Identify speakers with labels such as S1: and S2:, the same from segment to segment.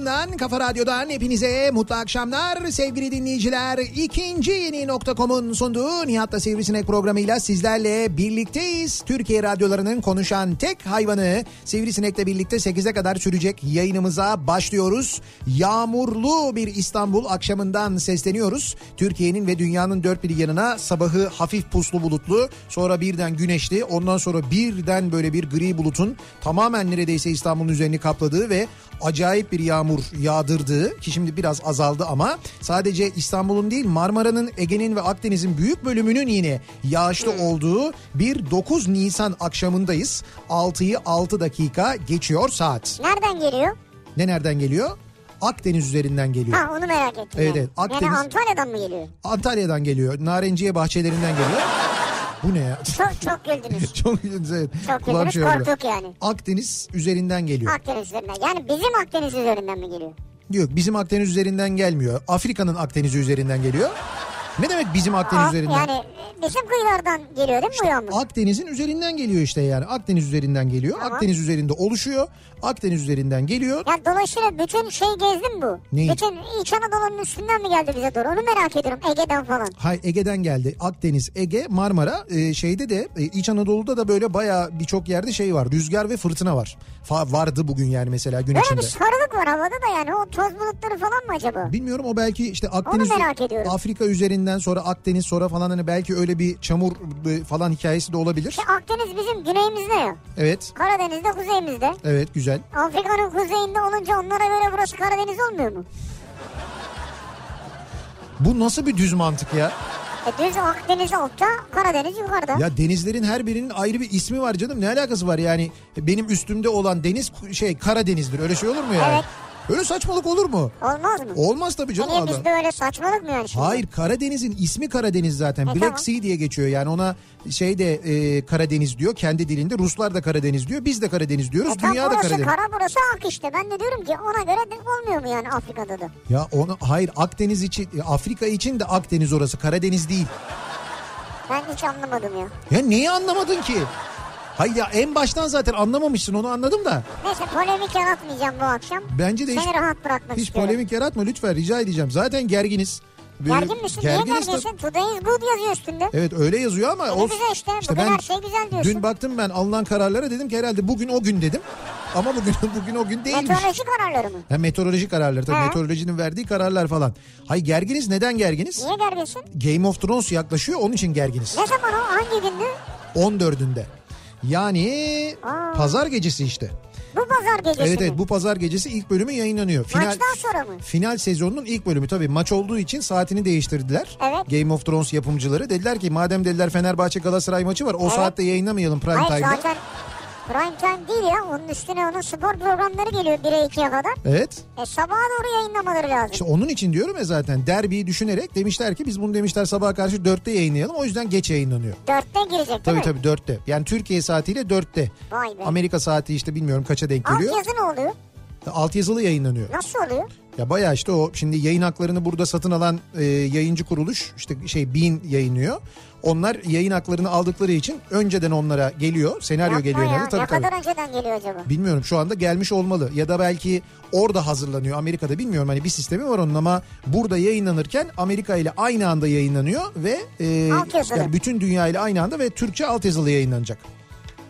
S1: radyosundan, kafa radyodan hepinize mutlu akşamlar sevgili dinleyiciler. İkinci yeni nokta.com'un sunduğu Nihat'la Sivrisinek programıyla sizlerle birlikteyiz. Türkiye radyolarının konuşan tek hayvanı Sivrisinek'le birlikte 8'e kadar sürecek yayınımıza başlıyoruz. Yağmurlu bir İstanbul akşamından sesleniyoruz. Türkiye'nin ve dünyanın dört bir yanına sabahı hafif puslu bulutlu, sonra birden güneşli, ondan sonra birden böyle bir gri bulutun tamamen neredeyse İstanbul'un üzerini kapladığı ve acayip bir yağmur yağdırdığı ki şimdi biraz azaldı ama sadece İstanbul'un değil Marmara'nın, Ege'nin ve Akdeniz'in büyük bölümünün yine yağışlı olduğu bir 9 Nisan akşamındayız. 6'yı 6 dakika geçiyor saat.
S2: Nereden geliyor?
S1: Ne nereden geliyor? Akdeniz üzerinden geliyor.
S2: Ha onu merak ettim.
S1: Evet, evet, Akdeniz-
S2: Yani Antalya'dan mı geliyor?
S1: Antalya'dan geliyor. Narenciye bahçelerinden geliyor. Bu ne ya?
S2: Çok çok güldünüz.
S1: Çok güldünüz evet.
S2: Çok
S1: Kulağım
S2: güldünüz
S1: şey
S2: korktuk yani.
S1: Akdeniz üzerinden geliyor.
S2: Akdeniz üzerinden. Yani bizim Akdeniz üzerinden mi geliyor?
S1: Yok bizim Akdeniz üzerinden gelmiyor. Afrika'nın Akdeniz'i üzerinden geliyor. Ne demek bizim Akdeniz
S2: Aa,
S1: üzerinden?
S2: Yani bizim kıyılardan geliyor değil mi bu yağmur?
S1: Akdeniz'in üzerinden geliyor işte yani. Akdeniz üzerinden geliyor.
S2: Tamam.
S1: Akdeniz üzerinde oluşuyor. Akdeniz üzerinden geliyor.
S2: Ya dolayısıyla bütün şey gezdim bu.
S1: Neyi?
S2: Bütün İç Anadolu'nun üstünden mi geldi bize doğru? Onu merak ediyorum Ege'den falan.
S1: Hay Ege'den geldi. Akdeniz, Ege, Marmara. Ee, şeyde de e, İç Anadolu'da da böyle bayağı birçok yerde şey var. Rüzgar ve fırtına var. Fa- vardı bugün yani mesela gün
S2: Böyle
S1: içinde.
S2: bir sarılık var havada da yani o toz bulutları falan mı acaba?
S1: Bilmiyorum o belki işte Akdeniz
S2: merak ediyorum.
S1: Üzerinden sonra Akdeniz sonra falan hani belki öyle bir çamur falan hikayesi de olabilir.
S2: İşte Akdeniz bizim güneyimizde ya.
S1: Evet.
S2: Karadeniz'de kuzeyimizde.
S1: Evet güzel.
S2: Afrika'nın kuzeyinde olunca onlara göre burası Karadeniz olmuyor mu?
S1: Bu nasıl bir düz mantık ya?
S2: E düz Akdeniz altta, Karadeniz yukarıda.
S1: Ya denizlerin her birinin ayrı bir ismi var canım. Ne alakası var yani? Benim üstümde olan deniz şey Karadeniz'dir. Öyle şey olur mu yani?
S2: Evet.
S1: Öyle saçmalık olur mu?
S2: Olmaz mı?
S1: Olmaz tabii canım. Allah.
S2: bizde öyle saçmalık mı yani şimdi?
S1: Hayır Karadeniz'in ismi Karadeniz zaten.
S2: E,
S1: Black
S2: tamam.
S1: Sea diye geçiyor. Yani ona şey de e, Karadeniz diyor kendi dilinde. Ruslar da Karadeniz diyor. Biz de Karadeniz diyoruz.
S2: E
S1: Dünya da Karadeniz.
S2: kara burası ak işte. Ben de diyorum ki ona göre de olmuyor mu yani Afrika'da da?
S1: Ya onu hayır Akdeniz için e, Afrika için de Akdeniz orası. Karadeniz değil.
S2: Ben hiç anlamadım ya.
S1: Ya neyi anlamadın ki? Hayır ya en baştan zaten anlamamışsın onu anladım da.
S2: Neyse polemik yaratmayacağım bu akşam.
S1: Bence de hiç,
S2: Seni rahat bırakmak
S1: hiç
S2: istiyorum.
S1: polemik yaratma lütfen rica edeceğim. Zaten gerginiz.
S2: Gergin misin? Niye
S1: gerginiz de-
S2: gerginsin? Today is good yazıyor üstünde.
S1: Evet öyle yazıyor ama
S2: Ne
S1: olsun.
S2: güzel işte. Bugün her şey güzel diyorsun.
S1: Dün baktım ben alınan kararlara dedim ki herhalde bugün o gün dedim. Ama bugün bugün o gün değilmiş.
S2: Meteoroloji kararları mı?
S1: Ha, meteoroloji kararları tabii
S2: Ha.
S1: meteorolojinin verdiği kararlar falan. Hay gerginiz neden gerginiz?
S2: Niye gerginsin?
S1: Game of Thrones yaklaşıyor onun için gerginiz.
S2: Ne zaman o? Hangi gündü?
S1: 14'ünde. Yani
S2: Aa.
S1: pazar gecesi işte.
S2: Bu pazar gecesi
S1: Evet
S2: mi?
S1: evet bu pazar gecesi ilk bölümü yayınlanıyor.
S2: Maçtan sonra mı?
S1: Final sezonunun ilk bölümü tabii maç olduğu için saatini değiştirdiler.
S2: Evet.
S1: Game of Thrones yapımcıları dediler ki madem dediler Fenerbahçe Galatasaray maçı var o
S2: Evet.
S1: saatte yayınlamayalım prime
S2: Hayır
S1: time'da.
S2: zaten prime time değil ya. Onun üstüne onun spor programları geliyor 1'e 2'ye kadar.
S1: Evet.
S2: E sabaha doğru yayınlamaları lazım.
S1: İşte onun için diyorum ya zaten derbiyi düşünerek demişler ki biz bunu demişler sabaha karşı dörtte yayınlayalım o yüzden geç yayınlanıyor.
S2: Dörtte girecek değil
S1: Tabii
S2: mi?
S1: tabii dörtte. Yani Türkiye saatiyle dörtte.
S2: Vay be.
S1: Amerika saati işte bilmiyorum kaça denk
S2: Alt
S1: geliyor.
S2: yazı ne oluyor?
S1: Alt yazılı yayınlanıyor.
S2: Nasıl oluyor?
S1: Ya bayağı işte o şimdi yayın haklarını burada satın alan e, yayıncı kuruluş işte şey Bean yayınlıyor. Onlar yayın haklarını aldıkları için önceden onlara geliyor. Senaryo
S2: Yapma
S1: geliyor
S2: ya.
S1: Tabii,
S2: ne
S1: tabii.
S2: kadar önceden geliyor acaba?
S1: Bilmiyorum şu anda gelmiş olmalı ya da belki orada hazırlanıyor Amerika'da bilmiyorum hani bir sistemi var onun ama burada yayınlanırken Amerika ile aynı anda yayınlanıyor ve e, yani bütün dünya ile aynı anda ve Türkçe altyazılı yayınlanacak.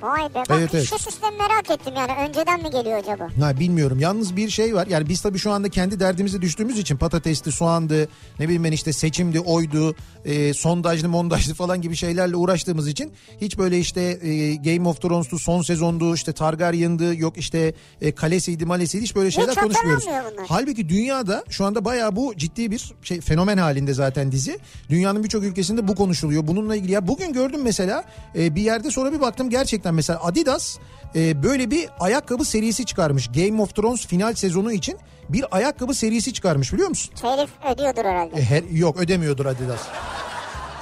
S2: Vay be. Bak
S1: Evet, evet.
S2: şu sistemi merak ettim yani. Önceden mi geliyor acaba?
S1: Ha bilmiyorum. Yalnız bir şey var. Yani biz tabii şu anda kendi derdimize düştüğümüz için patatesli, soğandı, ne bileyim ben işte seçimdi, oydu, e, sondajlı, mondajlı falan gibi şeylerle uğraştığımız için hiç böyle işte e, Game of Thrones'tu, son sezondu, işte Targaryen'dı, yok işte e, kalesiydi, malesiydi hiç böyle şeyler
S2: Hiç
S1: konuşmuyoruz. Halbuki dünyada şu anda bayağı bu ciddi bir şey fenomen halinde zaten dizi. Dünyanın birçok ülkesinde bu konuşuluyor. Bununla ilgili ya bugün gördüm mesela e, bir yerde sonra bir baktım gerçekten mesela Adidas e, böyle bir ayakkabı serisi çıkarmış. Game of Thrones final sezonu için bir ayakkabı serisi çıkarmış biliyor musun?
S2: Telif ödüyordur herhalde.
S1: E, her, yok ödemiyordur Adidas.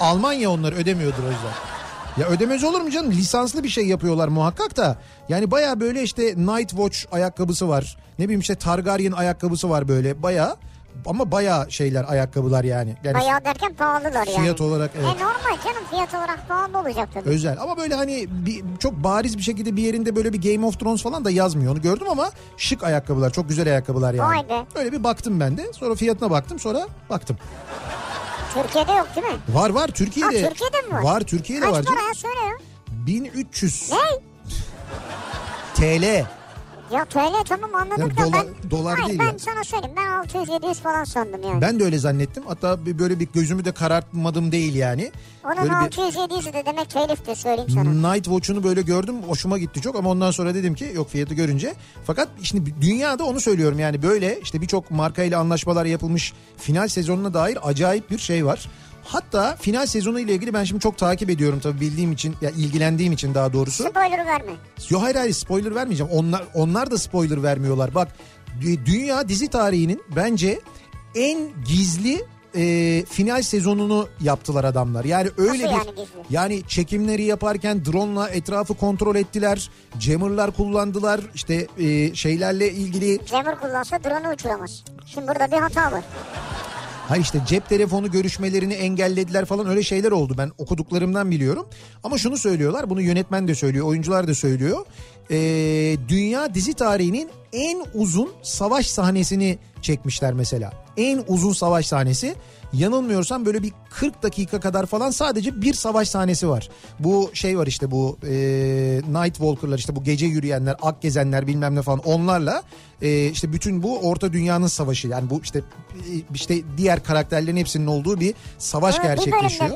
S1: Almanya onları ödemiyordur o yüzden. Ya ödemez olur mu canım? Lisanslı bir şey yapıyorlar muhakkak da. Yani baya böyle işte Night Watch ayakkabısı var. Ne bileyim işte Targaryen ayakkabısı var böyle baya ama baya şeyler ayakkabılar yani. yani
S2: Bayağı derken pahalılar yani.
S1: Fiyat olarak evet.
S2: E normal canım fiyat olarak pahalı olacak tabii.
S1: Özel ama böyle hani bir, çok bariz bir şekilde bir yerinde böyle bir Game of Thrones falan da yazmıyor. Onu gördüm ama şık ayakkabılar çok güzel ayakkabılar yani.
S2: Vay be.
S1: Öyle bir baktım ben de sonra fiyatına baktım sonra baktım.
S2: Türkiye'de yok değil mi?
S1: Var var Türkiye'de.
S2: Ha, Türkiye'de mi var?
S1: Var Türkiye'de
S2: Kaç
S1: var.
S2: para
S1: canım.
S2: ya söyle ya.
S1: 1300
S2: Ne?
S1: TL.
S2: Ya TL tamam anladık
S1: Yani
S2: da
S1: dolar-
S2: ben...
S1: dolar
S2: Hayır,
S1: değil
S2: ben
S1: yani.
S2: sana söyleyeyim ben 600-700 falan sandım yani.
S1: Ben de öyle zannettim. Hatta böyle bir gözümü de karartmadım değil yani.
S2: Onun
S1: Böyle bir
S2: 600-700'ü de demek teliftir söyleyeyim sana.
S1: Night Watch'unu böyle gördüm. Hoşuma gitti çok ama ondan sonra dedim ki yok fiyatı görünce. Fakat şimdi dünyada onu söylüyorum yani böyle işte birçok markayla anlaşmalar yapılmış final sezonuna dair acayip bir şey var. Hatta final sezonu ile ilgili ben şimdi çok takip ediyorum tabii bildiğim için ya ilgilendiğim için daha doğrusu.
S2: Spoiler verme.
S1: Yo hayır hayır spoiler vermeyeceğim. Onlar onlar da spoiler vermiyorlar. Bak dü- dünya dizi tarihinin bence en gizli e, final sezonunu yaptılar adamlar. Yani öyle
S2: Nasıl
S1: bir
S2: yani
S1: yani çekimleri yaparken drone'la etrafı kontrol ettiler. Jammer'lar kullandılar. İşte e, şeylerle ilgili
S2: Jammer kullansa drone'u uçuramaz. Şimdi burada bir hata var.
S1: Hayır işte cep telefonu görüşmelerini engellediler falan öyle şeyler oldu. Ben okuduklarımdan biliyorum. Ama şunu söylüyorlar bunu yönetmen de söylüyor oyuncular da söylüyor. Ee, dünya dizi tarihinin en uzun savaş sahnesini çekmişler mesela. En uzun savaş sahnesi. Yanılmıyorsam böyle bir 40 dakika kadar falan sadece bir savaş sahnesi var. Bu şey var işte bu e, Night Walker'lar işte bu gece yürüyenler, ak gezenler bilmem ne falan onlarla e, işte bütün bu orta dünyanın savaşı yani bu işte işte diğer karakterlerin hepsinin olduğu bir savaş
S2: bir
S1: gerçekleşiyor.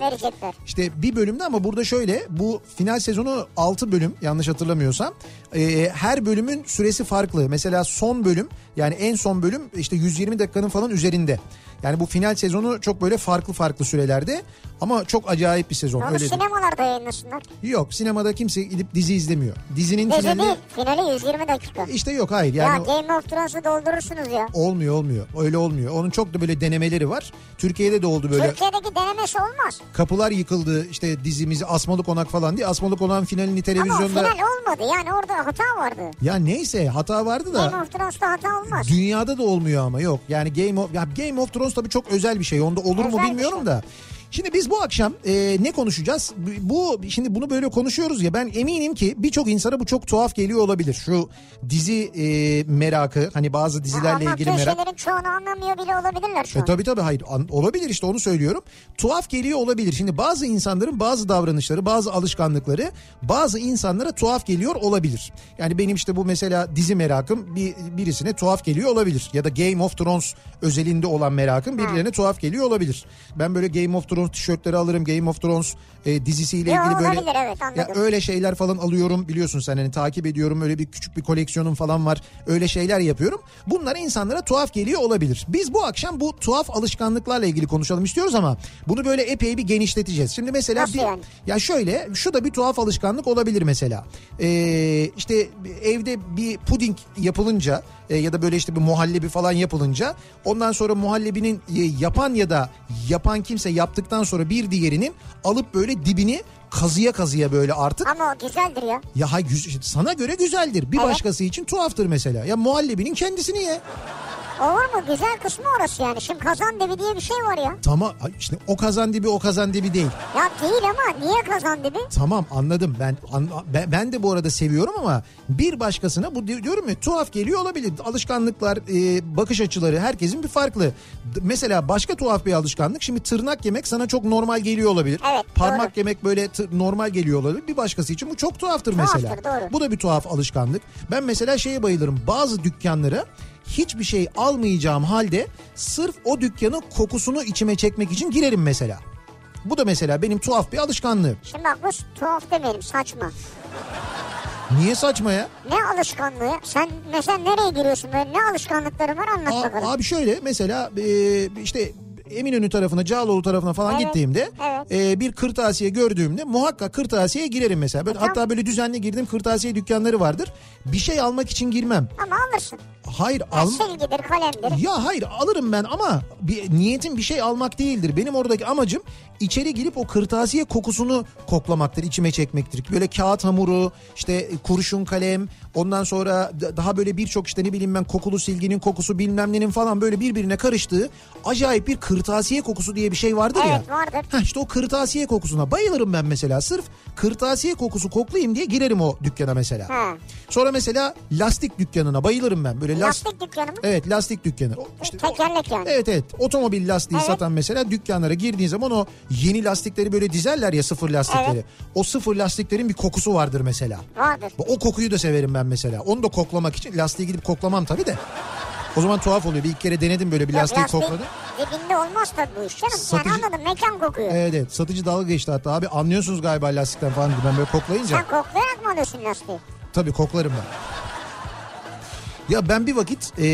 S1: İşte bir bölümde ama burada şöyle bu final sezonu 6 bölüm yanlış hatırlamıyorsam e, her bölümün süresi farklı. Mesela son bölüm yani en son bölüm işte 120 dakikanın falan üzerinde. Yani bu final sezonu çok böyle farklı farklı sürelerde ama çok acayip bir sezon.
S2: Onu
S1: Öyle değil.
S2: sinemalarda yayınlasınlar.
S1: Yok sinemada kimse gidip dizi izlemiyor. Dizinin
S2: Gece
S1: finali
S2: değil. Finali 120 dakika.
S1: işte yok hayır
S2: ya
S1: yani
S2: Game of Thrones'u doldurursunuz ya.
S1: olmuyor olmuyor. Öyle olmuyor. Onun çok da böyle denemeleri var. Türkiye'de de oldu böyle.
S2: Türkiye'deki denemesi olmaz.
S1: Kapılar yıkıldı işte dizimizi Asmalı Konak falan diye. Asmalı Konak'ın finalini
S2: Ama
S1: televizyonda
S2: final olmadı yani orada hata vardı.
S1: ya neyse hata vardı da
S2: Game of Thrones'ta hata olmaz.
S1: dünyada da olmuyor ama yok. Yani Game of ya Game of Thrones tabii çok özel bir şey. Onda olur mu
S2: Özel bir
S1: bilmiyorum
S2: şey.
S1: da. Şimdi biz bu akşam e, ne konuşacağız? Bu şimdi bunu böyle konuşuyoruz ya ben eminim ki birçok insana bu çok tuhaf geliyor olabilir. Şu dizi e, merakı hani bazı dizilerle ilgili
S2: Anlattığı
S1: merak.
S2: şeylerin çoğunu anlamıyor bile olabilirler şu
S1: E
S2: an.
S1: tabii tabii hayır An- olabilir işte onu söylüyorum. Tuhaf geliyor olabilir. Şimdi bazı insanların bazı davranışları, bazı alışkanlıkları bazı insanlara tuhaf geliyor olabilir. Yani benim işte bu mesela dizi merakım bir birisine tuhaf geliyor olabilir. Ya da Game of Thrones özelinde olan merakım birilerine tuhaf geliyor olabilir. Ben böyle Game of Thrones tişörtleri alırım. Game of Thrones e, dizisiyle ilgili böyle
S2: olabilir, evet, anladım.
S1: ya öyle şeyler falan alıyorum biliyorsun sen hani takip ediyorum öyle bir küçük bir koleksiyonum falan var. Öyle şeyler yapıyorum. Bunlar insanlara tuhaf geliyor olabilir. Biz bu akşam bu tuhaf alışkanlıklarla ilgili konuşalım istiyoruz ama bunu böyle epey bir genişleteceğiz. Şimdi mesela
S2: Nasıl
S1: bir
S2: yani?
S1: ya şöyle şu da bir tuhaf alışkanlık olabilir mesela. Ee, işte evde bir puding yapılınca e, ya da böyle işte bir muhallebi falan yapılınca ondan sonra muhallebinin e, yapan ya da yapan kimse yaptıktan sonra bir diğerinin alıp böyle dibini kazıya kazıya böyle artık
S2: Ama o güzeldir ya.
S1: ya hay sana göre güzeldir. Bir
S2: Evet.
S1: başkası için tuhaftır mesela. Ya muhallebinin kendisini ye.
S2: Olur mu? Güzel kısmı orası yani. Şimdi kazan dibi diye bir şey var ya.
S1: Tamam işte o kazan dibi o kazan dibi değil.
S2: Ya değil ama niye kazan dibi?
S1: Tamam anladım ben, an- ben ben de bu arada seviyorum ama bir başkasına bu di- diyorum ya tuhaf geliyor olabilir. Alışkanlıklar, e, bakış açıları herkesin bir farklı. Mesela başka tuhaf bir alışkanlık şimdi tırnak yemek sana çok normal geliyor olabilir.
S2: Evet,
S1: Parmak
S2: doğru.
S1: yemek böyle tır- normal geliyor olabilir. Bir başkası için bu çok tuhaftır
S2: Tuhaftır,
S1: mesela.
S2: doğru.
S1: Bu da bir tuhaf alışkanlık. Ben mesela şeye bayılırım. Bazı dükkanlara hiçbir şey almayacağım halde sırf o dükkanın kokusunu içime çekmek için girerim mesela. Bu da mesela benim tuhaf bir alışkanlığım.
S2: Şimdi bak bu tuhaf demeyelim saçma.
S1: Niye saçma ya?
S2: Ne alışkanlığı? Sen mesela nereye giriyorsun böyle? Ne alışkanlıkların var anlat
S1: A-
S2: bakalım.
S1: abi şöyle mesela e, işte Eminönü tarafına, Cağaloğlu tarafına falan
S2: Evet,
S1: gittiğimde
S2: evet.
S1: e, bir kırtasiye gördüğümde muhakkak kırtasiyeye girerim mesela. Böyle, hatta böyle düzenli girdiğim kırtasiye dükkanları vardır. Bir şey almak için girmem.
S2: Ama alırsın.
S1: Hayır al
S2: silgidir, kalemdir.
S1: Ya hayır alırım ben ama bir, niyetim bir şey almak değildir. Benim oradaki amacım içeri girip o kırtasiye kokusunu koklamaktır, içime çekmektir. Böyle kağıt hamuru, işte kurşun kalem, ondan sonra da- daha böyle birçok işte ne bileyim ben kokulu silginin kokusu bilmem nenin falan böyle birbirine karıştığı acayip bir kırtasiye kokusu diye bir şey vardır ya.
S2: Evet vardır.
S1: Ha işte o kırtasiye kokusuna bayılırım ben mesela. Sırf kırtasiye kokusu koklayayım diye girerim o dükkana mesela.
S2: Ha.
S1: Sonra mesela lastik dükkanına bayılırım ben. Böyle las-
S2: Lastik dükkanı mı?
S1: Evet lastik dükkanı. O- işte
S2: Tekerlek yani.
S1: Evet evet otomobil lastiği
S2: Evet.
S1: satan mesela dükkanlara girdiğin zaman o yeni lastikleri böyle dizerler ya sıfır lastikleri.
S2: Evet.
S1: O sıfır lastiklerin bir kokusu vardır mesela.
S2: Vardır.
S1: O kokuyu da severim ben mesela. Onu da koklamak için lastiğe gidip koklamam tabii de. O zaman tuhaf oluyor. Bir iki kere denedim böyle bir
S2: Yok,
S1: lastiği kokladım.
S2: Dibinde olmaz tabii bu iş canım.
S1: Satıcı-
S2: Yani anladım mekan kokuyor.
S1: Evet evet satıcı dalga geçti hatta abi anlıyorsunuz galiba lastikten falan dedi. Ben böyle koklayınca
S2: Sen koklayarak mı alıyorsun lastiği?
S1: tabii koklarım ben. Ya ben bir vakit e,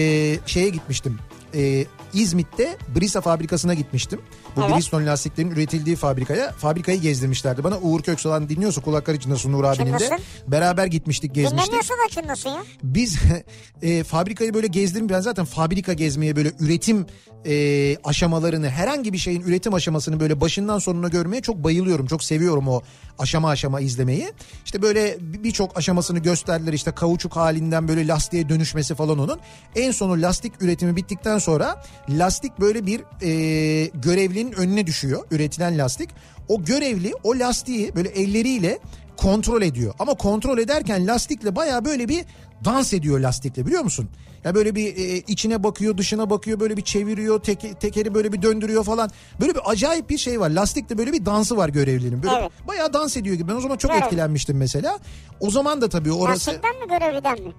S1: şeye gitmiştim. E, İzmit'te Brisa fabrikasına gitmiştim. Bu
S2: Evet.
S1: Bridgestone lastiklerin üretildiği fabrikaya. Fabrikayı gezdirmişlerdi bana. Uğur Köksal'dan dinliyorsa kulaklar içinde Nur abinin de.
S2: Çınlasın.
S1: Beraber gitmiştik gezmiştik.
S2: Dinlemiyorsa da çınlasın ya.
S1: Biz e, fabrikayı böyle gezdim. Ben zaten fabrika gezmeye böyle üretim e, aşamalarını herhangi bir şeyin üretim aşamasını böyle başından sonuna görmeye çok bayılıyorum. Çok seviyorum o aşama aşama izlemeyi. İşte böyle bir- birçok aşamasını gösterdiler. İşte kauçuk halinden böyle lastiğe dönüşmesi falan onun. En sonu lastik üretimi bittikten sonra lastik böyle bir e, görevlinin önüne düşüyor. Üretilen lastik. O görevli o lastiği böyle elleriyle kontrol ediyor. Ama kontrol ederken lastikle baya böyle bir dans ediyor lastikle biliyor musun? Ya böyle bir e, içine bakıyor, dışına bakıyor, böyle bir çeviriyor, teke- tekeri böyle bir döndürüyor falan. Böyle bir acayip bir şey var. Lastikte böyle bir dansı var görevlinin. Böyle
S2: Evet.
S1: bayağı dans ediyor gibi. Ben o zaman çok
S2: Evet.
S1: etkilenmiştim mesela. O zaman da tabii orası
S2: Lastikten mi görevliden mi?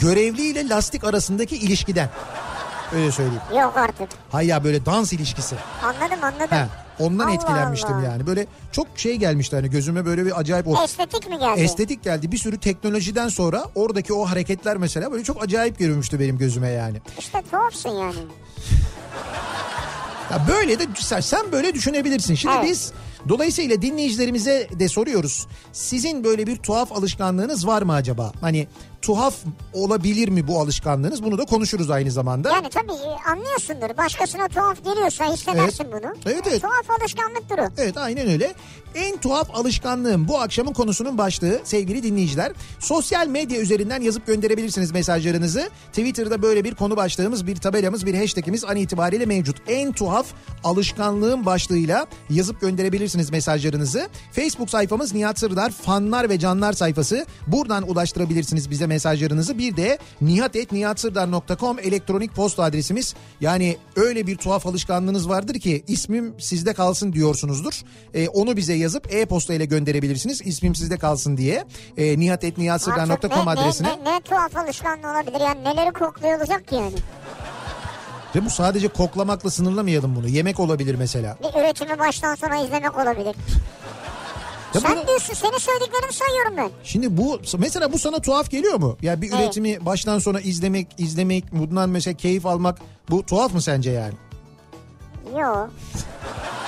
S1: görevli ile lastik arasındaki ilişkiden. Öyle söyleyeyim.
S2: Yok artık.
S1: Hayır ya böyle dans ilişkisi.
S2: Anladım anladım.
S1: He, ondan
S2: Allah
S1: etkilenmiştim
S2: Allah.
S1: yani. Böyle çok şey gelmişti hani gözüme böyle bir acayip o
S2: Estetik mi geldi?
S1: estetik geldi. Bir sürü teknolojiden sonra oradaki o hareketler mesela böyle çok acayip görünmüştü benim gözüme yani.
S2: İşte tuhafsın yani.
S1: Ya böyle de sen, böyle düşünebilirsin. Şimdi
S2: Evet.
S1: biz dolayısıyla dinleyicilerimize de soruyoruz. Sizin böyle bir tuhaf alışkanlığınız var mı acaba? Hani tuhaf olabilir mi bu alışkanlığınız? Bunu da konuşuruz aynı zamanda.
S2: Yani tabii e, anlıyorsundur. Başkasına tuhaf geliyorsa hissedersin bunu.
S1: Evet, evet.
S2: Tuhaf alışkanlıktır o.
S1: Evet aynen öyle. En tuhaf alışkanlığım bu akşamın konusunun başlığı sevgili dinleyiciler. Sosyal medya üzerinden yazıp gönderebilirsiniz mesajlarınızı. Twitter'da böyle bir konu başlığımız, bir tabelamız, bir hashtagimiz an itibariyle mevcut. En tuhaf alışkanlığım başlığıyla yazıp gönderebilirsiniz mesajlarınızı. Facebook sayfamız Nihat Sırdar fanlar ve canlar sayfası. Buradan ulaştırabilirsiniz bize mesajlarınızı. Bir de nihatetnihatsırdar.com elektronik posta adresimiz. Yani öyle bir tuhaf alışkanlığınız vardır ki ismim sizde kalsın diyorsunuzdur. Ee, onu bize yazıp e-posta ile gönderebilirsiniz. İsmim sizde kalsın diye.
S2: Artık
S1: nihatetnihatsırdar.com
S2: ne,
S1: adresine.
S2: Ne, ne, ne tuhaf alışkanlığı olabilir yani neleri kokluyor olacak ki yani.
S1: Ve bu sadece koklamakla sınırlamayalım bunu. Yemek olabilir mesela.
S2: Bir üretimi baştan sona izlemek olabilir.
S1: Ya
S2: Sen
S1: bunu-
S2: diyorsun senin söylediklerini sayıyorum ben.
S1: Şimdi bu mesela bu sana tuhaf geliyor mu? Ya bir
S2: Evet.
S1: üretimi baştan sona izlemek, izlemek, bundan mesela keyif almak bu tuhaf mı sence yani?
S2: Yok.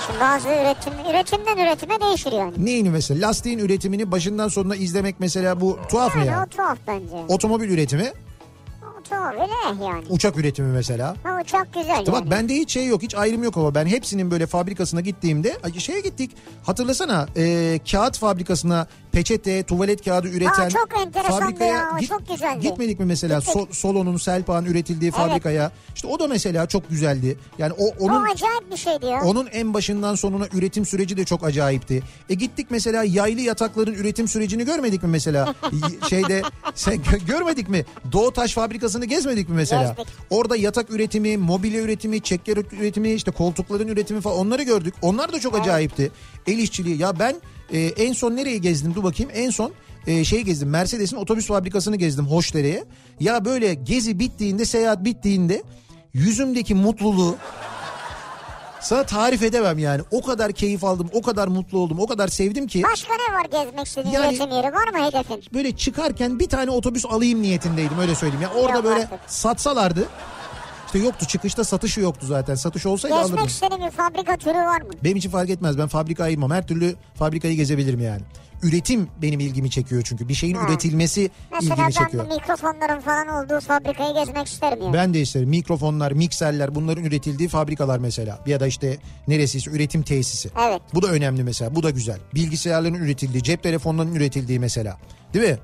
S2: Şimdi bazı üretim, üretimden üretime değişir yani.
S1: Neyini mesela? Lastiğin üretimini başından sonuna izlemek mesela bu tuhaf mı
S2: Yani
S1: yani?
S2: o tuhaf bence.
S1: Otomobil üretimi,
S2: tuhaf öyle yani.
S1: uçak üretimi mesela.
S2: Ha, çok güzel
S1: Bak
S2: yani.
S1: bende hiç şey yok hiç ayrım yok ama ben hepsinin böyle fabrikasına gittiğimde şeye gittik hatırlasana e, kağıt fabrikasına peçete tuvalet kağıdı üreten
S2: Aa, çok enteresandı ya, o çok güzeldi.
S1: Gitmedik mi mesela. Sol- Solo'nun Selpak'ın üretildiği fabrikaya işte o da mesela çok güzeldi yani o onun
S2: O acayip bir şeydi ya.
S1: onun en başından sonuna üretim süreci de çok acayipti. E gittik mesela yaylı yatakların üretim sürecini görmedik mi mesela? Şeyde sen gö- görmedik mi? Doğu Taş fabrikasını gezmedik mi mesela?
S2: Gezdik.
S1: Orada yatak üretimi, mobilya üretimi, çekker üretimi, işte koltukların üretimi falan onları gördük. Onlar da çok acayipti. El işçiliği. Ya ben e, en son nereyi gezdim? Dur bakayım. En son e, şey gezdim. Mercedes'in otobüs fabrikasını gezdim Hoşdere'ye. Ya böyle gezi bittiğinde, seyahat bittiğinde yüzümdeki mutluluğu sana tarif edemem yani. O kadar keyif aldım, o kadar mutlu oldum, o kadar sevdim ki
S2: Başka ne var gezmek istediğin
S1: Yani-
S2: üretim yeri var mı hedefin?
S1: böyle çıkarken bir tane otobüs alayım niyetindeydim öyle söyleyeyim. Ya orada
S2: Yok
S1: böyle
S2: artık.
S1: satsalardı. İşte yoktu çıkışta satışı yoktu zaten. Satış olsaydı alırdım.
S2: Gezmek istediğin bir fabrika türü var mı?
S1: Benim için fark etmez. Ben fabrika ayırmam. Her türlü fabrikayı gezebilirim yani. Üretim benim ilgimi çekiyor çünkü. Bir şeyin
S2: Ha.
S1: üretilmesi
S2: Mesela
S1: ilgimi
S2: ben
S1: çekiyor.
S2: bu mikrofonların falan olduğu fabrikayı gezmek isterim yani.
S1: Ben de isterim. Mikrofonlar, mikserler bunların üretildiği fabrikalar mesela. Ya da işte neresiyse üretim tesisi.
S2: Evet.
S1: Bu da önemli mesela. Bu da güzel. Bilgisayarların üretildiği, cep telefonlarının üretildiği mesela. Değil mi?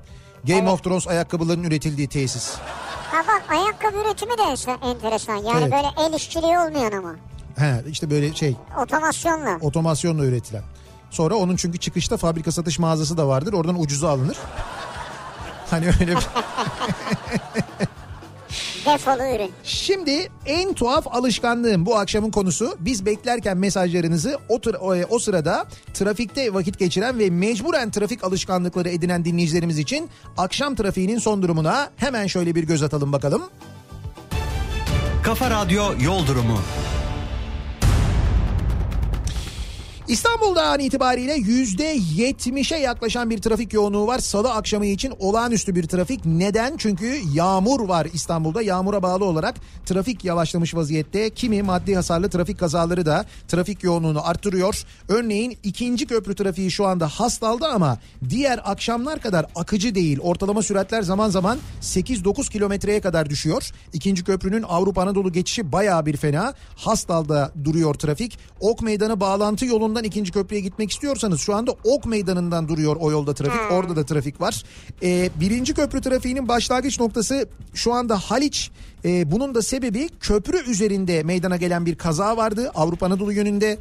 S1: Game
S2: Evet.
S1: of Thrones ayakkabılarının üretildiği tesis.
S2: Ha bak ayakkabı üretimi de enteresan. Yani
S1: Evet.
S2: böyle el işçiliği olmayan ama.
S1: He, işte böyle şey
S2: Otomasyonla.
S1: otomasyonla üretilen. Sonra onun çünkü çıkışta fabrika satış mağazası da vardır. Oradan ucuza alınır. Hani öyle bir...
S2: Defolu ürün.
S1: Şimdi en tuhaf alışkanlığım bu akşamın konusu. Biz beklerken mesajlarınızı o, tır- o, o sırada trafikte vakit geçiren ve mecburen trafik alışkanlıkları edinen dinleyicilerimiz için akşam trafiğinin son durumuna hemen şöyle bir göz atalım bakalım.
S3: Kafa Radyo Yol Durumu.
S1: İstanbul'da an itibariyle %70'e yaklaşan bir trafik yoğunluğu var. Salı akşamı için olağanüstü bir trafik. Neden? Çünkü yağmur var İstanbul'da. Yağmura bağlı olarak trafik yavaşlamış vaziyette. Kimi maddi hasarlı trafik kazaları da trafik yoğunluğunu arttırıyor. Örneğin ikinci köprü trafiği şu anda hastaldı ama diğer akşamlar kadar akıcı değil. Ortalama süratler zaman zaman 8-9 kilometreye kadar düşüyor. İkinci köprünün Avrupa Anadolu geçişi bayağı bir fena. Hastal'da duruyor trafik. Ok Meydanı bağlantı yolundan ikinci köprüye gitmek istiyorsanız şu anda Ok Meydanı'ndan duruyor o yolda trafik. Orada da trafik var. Ee, birinci köprü trafiğinin başlangıç noktası şu anda Haliç. Ee, bunun da sebebi köprü üzerinde meydana gelen bir kaza vardı. Avrupa Anadolu yönünde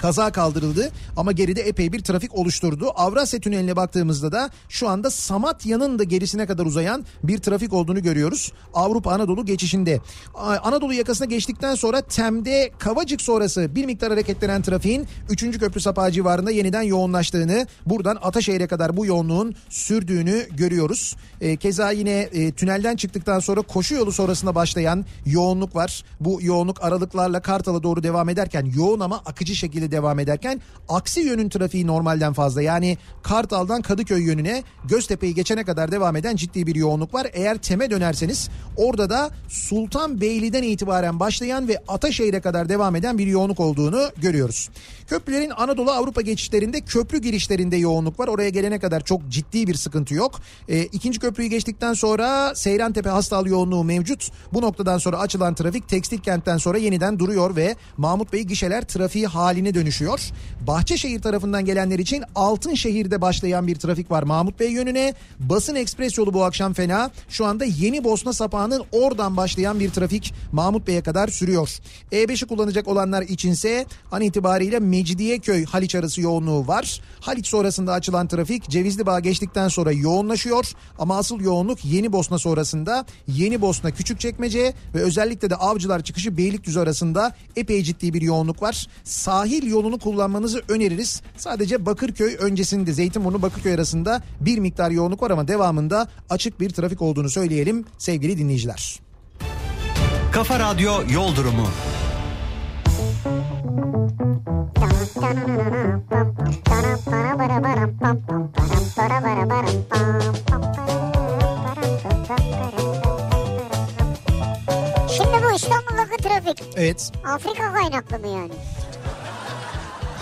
S1: Kaza kaldırıldı ama geride epey bir trafik oluşturdu. Avrasya Tüneli'ne baktığımızda da şu anda Samatya'nın da gerisine kadar uzayan bir trafik olduğunu görüyoruz. Avrupa Anadolu geçişinde. Anadolu yakasına geçtikten sonra Tem'de Kavacık sonrası bir miktar hareketlenen trafiğin 3. köprü sapağı civarında yeniden yoğunlaştığını, buradan Ataşehir'e kadar bu yoğunluğun sürdüğünü görüyoruz. E, keza yine e, tünelden çıktıktan sonra koşu yolu sonrasında başlayan yoğunluk var. Bu yoğunluk aralıklarla Kartal'a doğru devam ederken yoğun ama akıcı şekilde devam ederken aksi yönün trafiği normalden fazla. Yani Kartal'dan Kadıköy yönüne Göztepe'yi geçene kadar devam eden ciddi bir yoğunluk var. Eğer Tem'e dönerseniz orada da Sultanbeyli'den itibaren başlayan ve Ataşehir'e kadar devam eden bir yoğunluk olduğunu görüyoruz. Köprülerin Anadolu Avrupa geçişlerinde köprü girişlerinde yoğunluk var. Oraya gelene kadar çok ciddi bir sıkıntı yok. E, ikinci köprüyü geçtikten sonra Seyrantepe Hastal yoğunluğu mevcut. Bu noktadan sonra açılan trafik tekstil kentten sonra yeniden duruyor ve Mahmut Bey gişeler trafiği haline dönüşüyor. Bahçeşehir tarafından gelenler için Altınşehir'de başlayan bir trafik var Mahmut Bey yönüne. Basın ekspres yolu bu akşam fena. Şu anda Yeni Bosna sapağının oradan başlayan bir trafik Mahmut Bey'e kadar sürüyor. E5'i kullanacak olanlar içinse an itibariyle Mecidiyeköy Haliç arası yoğunluğu var. Haliç sonrasında açılan trafik Cevizli Bağ geçtikten sonra yoğunlaşıyor. Ama asıl yoğunluk Yeni Bosna sonrasında Yeni Bosna Küçükçekmece ve özellikle de Avcılar çıkışı Beylikdüzü arasında epey ciddi bir yoğunluk var. Sahil yolunu kullanmanızı öneririz. Sadece Bakırköy öncesinde Zeytinburnu Bakırköy arasında bir miktar yoğunluk var ama devamında açık bir trafik olduğunu söyleyelim sevgili dinleyiciler.
S3: Kafa Radyo Yol Durumu.
S2: Şimdi bu İstanbul'daki trafik
S1: Evet.
S2: Afrika kaynaklı mı yani?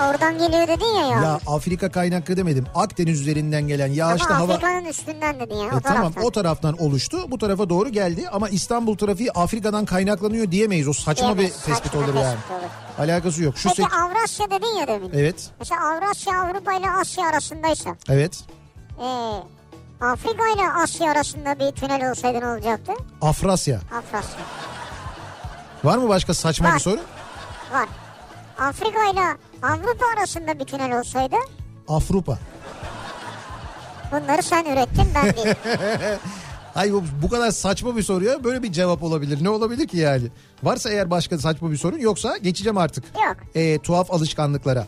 S2: Oradan geliyor dedin ya ya.
S1: Ya Afrika kaynaklı demedim. Akdeniz üzerinden gelen
S2: Ama
S1: yağışlı hava...
S2: Afrika'nın üstünden dedin ya o
S1: E, tamam
S2: taraftan.
S1: o taraftan oluştu. Bu tarafa doğru geldi ama İstanbul trafiği Afrika'dan kaynaklanıyor diyemeyiz. O saçma
S2: Diyemeyiz,
S1: bir tespit
S2: saçma
S1: olur
S2: tespit
S1: yani.
S2: olur.
S1: Alakası yok. Şu
S2: Peki
S1: sek-
S2: Avrasya dedin ya demin.
S1: Evet.
S2: Mesela Avrasya Avrupa ile Asya arasındaysa.
S1: Evet.
S2: Ee, Afrika ile Asya arasında bir tünel olsaydı ne olacaktı?
S1: Afrasya.
S2: Avrasya.
S1: Var mı başka saçma
S2: Var.
S1: bir soru?
S2: Var. Afrika ile Avrupa arasında bir tünel olsaydı
S1: Afrupa.
S2: bunları sen ürettin ben değil.
S1: Ay bu, bu kadar saçma bir soruya böyle bir cevap olabilir. Ne olabilir ki yani? Varsa eğer başka saçma bir sorun yoksa geçeceğim artık.
S2: Yok.
S1: Ee, tuhaf alışkanlıklara.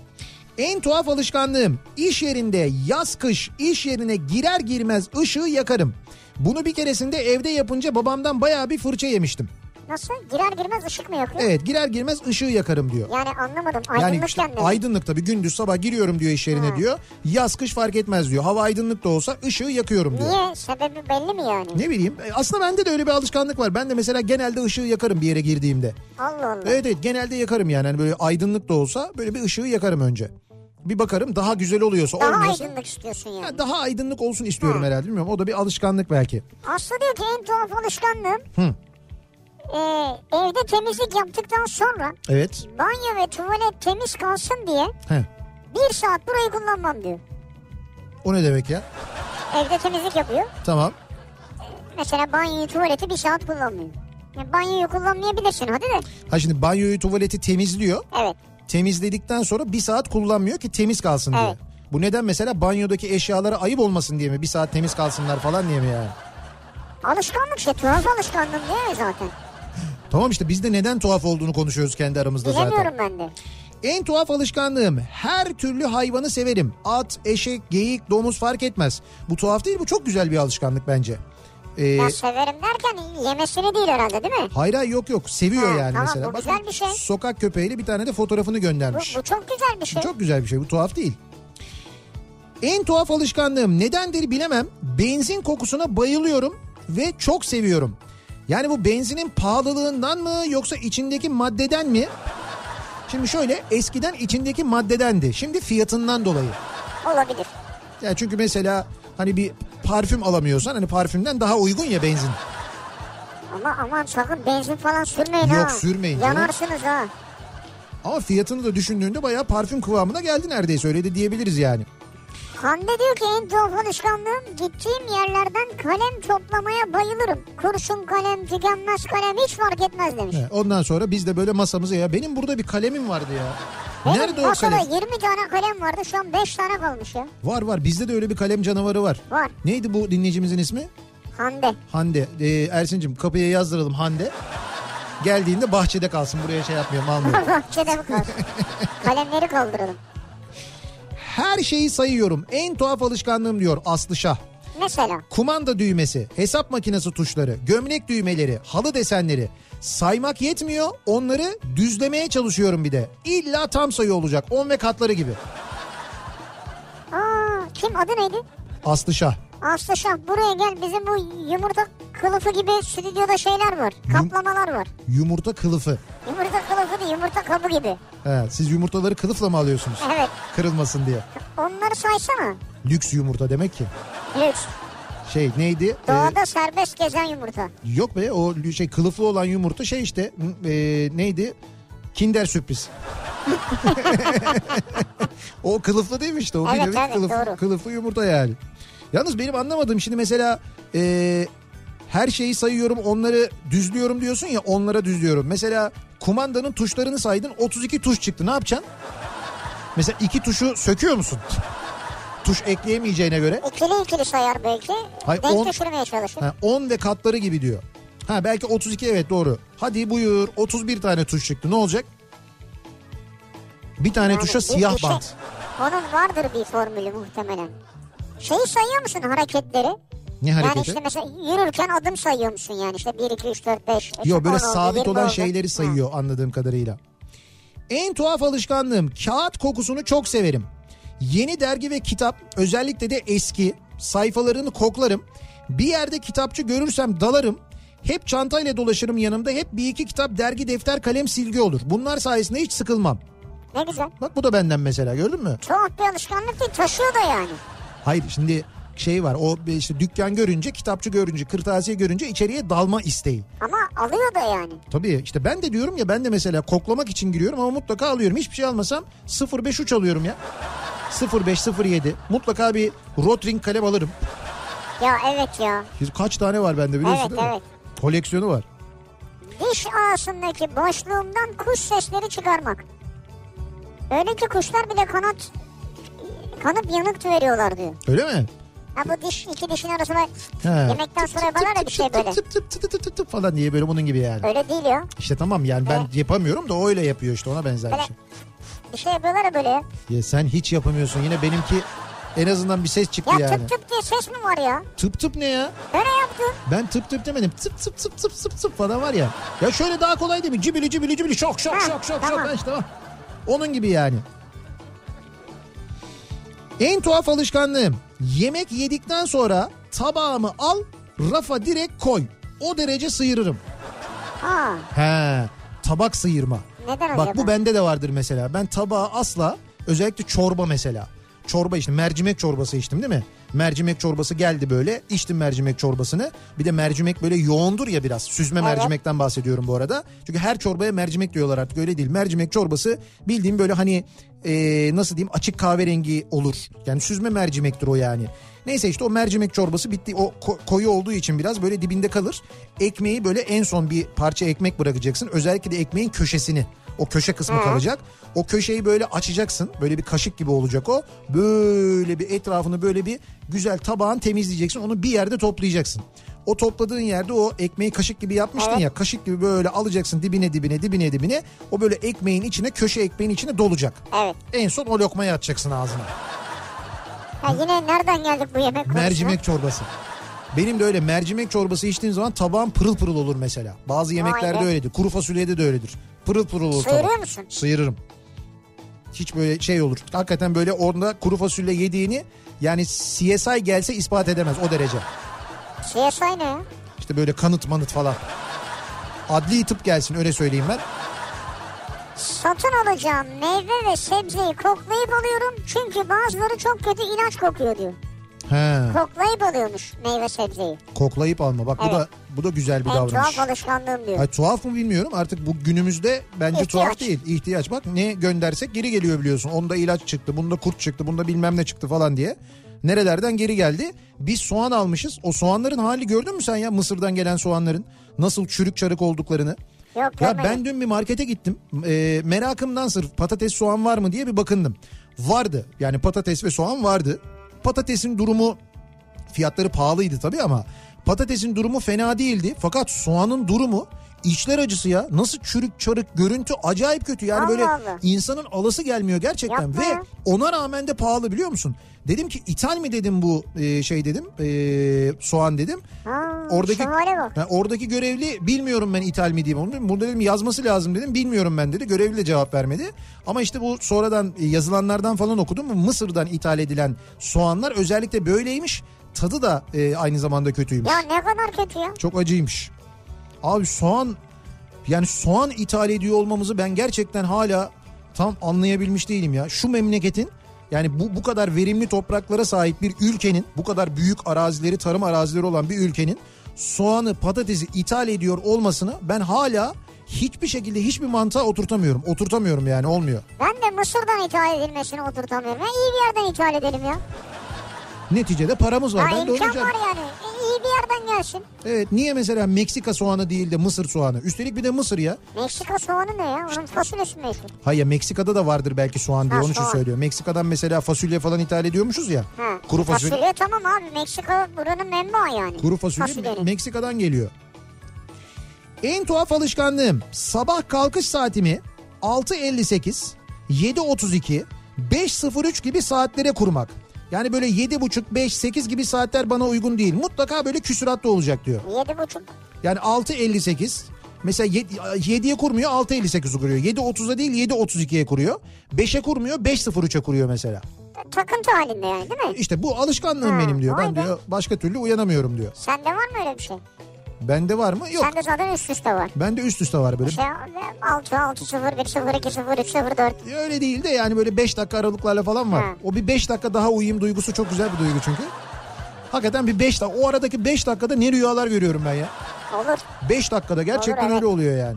S1: En tuhaf alışkanlığım iş yerinde yaz kış iş yerine girer girmez ışığı yakarım. Bunu bir keresinde evde yapınca babamdan bayağı bir fırça yemiştim.
S2: Nasıl? Girer girmez ışık mı yakıyor?
S1: Evet girer girmez ışığı yakarım diyor.
S2: Yani anlamadım.
S1: Yani
S2: Aydınlıkken
S1: işte
S2: mi?
S1: aydınlık tabii gündüz sabah giriyorum diyor iş yerine
S2: Ha.
S1: diyor. Yaz kış fark etmez diyor. Hava aydınlık da olsa ışığı yakıyorum diyor.
S2: Niye? Sebebi belli mi yani?
S1: Ne bileyim e, aslında bende de öyle bir alışkanlık var. Ben de mesela genelde ışığı yakarım bir yere girdiğimde.
S2: Allah Allah.
S1: Evet evet genelde yakarım yani. Hani böyle aydınlık da olsa böyle bir ışığı yakarım önce. Bir bakarım daha güzel oluyorsa
S2: Daha
S1: olmuyorsa.
S2: aydınlık istiyorsun yani.
S1: Ha, daha aydınlık olsun istiyorum herhalde bilmiyorum. O da bir alışkanlık belki.
S2: Aslı diyor ki en tuhaf alışkanlığım
S1: Hı.
S2: E, evde temizlik yaptıktan sonra
S1: Evet.
S2: banyo ve tuvalet temiz kalsın diye
S1: He.
S2: bir saat burayı kullanmam diyor.
S1: O ne demek ya?
S2: Evde temizlik yapıyor.
S1: Tamam.
S2: Mesela banyoyu tuvaleti bir saat kullanmıyor. Yani banyoyu kullanmayabilirsin hadi de.
S1: Ha şimdi banyoyu tuvaleti temizliyor.
S2: Evet.
S1: Temizledikten sonra bir saat kullanmıyor ki temiz kalsın diye.
S2: Evet.
S1: Bu neden mesela banyodaki eşyalara ayıp olmasın diye mi? Bir saat temiz kalsınlar falan diye mi yani?
S2: Alışkanlık şey tuhaf alışkanlığım değil mi zaten?
S1: Tamam işte biz de neden tuhaf olduğunu konuşuyoruz kendi aramızda zaten.
S2: Bilemiyorum ben de.
S1: En tuhaf alışkanlığım her türlü hayvanı severim. At, eşek, geyik, domuz fark etmez. Bu tuhaf değil bu çok güzel bir alışkanlık bence. Ee,
S2: Ya severim derken yemesini değil herhalde değil mi?
S1: hayır hayır yok yok seviyor
S2: Ha,
S1: yani
S2: tamam,
S1: mesela.
S2: bu güzel bir şey.
S1: Sokak köpeğiyle bir tane de fotoğrafını
S2: Bu,
S1: göndermiş.
S2: bu çok güzel bir şey.
S1: Çok güzel bir şey bu tuhaf değil. En tuhaf alışkanlığım nedendir bilemem. Benzin kokusuna bayılıyorum ve çok seviyorum. Yani bu benzinin pahalılığından mı yoksa içindeki maddeden mi? Şimdi şöyle eskiden içindeki maddedendi. Şimdi fiyatından dolayı.
S2: Olabilir.
S1: Yani çünkü mesela hani bir parfüm alamıyorsan hani parfümden daha uygun ya benzin.
S2: Ama aman sakın benzin falan sürmeyin
S1: Yok,
S2: ha.
S1: sürmeyin canım.
S2: Yanarsınız ha.
S1: Ama fiyatını da düşündüğünde bayağı parfüm kıvamına geldi neredeyse öyle de diyebiliriz yani.
S2: Hande diyor ki en tuhaf alışkanlığım gittiğim yerlerden kalem toplamaya bayılırım. Kurşun kalem, tükenmez kalem hiç fark etmez demiş.
S1: He, Ondan sonra biz de böyle masamıza ya benim burada bir kalemim vardı ya.
S2: Benim
S1: Nerede o kalem?
S2: 20 tane kalem vardı şu an 5 tane kalmış ya.
S1: Var var bizde de öyle bir kalem canavarı var.
S2: Var.
S1: Neydi bu dinleyicimizin ismi?
S2: Hande.
S1: Hande. Ee, Ersin'cim kapıya yazdıralım Hande. Geldiğinde bahçede kalsın buraya şey yapmayalım almayalım.
S2: Bahçede mi kalsın? Kalemleri kaldıralım.
S1: Her şeyi sayıyorum. En tuhaf alışkanlığım diyor Aslı Şah.
S2: Mesela
S1: Kumanda düğmesi, hesap makinesi tuşları, gömlek düğmeleri, halı desenleri. Saymak yetmiyor onları düzlemeye çalışıyorum bir de. İlla tam sayı olacak 10 ve katları gibi.
S2: aa, kim adı neydi?
S1: Aslı Şah.
S2: Aslı Şah buraya gel bizim bu yumurta kılıfı gibi stüdyoda şeyler var. Kaplamalar var.
S1: Yumurta kılıfı.
S2: Yumurta kılıfı değil yumurta kabı gibi.
S1: He, siz yumurtaları kılıfla mı alıyorsunuz?
S2: Evet
S1: Kırılmasın diye.
S2: onları saysana.
S1: Lüks yumurta demek ki.
S2: Lüks.
S1: Şey neydi? Ee,
S2: Doğada serbest gezen yumurta.
S1: yok be o şey kılıflı olan yumurta şey işte e, neydi? Kinder sürpriz. o kılıflı değil mi işte? O
S2: Evet, evet,
S1: kılıflı,
S2: doğru.
S1: kılıflı yumurta yani. Yalnız benim anlamadığım şimdi mesela e, her şeyi sayıyorum onları düzlüyorum diyorsun ya onlara düzlüyorum. Mesela kumandanın tuşlarını saydın 32 tuş çıktı ne yapacaksın? Mesela iki tuşu söküyor musun? Tuş ekleyemeyeceğine göre.
S2: İkili ikili sayar belki.
S1: Hayır,
S2: Denk
S1: on-
S2: düşürmeye çalışır.
S1: Ha, 10 ve katları gibi diyor. Ha belki 32 evet doğru. Hadi buyur 31 tane tuş çıktı ne olacak? Bir tane
S2: Yani
S1: tuşa
S2: bir-
S1: siyah
S2: şey-
S1: bant.
S2: Onun vardır bir formülü muhtemelen. Şeyi sayıyor musun hareketleri?
S1: Ne
S2: Yani
S1: hareketi?
S2: işte mesela yürürken adım sayıyor musun yani işte 1, 2, 3, 4, 5. işte
S1: Yok böyle
S2: 10 oldu,
S1: sabit
S2: 20
S1: olan
S2: oldu.
S1: şeyleri
S2: Ha.
S1: sayıyor anladığım kadarıyla. En tuhaf alışkanlığım kağıt kokusunu çok severim. Yeni dergi ve kitap özellikle de eski sayfalarını koklarım. Bir yerde kitapçı görürsem dalarım. Hep çantayla dolaşırım yanımda. Hep bir iki kitap, dergi, defter, kalem, silgi olur. Bunlar sayesinde hiç sıkılmam.
S2: Ne güzel.
S1: Bak bu da benden mesela gördün mü?
S2: Tuhaf bir alışkanlık değil taşıyor da yani.
S1: Hayır şimdi şey var o işte dükkan görünce kitapçı görünce kırtasiye görünce içeriye dalma isteği.
S2: Ama alıyor da yani.
S1: Tabii işte ben de diyorum ya ben de mesela koklamak için giriyorum ama mutlaka alıyorum. Hiçbir şey almasam 05 uç alıyorum ya. 05 07 mutlaka bir Rotring kalem alırım.
S2: Ya evet ya.
S1: Kaç tane var bende biliyorsun
S2: Evet,
S1: değil mi?
S2: evet.
S1: Koleksiyonu var.
S2: Diş ağasındaki boşluğumdan kuş sesleri çıkarmak. Öyle ki kuşlar bile kanat kanıp yanık veriyorlar diyor.
S1: Öyle mi?
S2: Ha bu diş iki dişin arasına
S1: He.
S2: yemekten sonra yaparlar ya bir şey böyle.
S1: Tıp tıp tıp tıp tıp tıp falan diye böyle bunun gibi yani.
S2: Öyle değil ya.
S1: İşte tamam yani ben
S2: Evet.
S1: yapamıyorum da o öyle yapıyor işte ona benzer bir
S2: Böyle
S1: şey.
S2: bir şey yapıyorlar ya böyle ya.
S1: Ya sen hiç yapamıyorsun yine benimki en azından bir ses çıktı
S2: Ya
S1: yani.
S2: tıp tıp diye ses mi var ya?
S1: Tıp tıp ne ya?
S2: Böyle yaptın.
S1: Ben tıp tıp demedim. Tıp tıp tıp tıp tıp tıp falan var ya. Ya şöyle daha kolay değil mi? Cibili cibili cibili şok şok
S2: Ha,
S1: şok şok
S2: tamam.
S1: şok. işte o. Onun gibi yani. En tuhaf alışkanlığım. Yemek yedikten sonra tabağımı al rafa direkt koy. O derece sıyırırım.
S2: Ha,
S1: He tabak sıyırma.
S2: neden
S1: Bak
S2: acaba?
S1: bu bende de vardır mesela. Ben tabağı asla özellikle çorba mesela. Çorba içtim mercimek çorbası içtim değil mi? Mercimek çorbası geldi böyle içtim mercimek çorbasını. Bir de mercimek böyle yoğundur ya biraz. Süzme
S2: Evet.
S1: mercimekten bahsediyorum bu arada. Çünkü her çorbaya mercimek diyorlar artık öyle değil. Mercimek çorbası bildiğim böyle hani e, nasıl diyeyim açık kahverengi olur. Yani süzme mercimektir o yani. Neyse işte o mercimek çorbası bitti. O ko- koyu olduğu için biraz böyle dibinde kalır. Ekmeği böyle en son bir parça ekmek bırakacaksın. Özellikle de ekmeğin köşesini. O köşe kısmı kalacak. O köşeyi böyle açacaksın. Böyle bir kaşık gibi olacak o. Böyle bir etrafını böyle bir güzel tabağın temizleyeceksin. Onu bir yerde toplayacaksın. O topladığın yerde o ekmeği kaşık gibi yapmıştın
S2: Evet.
S1: ya. Kaşık gibi böyle alacaksın dibine dibine dibine dibine. O böyle ekmeğin içine köşe ekmeğin içine dolacak.
S2: Evet.
S1: En son o lokmayı atacaksın ağzına.
S2: Ha, yine nereden geldik bu yemek konusuna?
S1: Mercimek çorbası. Benim de öyle mercimek çorbası içtiğin zaman tabağım pırıl pırıl olur mesela. Bazı yemeklerde
S2: be.
S1: öyledir. Kuru fasulyede de öyledir. Pırıl pırıl olur
S2: Sıyırıyor
S1: tabak.
S2: musun?
S1: Sıyırırım. Hiç böyle şey olur. Hakikaten böyle orada kuru fasulye yediğini yani CSI gelse ispat edemez o derece.
S2: CSI ne?
S1: İşte böyle kanıt manıt falan. Adli tıp gelsin öyle söyleyeyim ben.
S2: Satın alacağım meyve ve sebzeyi koklayıp alıyorum. Çünkü bazıları çok kötü ilaç kokuyor diyor.
S1: He,
S2: Koklayıp alıyormuş meyve sebzeyi.
S1: koklayıp alma. Bak bu
S2: Evet.
S1: da bu da güzel bir
S2: En
S1: davranış.
S2: tuhaf alışkanlığım diyor.
S1: Ay, tuhaf mı bilmiyorum artık bu günümüzde bence
S2: İhtiyaç.
S1: tuhaf değil. İhtiyaç bak ne göndersek geri geliyor biliyorsun. Onda ilaç çıktı, bunda kurt çıktı, bunda bilmem ne çıktı falan diye. Nerelerden geri geldi? Biz soğan almışız. O soğanların hali gördün mü sen ya Mısır'dan gelen soğanların? Nasıl çürük çarık olduklarını.
S2: Yok
S1: Ya ben dün bir markete gittim. Ee, merakımdan sırf patates soğan var mı diye bir bakındım. Vardı. Yani patates ve soğan vardı. Patatesin durumu fiyatları pahalıydı tabii ama patatesin durumu fena değildi. Fakat soğanın durumu içler acısı ya. Nasıl çürük çarık görüntü acayip kötü. Yani
S2: Allah
S1: böyle
S2: Allah.
S1: insanın alası gelmiyor gerçekten.
S2: Yapma
S1: Ve ona rağmen de pahalı biliyor musun? Dedim ki ithal mi dedim bu e, şey dedim e, soğan dedim.
S2: Ha,
S1: Oradaki. Ha, oradaki görevli bilmiyorum ben ithal mi diyeyim onu. Burada dedim yazması lazım dedim. Bilmiyorum ben dedi. Görevli de cevap vermedi. Ama işte bu sonradan e, yazılanlardan falan okudum. Mısır'dan ithal edilen soğanlar özellikle böyleymiş. Tadı da e, aynı zamanda kötüymüş.
S2: Ya ne kadar kötü ya.
S1: Çok acıymış. Abi soğan yani soğan ithal ediyor olmamızı ben gerçekten hala tam anlayabilmiş değilim ya. Şu memleketin yani bu bu kadar verimli topraklara sahip bir ülkenin, bu kadar büyük arazileri, tarım arazileri olan bir ülkenin soğanı, patatesi ithal ediyor olmasını ben hala hiçbir şekilde hiçbir mantığa oturtamıyorum. Oturtamıyorum yani olmuyor.
S2: Ben de Mısır'dan ithal edilmesini oturtamıyorum. Ya iyi bir yerden ithal edelim ya.
S1: Neticede paramız var.
S2: Ha
S1: ben de
S2: imkan
S1: olacak.
S2: var yani. Bir yerden gelsin.
S1: Evet niye mesela Meksika soğanı değil de Mısır soğanı? Üstelik bir de Mısır ya.
S2: Meksika soğanı ne ya? Onun fasulyesi meşhur.
S1: Hayır Meksika'da da vardır belki soğan diye
S2: Ha,
S1: onun için
S2: soğan.
S1: söylüyor. Meksika'dan mesela fasulye falan ithal ediyormuşuz ya.
S2: Ha.
S1: Kuru fasulye.
S2: Fasulye tamam abi. Meksika buranın menbaı yani.
S1: Kuru fasulye
S2: Fasulyenin.
S1: Meksika'dan geliyor. En tuhaf alışkanlığım sabah kalkış saatimi 6.58, 7.32, 5.03 gibi saatlere kurmak. Yani böyle 7.30, 5, 8 gibi saatler bana uygun değil. Mutlaka böyle küsuratlı olacak diyor.
S2: Yedi buçuk.
S1: Yani 6.58 mesela 7'ye kurmuyor 6.58'i kuruyor. 7.30'a değil 7.32'ye kuruyor. 5'e kurmuyor 5.03'e kuruyor mesela.
S2: Takıntı halinde yani değil mi?
S1: İşte bu alışkanlığım
S2: Ha,
S1: benim diyor. Ben diyor başka türlü uyanamıyorum diyor.
S2: Sende var mı öyle bir şey?
S1: Bende var mı? Yok.
S2: Sende zaten üst üste var.
S1: Bende üst üste var böyle.
S2: İşte 6, 6, 0, 1, 0, 2, 0, 3, 0, 4.
S1: Öyle değil de yani böyle 5 dakika aralıklarla falan var.
S2: Ha.
S1: O bir 5 dakika daha uyuyayım duygusu çok güzel bir duygu çünkü. Hakikaten bir 5 dakika. O aradaki 5 dakikada ne rüyalar görüyorum ben ya.
S2: Olur.
S1: 5 dakikada gerçekten
S2: Olur, evet.
S1: öyle oluyor yani.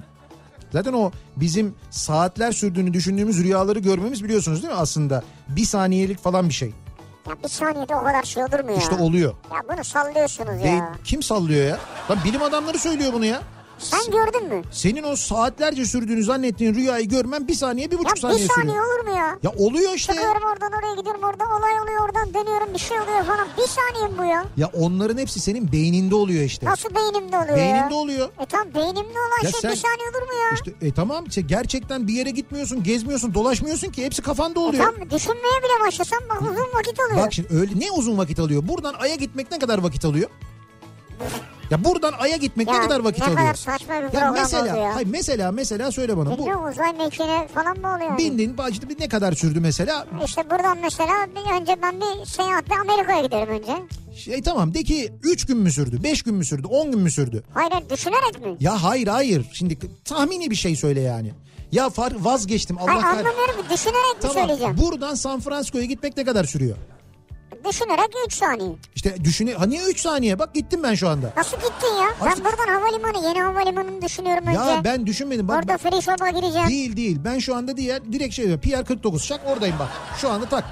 S1: Zaten o bizim saatler sürdüğünü düşündüğümüz rüyaları görmemiz biliyorsunuz değil mi aslında? Bir saniyelik falan bir şey.
S2: Ya bir saniyede o kadar şey olur mu ya?
S1: İşte oluyor.
S2: Ya bunu sallıyorsunuz ya.
S1: kim sallıyor ya? Lan bilim adamları söylüyor bunu ya.
S2: Sen gördün mü?
S1: Senin o saatlerce sürdüğünü zannettiğin rüyayı görmen bir saniye bir
S2: Ya
S1: buçuk
S2: bir
S1: saniye
S2: saniye
S1: sürüyor.
S2: olur mu ya?
S1: Ya oluyor işte.
S2: Çıkıyorum oradan oraya gidiyorum orada olay oluyor oradan dönüyorum bir şey oluyor falan. Bir saniye mi bu ya?
S1: Ya onların hepsi senin beyninde oluyor işte.
S2: Nasıl beynimde oluyor ya?
S1: Beyninde oluyor.
S2: E tamam beynimde olan
S1: Ya
S2: şey
S1: sen-
S2: bir saniye olur mu ya?
S1: İşte e tamam işte gerçekten bir yere gitmiyorsun, gezmiyorsun, dolaşmıyorsun ki hepsi kafanda
S2: E
S1: oluyor.
S2: tamam düşünmeye bile başlasam bak uzun vakit oluyor.
S1: Bak şimdi öyle ne uzun vakit alıyor? Buradan Ay'a gitmek ne kadar vakit alıyor? Ya buradan Ay'a gitmek
S2: ya
S1: ne kadar vakit
S2: ne
S1: alıyor?
S2: kadar saçma bir
S1: ya mesela,
S2: oldu ya.
S1: hayır mesela mesela söyle bana bu
S2: Bilmiyorum uzay mekiğine falan mı oluyor?
S1: bindin işte bir ne kadar sürdü mesela?
S2: İşte buradan mesela önce ben bir seyahatle Amerika'ya giderim önce.
S1: Şey tamam de ki 3 gün mü sürdü, 5 gün mü sürdü, 10 gün mü sürdü?
S2: Hayır düşünerek mi?
S1: Ya hayır hayır. Şimdi tahmini bir şey söyle yani. Ya far, vazgeçtim Allah
S2: Hayır anlamıyorum düşünerek mi
S1: Tamam
S2: söyleyeceğim?
S1: buradan San Francisco'ya gitmek ne kadar sürüyor?
S2: Düşünerek 3 saniye.
S1: İşte düşüne ha niye 3 saniye bak gittim ben şu anda.
S2: Nasıl gittin ya?
S1: Artık-
S2: Ben buradan havalimanı yeni havalimanını düşünüyorum önce.
S1: Ya ben düşünmedim bak.
S2: Orada free shop'a gireceğim.
S1: Değil değil ben şu anda diğer direkt şey PR 49 şak oradayım bak. Şu anda tak.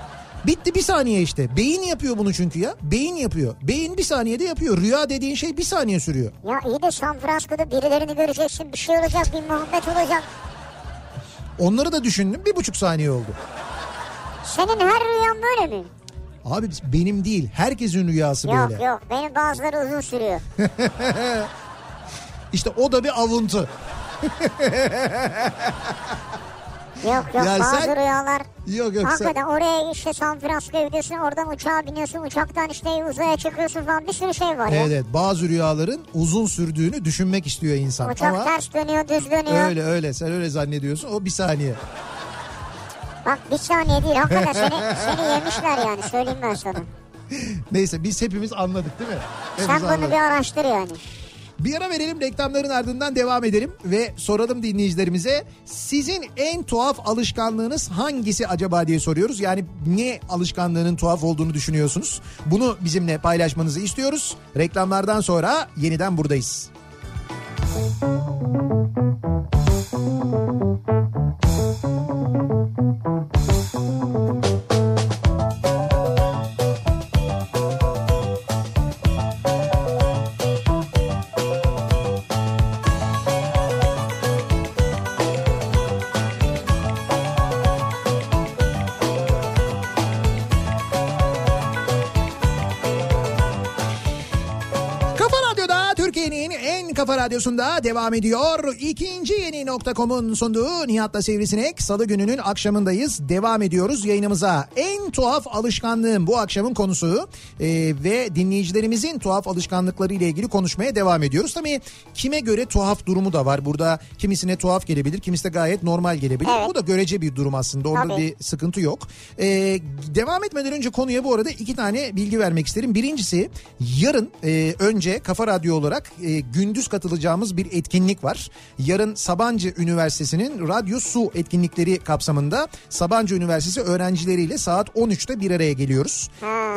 S1: Bitti bir saniye işte. Beyin yapıyor bunu çünkü ya. Beyin yapıyor. Beyin bir saniyede yapıyor. Rüya dediğin şey bir saniye sürüyor.
S2: Ya iyi de San Francisco'da birilerini göreceksin. Bir şey olacak, bir muhabbet olacak.
S1: Onları da düşündüm bir buçuk saniye oldu.
S2: Senin her rüyan böyle mi?
S1: Abi benim değil herkesin rüyası
S2: Yok
S1: böyle.
S2: yok benim bazıları uzun sürüyor.
S1: İşte o da bir avuntu.
S2: Yok yok
S1: Ya
S2: bazı
S1: sen-
S2: rüyalar.
S1: Yok yok sen...
S2: Hakikaten oraya işte San Francisco'ya gidiyorsun oradan uçağa biniyorsun uçaktan işte uzaya çıkıyorsun falan bir sürü şey var ya.
S1: Evet evet, bazı rüyaların uzun sürdüğünü düşünmek istiyor insan.
S2: Uçak
S1: Ama
S2: ters dönüyor düz dönüyor.
S1: öyle öyle sen öyle zannediyorsun o bir saniye.
S2: Bak bir saniye değil hakikaten seni, seni yemişler yani söyleyeyim ben sana.
S1: Neyse biz hepimiz anladık değil mi?
S2: Sen
S1: Hepimiz
S2: bunu
S1: anladık.
S2: bir araştır yani.
S1: Bir ara verelim reklamların ardından devam edelim ve soralım dinleyicilerimize sizin en tuhaf alışkanlığınız hangisi acaba diye soruyoruz. Yani ne alışkanlığının tuhaf olduğunu düşünüyorsunuz? Bunu bizimle paylaşmanızı istiyoruz. Reklamlardan sonra yeniden buradayız. Kafa kafa radyosunda devam ediyor. İkinci yeni nokta.com'un sunduğu Nihat'la Sivrisinek. Salı gününün akşamındayız. Devam ediyoruz yayınımıza. En tuhaf alışkanlığım bu akşamın konusu. Ee, ve dinleyicilerimizin tuhaf alışkanlıkları ile ilgili konuşmaya devam ediyoruz. Tabii kime göre tuhaf durumu da var. Burada kimisine tuhaf gelebilir, kimisi de gayet normal gelebilir.
S2: Evet.
S1: Bu da görece bir durum aslında. Orada
S2: Tabii.
S1: bir sıkıntı yok. Ee, devam etmeden önce konuya bu arada iki tane bilgi vermek isterim. Birincisi yarın e, önce Kafa Radyo olarak e, gündüz katılacağımız bir etkinlik var. Yarın Sabancı Üniversitesi'nin Radyo Su etkinlikleri kapsamında Sabancı Üniversitesi öğrencileriyle saat 13'te bir araya geliyoruz.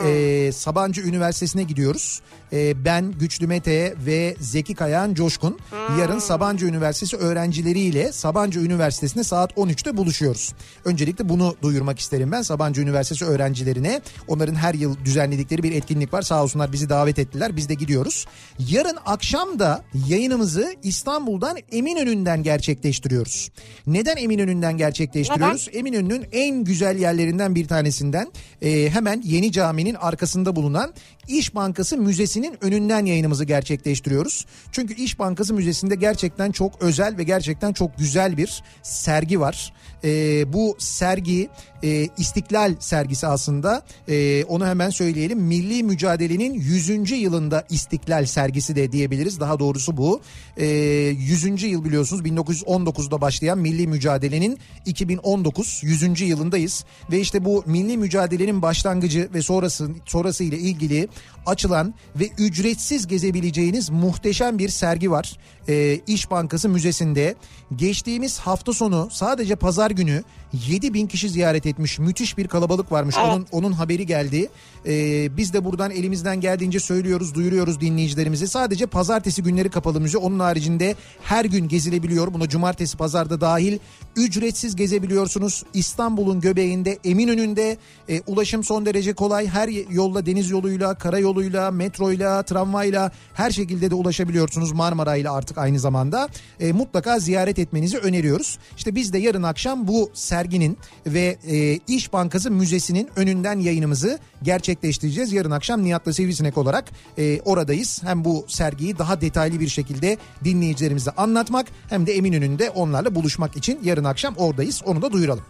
S1: Ee, Sabancı Üniversitesi'ne gidiyoruz. Ee, ben Güçlü Mete ve Zeki Kayan Coşkun yarın Sabancı Üniversitesi öğrencileriyle Sabancı Üniversitesi'nde saat 13'te buluşuyoruz. Öncelikle bunu duyurmak isterim ben Sabancı Üniversitesi öğrencilerine. Onların her yıl düzenledikleri bir etkinlik var. Sağ olsunlar bizi davet ettiler. Biz de gidiyoruz. Yarın akşam da yayınımızı İstanbul'dan Eminönü'nden gerçekleştiriyoruz. Neden Eminönü'nden gerçekleştiriyoruz? Eminönü'nün en güzel yerlerinden bir tanesinden e, hemen Yeni Cami'nin arkasında bulunan İş Bankası Müzesi'nin önünden yayınımızı gerçekleştiriyoruz. Çünkü İş Bankası Müzesi'nde gerçekten çok özel ve gerçekten çok güzel bir sergi var. E, bu sergi e, İstiklal sergisi aslında E, onu hemen söyleyelim. Milli mücadelenin 100. yılında İstiklal sergisi de diyebiliriz. Daha doğrusu bu. Ee, 100. yıl biliyorsunuz 1919'da başlayan milli mücadelenin 2019 100. yılındayız ve işte bu milli mücadelenin başlangıcı ve sonrası sonrası ile ilgili açılan ve ücretsiz gezebileceğiniz muhteşem bir sergi var. Ee, İş Bankası Müzesi'nde geçtiğimiz hafta sonu sadece pazar günü 7 bin kişi ziyaret etmiş. Müthiş bir kalabalık varmış.
S2: Evet.
S1: Onun onun haberi geldi. Ee, biz de buradan elimizden geldiğince söylüyoruz, duyuruyoruz dinleyicilerimize. Sadece pazartesi günleri kapalı müze. Onun haricinde her gün gezilebiliyor. Buna cumartesi, pazarda dahil ücretsiz gezebiliyorsunuz. İstanbul'un göbeğinde, Eminönü'nde e, ulaşım son derece kolay. Her yolla, deniz yoluyla, karayoluyla, metroyla, tramvayla her şekilde de ulaşabiliyorsunuz. Marmara'yla artık aynı zamanda. E, mutlaka ziyaret etmenizi öneriyoruz. İşte biz de yarın akşam bu serginin ve e, İş Bankası Müzesi'nin önünden yayınımızı gerçekleştireceğiz. Yarın akşam Nihat'la Sivrisinek olarak e, oradayız. Hem bu sergiyi daha detaylı bir şekilde dinleyicilerimize anlatmak hem de Eminönü'nde onlarla buluşmak için yarın akşam oradayız. Onu da duyuralım.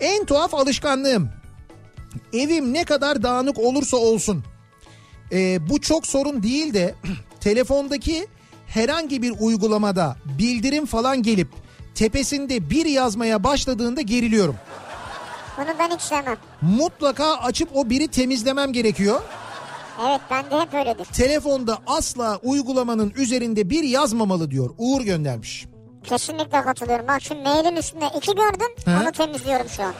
S1: En tuhaf alışkanlığım. Evim ne kadar dağınık olursa olsun. E, bu çok sorun değil de telefondaki herhangi bir uygulamada bildirim falan gelip tepesinde bir yazmaya başladığında geriliyorum.
S2: Bunu ben hiç sevmem.
S1: Mutlaka açıp o biri temizlemem gerekiyor.
S2: Evet ben de hep öyledir.
S1: Telefonda asla uygulamanın üzerinde bir yazmamalı diyor. Uğur göndermiş.
S2: Kesinlikle katılıyorum. Bak şimdi mailin üstünde iki gördüm.
S1: He?
S2: Onu temizliyorum şu an.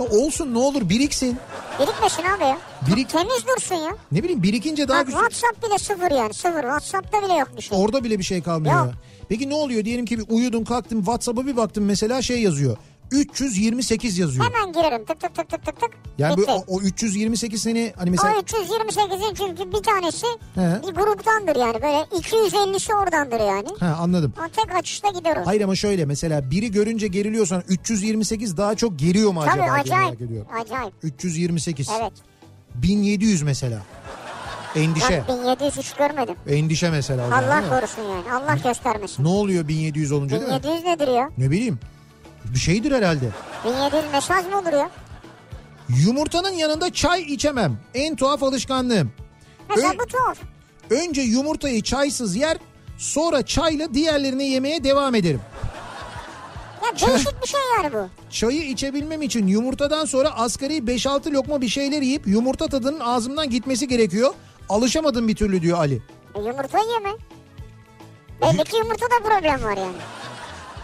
S1: Ya olsun ne olur biriksin.
S2: Birikmesin abi ya.
S1: Birik-
S2: Temiz dursun ya.
S1: Ne bileyim birikince daha
S2: Bak
S1: güzel.
S2: WhatsApp bile sıfır yani sıfır. WhatsApp'ta bile yok bir şey.
S1: Orada bile bir şey kalmıyor.
S2: Yok.
S1: Peki ne oluyor? Diyelim ki bir uyudun kalktın WhatsApp'a bir baktın mesela şey yazıyor. 328 yazıyor.
S2: Hemen girerim tık tık tık tık tık tık.
S1: Yani bu, o, o 328 seni hani mesela
S2: O 328'in çünkü bir tanesi
S1: He.
S2: bir gruptandır yani. Böyle 250'si oradandır yani.
S1: ha anladım.
S2: O tek açışta gider o.
S1: Hayır ama şöyle mesela biri görünce geriliyorsan 328 daha çok geriyor mu acaba
S2: Tabii
S1: diye merak
S2: acayip. Acayip.
S1: 328.
S2: Evet.
S1: 1700 mesela. Endişe.
S2: Ben 1700 hiç görmedim.
S1: Endişe mesela.
S2: Allah korusun yani. Allah göstermesin.
S1: Ne oluyor 1700 olunca değil mi?
S2: 1700 nedir ya?
S1: Ne bileyim. Bir şeydir herhalde.
S2: 1700 mesaj mı olur ya?
S1: Yumurtanın yanında çay içemem. En tuhaf alışkanlığım.
S2: Mesela
S1: Ö-
S2: bu tuhaf.
S1: Önce yumurtayı çaysız yer, sonra çayla diğerlerini yemeye devam ederim.
S2: Ya değişik bir şey yani bu.
S1: Çayı içebilmem için yumurtadan sonra asgari 5-6 lokma bir şeyler yiyip yumurta tadının ağzımdan gitmesi gerekiyor. Alışamadım bir türlü diyor Ali.
S2: E, yumurta yeme. Belli ki yumurtada problem var yani.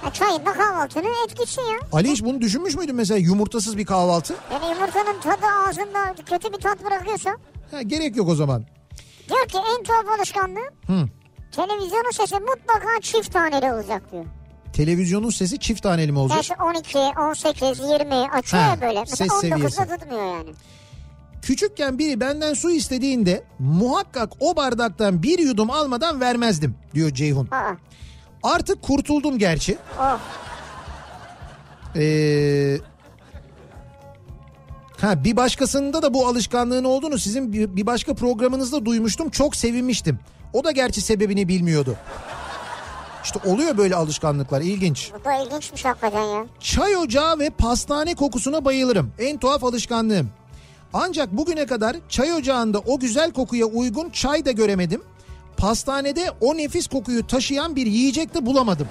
S2: Ya çayın da kahvaltının etkisi ya.
S1: Ali hiç bunu düşünmüş müydün mesela yumurtasız bir kahvaltı?
S2: Yani yumurtanın tadı ağzında kötü bir tat bırakıyorsa.
S1: Ha, gerek yok o zaman.
S2: Diyor ki en tuhaf alışkanlığı
S1: Hı.
S2: televizyonun sesi mutlaka çift taneli olacak diyor.
S1: Televizyonun sesi çift taneli mi olacak?
S2: Yani 12, 18, 20 açıyor
S1: Ha,
S2: ya böyle. Mesela
S1: ses
S2: 19'da
S1: seviyesi.
S2: tutmuyor yani.
S1: Küçükken biri benden su istediğinde muhakkak o bardaktan bir yudum almadan vermezdim diyor Ceyhun.
S2: Aa,
S1: Artık kurtuldum gerçi.
S2: oh.
S1: Ee, ha bir başkasında da bu alışkanlığın olduğunu sizin bir, başka programınızda duymuştum. Çok sevinmiştim. O da gerçi sebebini bilmiyordu. İşte oluyor böyle alışkanlıklar ilginç.
S2: Bu ilginçmiş hakikaten ya.
S1: Çay ocağı ve pastane kokusuna bayılırım. En tuhaf alışkanlığım. Ancak bugüne kadar çay ocağında o güzel kokuya uygun çay da göremedim. Pastanede o nefis kokuyu taşıyan bir yiyecek de bulamadım.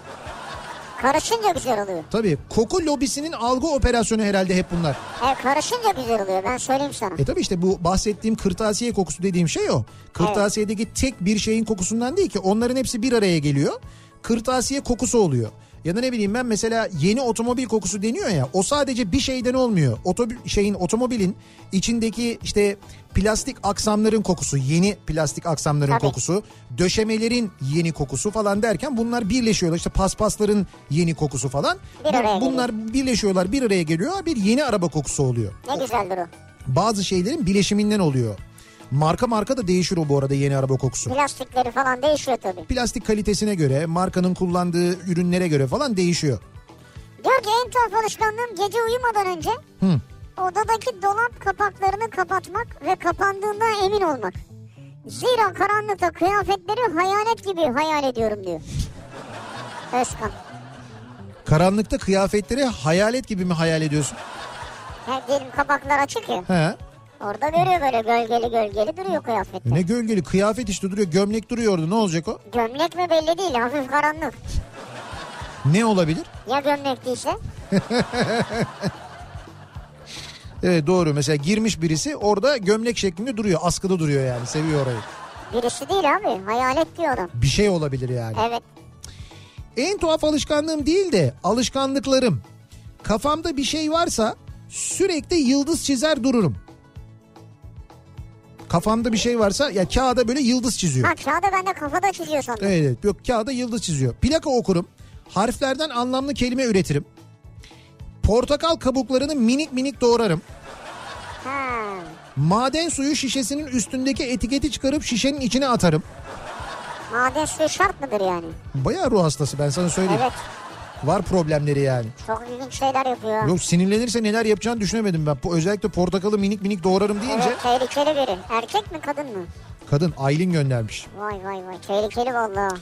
S2: Karışınca güzel oluyor.
S1: Tabii koku lobisinin algı operasyonu herhalde hep bunlar.
S2: Evet karışınca güzel oluyor ben söyleyeyim sana.
S1: E tabii işte bu bahsettiğim kırtasiye kokusu dediğim şey o. Kırtasiyedeki tek bir şeyin kokusundan değil ki onların hepsi bir araya geliyor. Kırtasiye kokusu oluyor. Ya da ne bileyim ben mesela yeni otomobil kokusu deniyor ya o sadece bir şeyden olmuyor. Otobil, şeyin otomobilin içindeki işte plastik aksamların kokusu, yeni plastik aksamların
S2: Tabii.
S1: kokusu, döşemelerin yeni kokusu falan derken bunlar birleşiyorlar. İşte paspasların yeni kokusu falan.
S2: Bir araya
S1: bunlar birleşiyorlar, bir araya geliyor. Bir yeni araba kokusu oluyor
S2: Ne güzeldir o.
S1: bazı şeylerin bileşiminden oluyor. Marka marka da değişir o bu arada yeni araba kokusu.
S2: Plastikleri falan değişiyor tabii.
S1: Plastik kalitesine göre, markanın kullandığı ürünlere göre falan değişiyor.
S2: Diyor ki en tuhaf alışkanlığım gece uyumadan önce
S1: Hı.
S2: odadaki dolap kapaklarını kapatmak ve kapandığından emin olmak. Zira karanlıkta kıyafetleri hayalet gibi hayal ediyorum diyor. Özkan.
S1: Karanlıkta kıyafetleri hayalet gibi mi hayal ediyorsun?
S2: Ha, diyelim kapaklar açık ya.
S1: He.
S2: Orada görüyor böyle gölgeli gölgeli duruyor kıyafette.
S1: Ne gölgeli kıyafet işte duruyor gömlek duruyordu ne olacak o?
S2: Gömlek mi belli değil hafif karanlık.
S1: Ne olabilir?
S2: Ya gömlek değilse?
S1: Evet doğru mesela girmiş birisi orada gömlek şeklinde duruyor askıda duruyor yani seviyor orayı.
S2: Birisi değil abi hayalet diyor adam.
S1: Bir şey olabilir yani.
S2: Evet.
S1: En tuhaf alışkanlığım değil de alışkanlıklarım. Kafamda bir şey varsa sürekli yıldız çizer dururum. Kafamda bir şey varsa ya kağıda böyle yıldız çiziyor.
S2: Ha kağıda ben de kafada çiziyor sandım.
S1: Evet, evet yok kağıda yıldız çiziyor. Plaka okurum. Harflerden anlamlı kelime üretirim. Portakal kabuklarını minik minik doğrarım.
S2: Ha.
S1: Maden suyu şişesinin üstündeki etiketi çıkarıp şişenin içine atarım.
S2: Maden suyu şart mıdır yani?
S1: Bayağı ruh hastası ben sana söyleyeyim.
S2: Evet.
S1: Var problemleri yani.
S2: Çok ilginç şeyler yapıyor.
S1: Yok sinirlenirse neler yapacağını düşünemedim ben. Bu özellikle portakalı minik minik doğrarım deyince
S2: Evet tehlikeli biri. Erkek mi kadın mı?
S1: kadın Aylin göndermiş.
S2: Vay vay vay tehlikeli vallahi.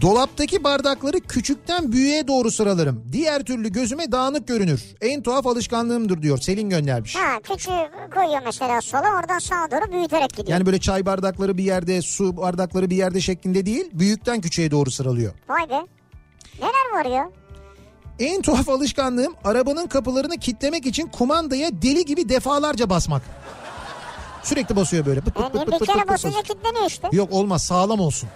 S1: Dolaptaki bardakları küçükten büyüğe doğru sıralarım. Diğer türlü gözüme dağınık görünür. En tuhaf alışkanlığımdır diyor. Selin göndermiş.
S2: Ha küçüğü koyuyor mesela sola oradan sağa doğru büyüterek gidiyor.
S1: Yani böyle çay bardakları bir yerde, su bardakları bir yerde şeklinde değil, büyükten küçüğe doğru sıralıyor.
S2: Vay be. Neler var ya?
S1: En tuhaf alışkanlığım arabanın kapılarını kitlemek için kumandaya deli gibi defalarca basmak. Sürekli basıyor böyle. Pıt pıt
S2: Yani
S1: pıt pıt
S2: bir
S1: pıt
S2: kere
S1: pıt pıt
S2: basınca kilitleniyor işte.
S1: Yok olmaz sağlam olsun.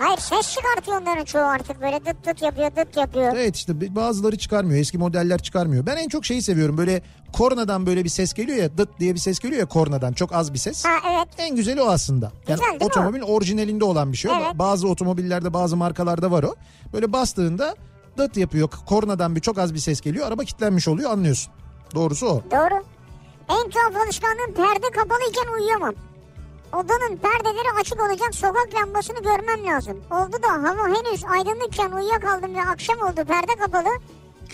S2: Hayır ses çıkartıyor onların çoğu artık böyle dıt dıt yapıyor dıt yapıyor.
S1: Evet işte bazıları çıkarmıyor. Eski modeller çıkarmıyor. Ben en çok şeyi seviyorum. Böyle kornadan böyle bir ses geliyor ya dıt diye bir ses geliyor ya kornadan. Çok az bir ses.
S2: Ha evet.
S1: En güzeli o aslında. Yani
S2: Güzel değil mi
S1: otomobil orijinalinde olan bir şey. o.
S2: Evet.
S1: Bazı otomobillerde bazı markalarda var o. Böyle bastığında dıt yapıyor. Kornadan bir çok az bir ses geliyor. Araba kilitlenmiş oluyor anlıyorsun. Doğrusu o.
S2: Doğru. En tuhaf alışkanlığım perde kapalıyken uyuyamam. Odanın perdeleri açık olacak sokak lambasını görmem lazım. Oldu da hava henüz aydınlıkken uyuyakaldım ve akşam oldu perde kapalı.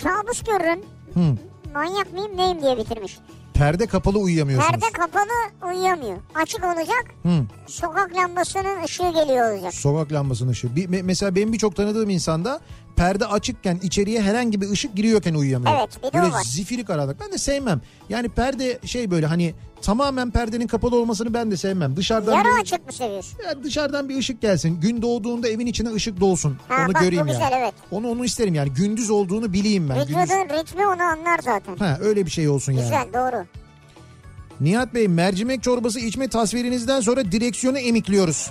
S2: Kabus görürüm.
S1: Hı.
S2: Manyak mıyım neyim diye bitirmiş.
S1: Perde kapalı uyuyamıyorsunuz.
S2: Perde kapalı uyuyamıyor. Açık olacak
S1: Hı.
S2: sokak lambasının ışığı geliyor olacak.
S1: Sokak lambasının ışığı. Bir, me- mesela benim birçok tanıdığım insanda perde açıkken içeriye herhangi bir ışık giriyorken uyuyamıyor.
S2: Evet, bir de
S1: Böyle
S2: var.
S1: zifiri karanlık. Ben de sevmem. Yani perde şey böyle hani tamamen perdenin kapalı olmasını ben de sevmem. Dışarıdan
S2: Yarı
S1: bir,
S2: açık mı seviyorsun?
S1: ya dışarıdan bir ışık gelsin. Gün doğduğunda evin içine ışık dolsun.
S2: Ha,
S1: onu
S2: bak
S1: göreyim
S2: güzel,
S1: yani.
S2: evet.
S1: Onu onu isterim yani. Gündüz olduğunu bileyim ben. Gündüz...
S2: Vücudun ritmi onu anlar zaten.
S1: Ha öyle bir şey olsun yani.
S2: Güzel doğru.
S1: Nihat Bey mercimek çorbası içme tasvirinizden sonra direksiyonu emikliyoruz.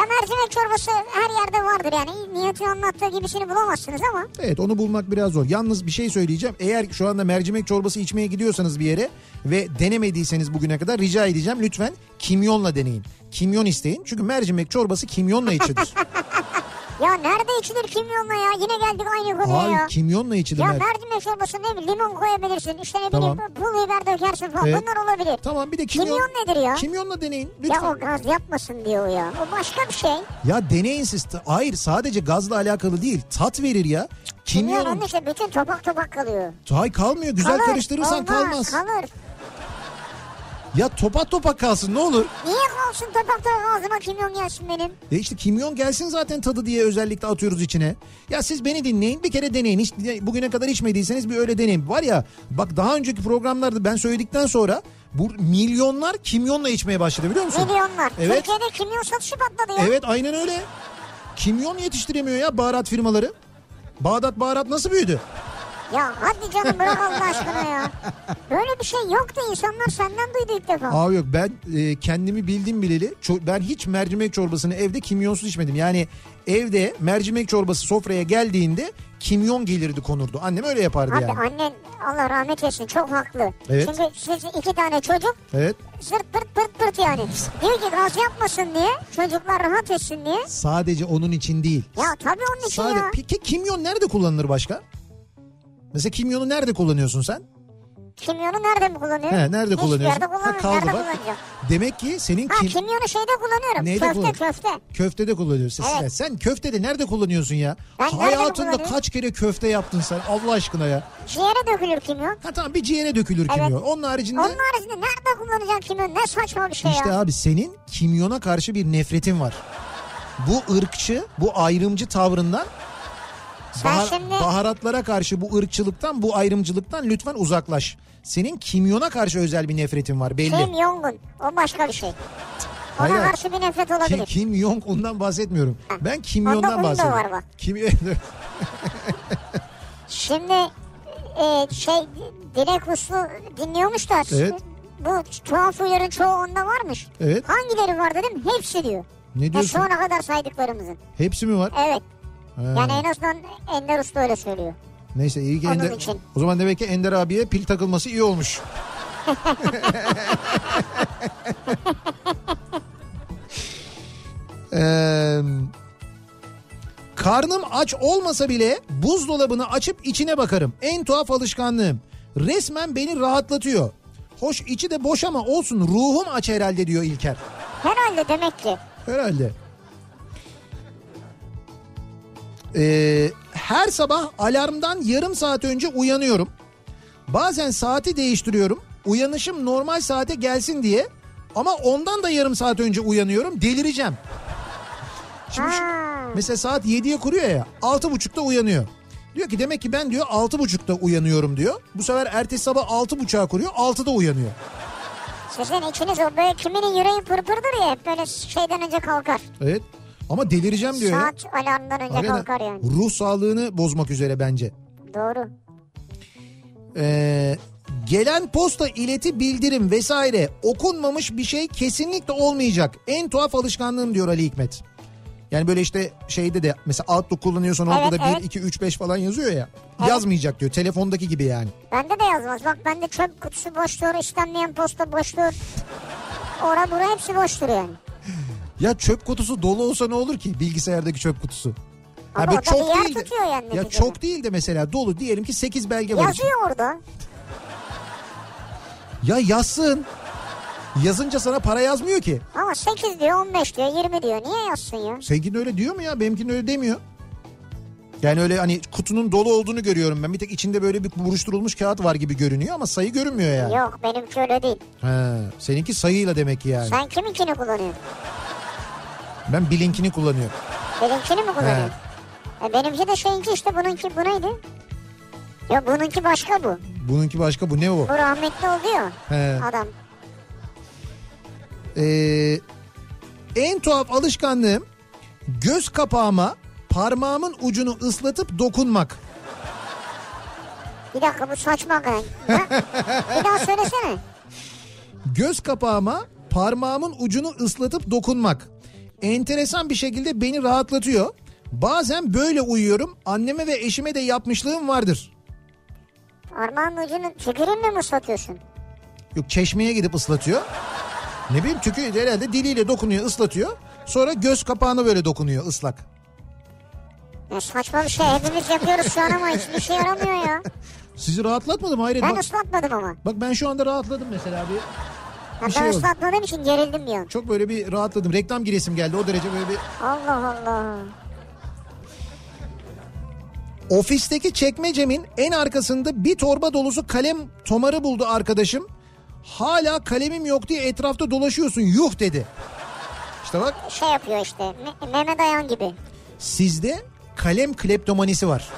S2: Ya mercimek çorbası her yerde vardır yani. Nihat'ın anlattığı gibisini bulamazsınız ama.
S1: Evet onu bulmak biraz zor. Yalnız bir şey söyleyeceğim. Eğer şu anda mercimek çorbası içmeye gidiyorsanız bir yere ve denemediyseniz bugüne kadar rica edeceğim lütfen kimyonla deneyin. Kimyon isteyin. Çünkü mercimek çorbası kimyonla içilir.
S2: Ya nerede içilir kimyonla ya? Yine geldik aynı konuya
S1: Hayır
S2: ya.
S1: kimyonla içilir.
S2: Ya
S1: mer-
S2: mercimek çorbası ne bileyim limon koyabilirsin. İşte ne
S1: Tamam.
S2: bileyim pul biber dökersin falan.
S1: Evet.
S2: Bunlar olabilir.
S1: Tamam bir de kimyon.
S2: Kimyon nedir ya?
S1: Kimyonla deneyin lütfen.
S2: Ya o gaz yapmasın diyor o ya. O başka bir şey.
S1: Ya deneyin siz. Hayır sadece gazla alakalı değil. Tat verir ya.
S2: Kimyon
S1: Kimyon.
S2: onun işte bütün topak topak kalıyor.
S1: Hay kalmıyor. Güzel
S2: Kalır,
S1: karıştırırsan
S2: olmaz,
S1: kalmaz.
S2: Kalır.
S1: Ya topak topak kalsın ne olur.
S2: Niye kalsın topak topak ağzıma kimyon gelsin benim?
S1: E işte kimyon gelsin zaten tadı diye özellikle atıyoruz içine. Ya siz beni dinleyin bir kere deneyin. Hiç, bugüne kadar içmediyseniz bir öyle deneyin. Var ya bak daha önceki programlarda ben söyledikten sonra bu milyonlar kimyonla içmeye başladı biliyor musun?
S2: Milyonlar.
S1: Evet.
S2: Türkiye'de kimyon satışı patladı ya.
S1: Evet aynen öyle. Kimyon yetiştiremiyor ya baharat firmaları. Bağdat baharat nasıl büyüdü?
S2: Ya hadi canım bırak Allah aşkına ya. Böyle bir şey yoktu insanlar senden duydu ilk defa.
S1: Abi yok ben e, kendimi bildim bileli ben hiç mercimek çorbasını evde kimyonsuz içmedim. Yani evde mercimek çorbası sofraya geldiğinde kimyon gelirdi konurdu. Annem öyle yapardı
S2: Abi
S1: yani.
S2: annen Allah rahmet eylesin çok haklı.
S1: Evet.
S2: Çünkü siz iki tane çocuk
S1: Evet.
S2: zırt pırt pırt pırt yani. Diyor ki gaz yapmasın diye çocuklar rahat etsin diye.
S1: Sadece onun için değil.
S2: Ya tabii onun için
S1: Sadece
S2: ya.
S1: peki kimyon nerede kullanılır başka? Mesela kimyonu nerede kullanıyorsun sen?
S2: Kimyonu nerede mi kullanıyor?
S1: He, nerede
S2: Hiçbir
S1: kullanıyorsun?
S2: yerde
S1: kaldı
S2: nerede
S1: bak. Demek ki senin
S2: Ha
S1: kim
S2: kimyonu şeyde kullanıyorum.
S1: Neyde
S2: köfte
S1: kullan-
S2: köfte.
S1: köftede kullanıyorsun.
S2: Evet.
S1: Sen, sen köftede nerede kullanıyorsun ya?
S2: Ben
S1: Hayatında
S2: kullanıyorum?
S1: kaç kere köfte yaptın sen Allah aşkına ya?
S2: Ciğere dökülür kimyon.
S1: Ha tamam bir ciğere dökülür
S2: Evet.
S1: kimyon. Onun haricinde
S2: Onun haricinde nerede kullanacak kimyon? Ne saçma bir şey
S1: işte
S2: ya.
S1: abi senin kimyona karşı bir nefretin var. Bu ırkçı, bu ayrımcı tavrından Bahar-
S2: şimdi
S1: Baharatlara karşı bu ırkçılıktan, bu ayrımcılıktan lütfen uzaklaş. Senin kimyona karşı özel bir nefretin var belli.
S2: Kim Jong-un o başka bir şey. Ona
S1: Hayır,
S2: karşı bir nefret
S1: Kim,
S2: olabilir.
S1: Kim Jong ondan bahsetmiyorum. Ben kimyondan
S2: Onda un da
S1: bahsediyorum.
S2: var bak.
S1: Kim
S2: Şimdi e, şey Dilek Uslu dinliyormuş da
S1: Evet.
S2: bu tuhaf huyların çoğu onda varmış.
S1: Evet.
S2: Hangileri var dedim hepsi diyor.
S1: ne
S2: Ya
S1: diyorsun?
S2: şu ana kadar saydıklarımızın.
S1: Hepsi mi var?
S2: Evet. Yani en azından Ender Usta öyle söylüyor.
S1: Neyse iyi ki
S2: Onun
S1: Ender...
S2: için.
S1: O zaman demek ki Ender abiye pil takılması iyi olmuş. Eee, karnım aç olmasa bile buzdolabını açıp içine bakarım. En tuhaf alışkanlığım. Resmen beni rahatlatıyor. Hoş içi de boş ama olsun ruhum aç herhalde diyor İlker.
S2: Herhalde demek ki.
S1: Herhalde. Ee, her sabah alarmdan yarım saat önce uyanıyorum. Bazen saati değiştiriyorum. Uyanışım normal saate gelsin diye. Ama ondan da yarım saat önce uyanıyorum. Delireceğim. Şimdi şu- mesela saat 7'ye kuruyor ya. 6.30'da uyanıyor. Diyor ki demek ki ben diyor 6.30'da uyanıyorum diyor. Bu sefer ertesi sabah 6.30'a kuruyor. 6'da uyanıyor.
S2: Sizin içiniz o böyle kiminin yüreği pırpırdır ya hep böyle şeyden önce kalkar.
S1: Evet. Ama delireceğim diyor ya.
S2: Saat alarmdan önce
S1: Hakikaten
S2: kalkar yani.
S1: Ruh sağlığını bozmak üzere bence.
S2: Doğru.
S1: Ee, gelen posta ileti bildirim vesaire okunmamış bir şey kesinlikle olmayacak. En tuhaf alışkanlığım diyor Ali Hikmet. Yani böyle işte şeyde de mesela Outlook kullanıyorsan orada
S2: Evet,
S1: da 1,
S2: evet.
S1: 2, 3, 5 falan yazıyor ya.
S2: Evet.
S1: Yazmayacak diyor telefondaki gibi yani.
S2: Bende de yazmaz. Bak bende çöp kutusu boştur, istenmeyen posta boştur. Ora bura hepsi boştur yani.
S1: Ya çöp kutusu dolu olsa ne olur ki bilgisayardaki çöp kutusu?
S2: Ama o da bir yer
S1: değil de-
S2: tutuyor yani
S1: Ya
S2: neticede.
S1: çok değil de mesela dolu diyelim ki 8 belge var.
S2: Yazıyor orada.
S1: Ya yazsın. Yazınca sana para yazmıyor ki.
S2: Ama 8 diyor, 15 diyor, 20 diyor. Niye yazsın ya?
S1: Seninkinin öyle diyor mu ya? Benimkinin öyle demiyor. Yani öyle hani kutunun dolu olduğunu görüyorum ben. Bir tek içinde böyle bir buruşturulmuş kağıt var gibi görünüyor ama sayı görünmüyor yani.
S2: Yok benimki öyle değil.
S1: He, seninki sayıyla demek ki yani.
S2: Sen kiminkini kullanıyorsun?
S1: Ben bilinkini kullanıyorum.
S2: Benimkini mi kullanıyorsun? E benimki de şeyinki işte bununki bu neydi? Yok bununki başka bu.
S1: Bununki başka bu ne o?
S2: Bu rahmetli oldu ya
S1: He.
S2: adam.
S1: Ee, en tuhaf alışkanlığım göz kapağıma parmağımın ucunu ıslatıp dokunmak.
S2: Bir dakika bu saçma. Ha? Bir daha söylesene.
S1: Göz kapağıma parmağımın ucunu ıslatıp dokunmak. Enteresan bir şekilde beni rahatlatıyor. Bazen böyle uyuyorum. Anneme ve eşime de yapmışlığım vardır.
S2: Parmağın ucunu tükürünle mi ıslatıyorsun?
S1: Yok çeşmeye gidip ıslatıyor. Ne bileyim tükü herhalde diliyle dokunuyor ıslatıyor. Sonra göz kapağına böyle dokunuyor ıslak.
S2: Ya saçma bir şey hepimiz yapıyoruz şu an ama hiçbir şey yaramıyor ya.
S1: Sizi rahatlatmadı mı Hayret?
S2: Ben
S1: Bak,
S2: ıslatmadım ama.
S1: bak ben şu anda rahatladım mesela bir. Bir
S2: ben
S1: şey oldu.
S2: ıslatmadığım için gerildim bir an.
S1: Çok böyle bir rahatladım. Reklam giresim geldi o derece böyle bir.
S2: Allah Allah.
S1: Ofisteki çekmecemin en arkasında bir torba dolusu kalem tomarı buldu arkadaşım. Hala kalemim yok diye etrafta dolaşıyorsun yuh dedi. İşte bak
S2: Şey yapıyor işte. Me- Mehmet Ayan gibi.
S1: sizde kalem kleptomanisi var.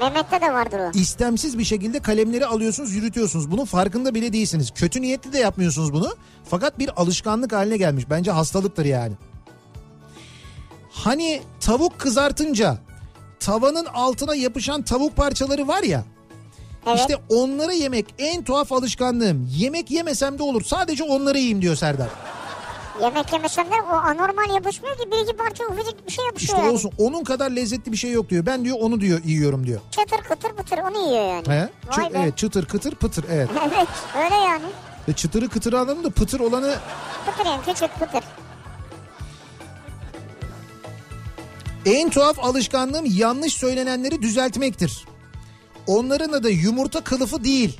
S2: Mehmet'te de vardır o.
S1: İstemsiz bir şekilde kalemleri alıyorsunuz yürütüyorsunuz. Bunun farkında bile değilsiniz. Kötü niyetli de yapmıyorsunuz bunu. Fakat bir alışkanlık haline gelmiş. Bence hastalıktır yani. Hani tavuk kızartınca tavanın altına yapışan tavuk parçaları var ya.
S2: Evet.
S1: İşte onları yemek en tuhaf alışkanlığım. Yemek yemesem de olur. Sadece onları yiyeyim diyor Serdar.
S2: Yemek yemesem de o anormal yapışmıyor ki bir iki parça ufacık bir şey yapışıyor
S1: İşte
S2: yani.
S1: olsun. Onun kadar lezzetli bir şey yok diyor. Ben diyor onu diyor yiyorum diyor.
S2: Çıtır kıtır pıtır onu yiyor yani.
S1: He?
S2: Vay
S1: Çı-
S2: be.
S1: evet çıtır kıtır pıtır evet.
S2: evet öyle yani.
S1: Ve çıtırı kıtırı anladım da pıtır olanı
S2: Pıtır yani küçük pıtır.
S1: En tuhaf alışkanlığım yanlış söylenenleri düzeltmektir. Onların adı yumurta kılıfı değil.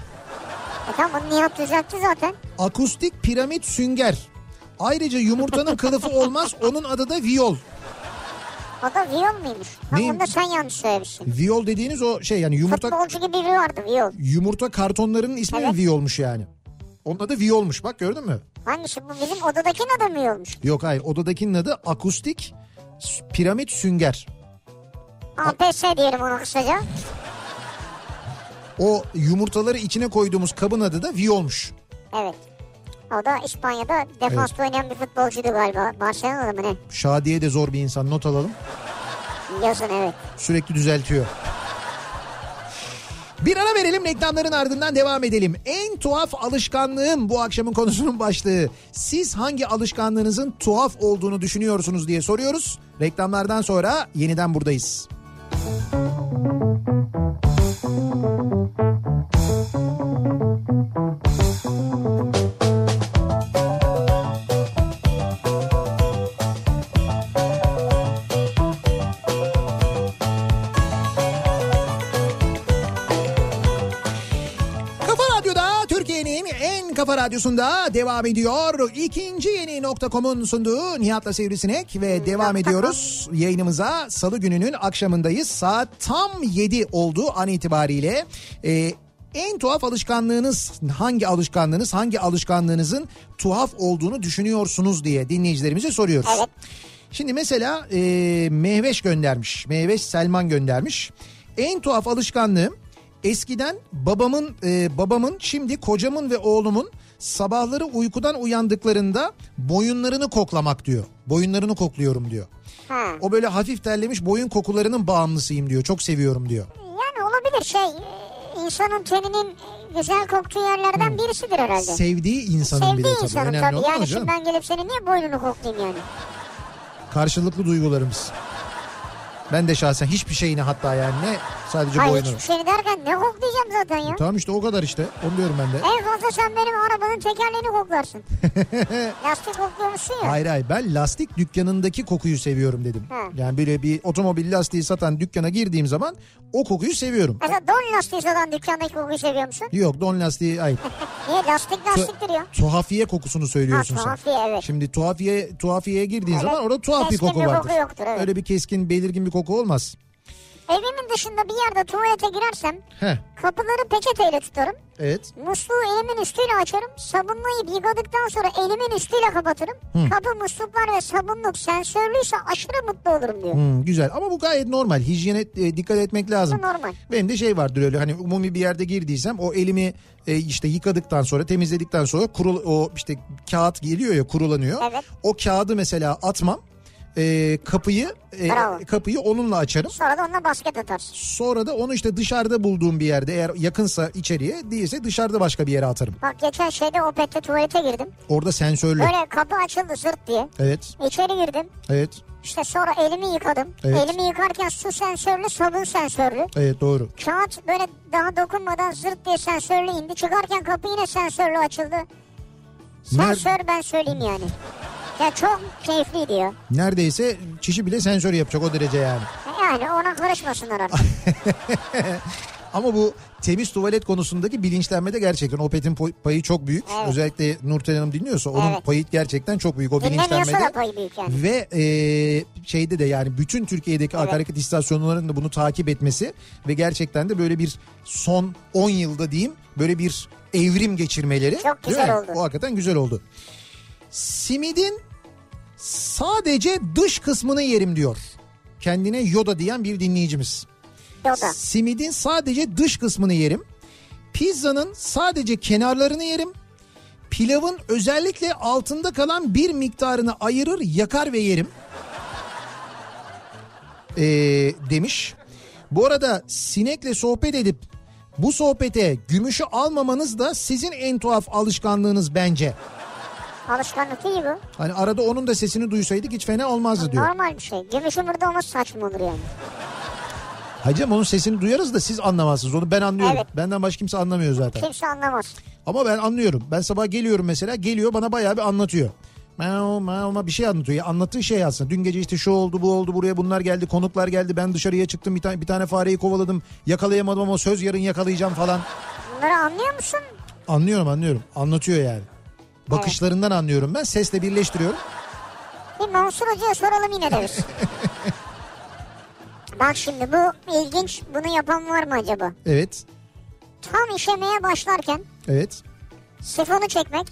S2: E tamam bunu Nihat düzeltti zaten.
S1: Akustik piramit sünger. Ayrıca yumurtanın kılıfı olmaz onun adı da viyol.
S2: O da Viyol muymuş? Ha,
S1: Neyim?
S2: onu da sen yanlış söylemişsin.
S1: Viyol dediğiniz o şey yani yumurta
S2: Futbolcu gibi biri vardı Viyol.
S1: yumurta kartonlarının ismi
S2: Evet.
S1: viyolmuş yani. Onun adı viyolmuş bak gördün mü?
S2: Hangisi bu bizim odadakinin adı mı Viyolmuş?
S1: Yok hayır odadakinin adı akustik piramit sünger.
S2: APS diyelim ona kısaca.
S1: O yumurtaları içine koyduğumuz kabın adı da viyolmuş.
S2: Evet. O da İspanya'da defansta oynayan bir futbolcuydu galiba. Barcelona'da mı ne?
S1: Şadiye de zor bir insan not alalım.
S2: Yazın evet.
S1: Sürekli düzeltiyor. Bir ara verelim reklamların ardından devam edelim. En tuhaf alışkanlığım bu akşamın konusunun başlığı. Siz hangi alışkanlığınızın tuhaf olduğunu düşünüyorsunuz diye soruyoruz. Reklamlardan sonra yeniden buradayız. Kafa kafa radyosunda devam ediyor. İkinci yeni nokta.com'un sunduğu Nihat'la Sivrisinek ve devam ediyoruz. Yayınımıza salı gününün akşamındayız. Saat tam 7 oldu an itibariyle. Ee, en tuhaf alışkanlığınız hangi alışkanlığınız hangi alışkanlığınızın tuhaf olduğunu düşünüyorsunuz diye dinleyicilerimize soruyoruz.
S2: Evet.
S1: Şimdi mesela e, Mehveş göndermiş. Mehveş Selman göndermiş. En tuhaf alışkanlığım eskiden babamın e, babamın şimdi kocamın ve oğlumun sabahları uykudan uyandıklarında boyunlarını koklamak diyor. Boyunlarını kokluyorum diyor.
S2: Ha.
S1: O böyle hafif terlemiş boyun kokularının bağımlısıyım diyor. Çok seviyorum diyor.
S2: Yani olabilir şey e, insanın teninin güzel koktuğu yerlerden birisidir herhalde.
S1: Sevdiği insanın
S2: Sevdiği
S1: tabii.
S2: insanın
S1: Önemli
S2: tabii.
S1: o
S2: Yani şimdi ben gelip senin niye boynunu koklayayım yani?
S1: Karşılıklı duygularımız. Ben de şahsen hiçbir şeyini hatta yani ne sadece
S2: Hayır
S1: boynunu.
S2: hiçbir şey derken ne koklayacağım zaten ya?
S1: Tamam işte o kadar işte. Onu diyorum ben de.
S2: En fazla sen benim arabanın tekerleğini koklarsın. Lastik kokluyormuşsun ya.
S1: Hayır hayır ben lastik dükkanındaki kokuyu seviyorum dedim.
S2: Ha.
S1: Yani böyle bir otomobil lastiği satan dükkana girdiğim zaman o kokuyu seviyorum.
S2: Mesela don lastiği satan dükkandaki kokuyu seviyor musun?
S1: Yok don lastiği hayır.
S2: Niye lastik lastiktir ya?
S1: Tuhafiye kokusunu söylüyorsun
S2: Ha,
S1: sen.
S2: tuhafiye, evet.
S1: Şimdi tuhafiye tuhafiyeye girdiğin
S2: Öyle
S1: zaman orada tuhaf bir koku
S2: bir
S1: vardır.
S2: koku yoktur, evet.
S1: Öyle bir keskin belirgin bir koku olmaz.
S2: Evimin dışında bir yerde tuvalete girersem
S1: Heh,
S2: kapıları peçeteyle tutarım.
S1: evet.
S2: Musluğu elimin üstüyle açarım. Sabunlayıp yıkadıktan sonra elimin üstüyle kapatırım. Kapı musluklar ve sabunluk sensörlüyse aşırı mutlu olurum diyor.
S1: Hmm, güzel ama bu gayet normal. Hijyene e, dikkat etmek lazım.
S2: Bu normal.
S1: Benim de şey vardır öyle hani umumi bir yerde girdiysem o elimi e, işte yıkadıktan sonra temizledikten sonra kurul o işte kağıt geliyor ya kurulanıyor.
S2: Evet.
S1: O kağıdı mesela atmam. E, kapıyı e,
S2: Bravo.
S1: kapıyı onunla açarım.
S2: Sonra da onunla basket atarsın.
S1: Sonra da onu işte dışarıda bulduğum bir yerde eğer yakınsa içeriye değilse dışarıda başka bir yere atarım.
S2: Bak geçen şeyde Opet'te tuvalete girdim.
S1: Orada sensörlü.
S2: Böyle kapı açıldı zırt diye.
S1: Evet.
S2: İçeri girdim.
S1: Evet.
S2: İşte sonra elimi yıkadım.
S1: Evet.
S2: Elimi yıkarken su sensörlü, sabun sensörlü.
S1: Evet doğru.
S2: Kağıt böyle daha dokunmadan zırt diye sensörlü indi. Çıkarken kapı yine sensörlü açıldı. Sensör ben söyleyeyim yani. Ya çok keyifliydi ya.
S1: Neredeyse çişi bile sensör yapacak o derece yani.
S2: Yani ona karışmasınlar artık.
S1: Ama bu temiz tuvalet konusundaki bilinçlenmede gerçekten Opet'in payı çok büyük.
S2: Evet.
S1: Özellikle Nurten Hanım dinliyorsa onun
S2: Evet.
S1: payı gerçekten çok büyük o bilinçlenmede.
S2: da payı büyük yani.
S1: Ve e, şeyde de yani bütün Türkiye'deki
S2: Evet.
S1: akaryakıt istasyonlarının da bunu takip etmesi ve gerçekten de böyle bir son 10 yılda diyeyim böyle bir evrim geçirmeleri.
S2: Çok güzel oldu.
S1: O hakikaten güzel oldu. Simidin sadece dış kısmını yerim diyor. Kendine Yoda diyen bir dinleyicimiz.
S2: Yoda.
S1: Simidin sadece dış kısmını yerim. Pizzanın sadece kenarlarını yerim. Pilavın özellikle altında kalan bir miktarını ayırır, yakar ve yerim. Ee, demiş. Bu arada sinekle sohbet edip bu sohbete gümüşü almamanız da sizin en tuhaf alışkanlığınız bence.
S2: Alışkanlık değil bu.
S1: Hani arada onun da sesini duysaydık hiç fena olmazdı diyor.
S2: Normal bir şey. Gümüşün burada olması saçma olur yani.
S1: Hacım onun sesini duyarız da siz anlamazsınız. Onu ben anlıyorum.
S2: Evet.
S1: Benden başka kimse anlamıyor zaten.
S2: Kimse anlamaz.
S1: Ama ben anlıyorum. Ben sabah geliyorum mesela geliyor bana bayağı bir anlatıyor. Meow, bir şey anlatıyor. Ya anlattığı şey aslında. Dün gece işte şu oldu bu oldu buraya bunlar geldi konuklar geldi. Ben dışarıya çıktım bir tane, bir tane fareyi kovaladım. Yakalayamadım ama söz yarın yakalayacağım falan.
S2: Bunları anlıyor musun?
S1: Anlıyorum anlıyorum. Anlatıyor yani. Bakışlarından anlıyorum ben. Sesle birleştiriyorum.
S2: Bir Mansur Hoca'ya soralım yine de biz. Bak şimdi bu ilginç. Bunu yapan var mı acaba?
S1: Evet.
S2: Tam işemeye başlarken
S1: Evet.
S2: sifonu çekmek.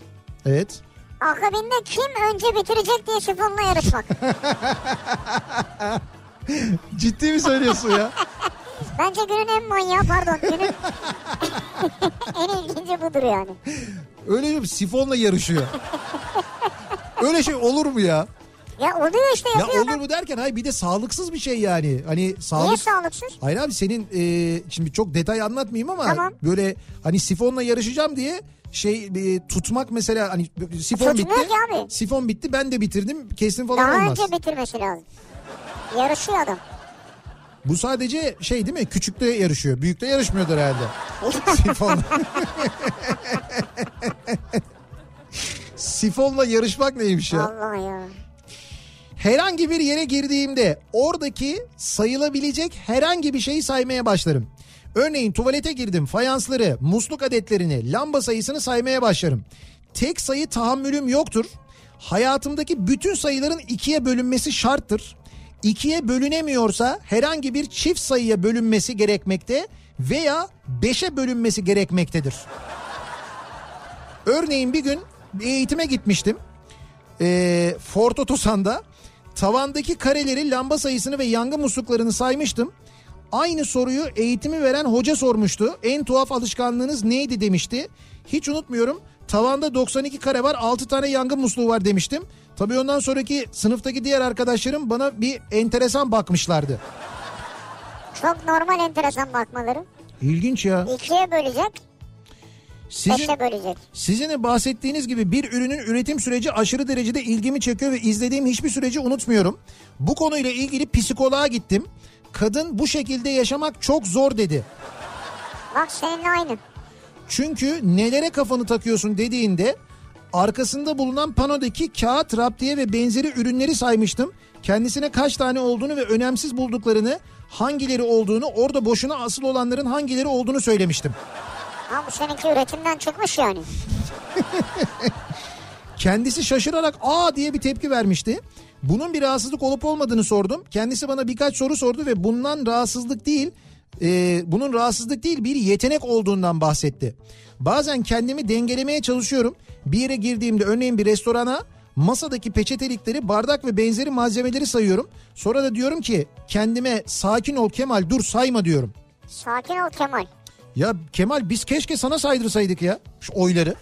S1: Evet.
S2: Akabinde kim önce bitirecek diye sifonla yarışmak.
S1: Ciddi mi söylüyorsun ya?
S2: Bence günün en manyağı pardon günün en ilginci budur yani.
S1: Öyle bir sifonla yarışıyor. Öyle şey olur mu ya?
S2: Ya oluyor işte
S1: Ya
S2: yapıyor
S1: olur mu derken hayır bir de sağlıksız bir şey yani. Hani
S2: Niye
S1: sağlık
S2: sağlıksız?
S1: Hayır abi senin e, şimdi çok detay anlatmayayım ama
S2: Tamam.
S1: böyle hani sifonla yarışacağım diye şey e, tutmak mesela hani sifon
S2: Tutmuyor
S1: bitti.
S2: abi.
S1: Sifon bitti ben de bitirdim kesin falan
S2: Daha
S1: olmaz.
S2: önce bitirmesi lazım. Yarışıyor adam.
S1: Bu sadece şey değil mi? Küçükte yarışıyor. Büyükte yarışmıyordur herhalde. Sifonla. Sifonla yarışmak neymiş ya?
S2: Allah ya.
S1: Herhangi bir yere girdiğimde oradaki sayılabilecek herhangi bir şeyi saymaya başlarım. Örneğin tuvalete girdim fayansları, musluk adetlerini, lamba sayısını saymaya başlarım. Tek sayı tahammülüm yoktur. Hayatımdaki bütün sayıların ikiye bölünmesi şarttır. İkiye bölünemiyorsa herhangi bir çift sayıya bölünmesi gerekmekte veya beşe bölünmesi gerekmektedir. Örneğin bir gün bir eğitime gitmiştim. Ee, Ford Otosan'da tavandaki kareleri, lamba sayısını ve yangın musluklarını saymıştım. Aynı soruyu eğitimi veren hoca sormuştu. En tuhaf alışkanlığınız neydi demişti. Hiç unutmuyorum. Tavanda 92 kare var 6 tane yangın musluğu var demiştim. Tabii ondan sonraki sınıftaki diğer arkadaşlarım bana bir enteresan bakmışlardı.
S2: Çok normal enteresan bakmaları.
S1: İlginç ya.
S2: İkiye bölecek,
S1: Sizin. Sizin bahsettiğiniz gibi bir ürünün üretim süreci aşırı derecede ilgimi çekiyor ve izlediğim hiçbir süreci unutmuyorum. Bu konuyla ilgili psikoloğa gittim. Kadın bu şekilde yaşamak çok zor dedi.
S2: Bak seninle aynı.
S1: Çünkü nelere kafanı takıyorsun dediğinde arkasında bulunan panodaki kağıt, raptiye ve benzeri ürünleri saymıştım. Kendisine kaç tane olduğunu ve önemsiz bulduklarını, hangileri olduğunu, orada boşuna asıl olanların hangileri olduğunu söylemiştim.
S2: Ha bu seninki üretimden çıkmış yani.
S1: Kendisi şaşırarak aa diye bir tepki vermişti. Bunun bir rahatsızlık olup olmadığını sordum. Kendisi bana birkaç soru sordu ve bundan rahatsızlık değil, e, bunun rahatsızlık değil bir yetenek olduğundan bahsetti. Bazen kendimi dengelemeye çalışıyorum. Bir yere girdiğimde örneğin bir restorana masadaki peçetelikleri, bardak ve benzeri malzemeleri sayıyorum. Sonra da diyorum ki kendime sakin ol Kemal dur sayma diyorum.
S2: Sakin ol Kemal.
S1: Ya Kemal biz keşke sana saydırsaydık ya şu oyları.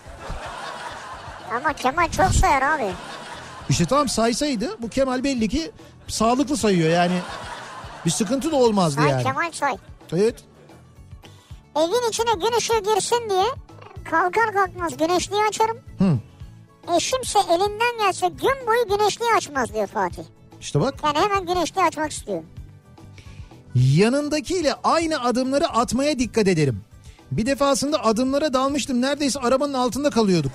S2: Ama Kemal çok sayar abi.
S1: İşte tamam saysaydı bu Kemal belli ki sağlıklı sayıyor yani. Bir sıkıntı da olmazdı
S2: Say
S1: yani.
S2: Kemal say.
S1: Evet.
S2: Evin içine gün ışığı girsin diye kalkar kalkmaz güneşliği açarım.
S1: Hı.
S2: Eşimse elinden gelse gün boyu güneşliği açmaz diyor Fatih.
S1: İşte bak
S2: Yani hemen güneşliği açmak istiyor.
S1: yanındakiyle aynı adımları atmaya dikkat ederim. Bir defasında adımlara dalmıştım neredeyse arabanın altında kalıyorduk.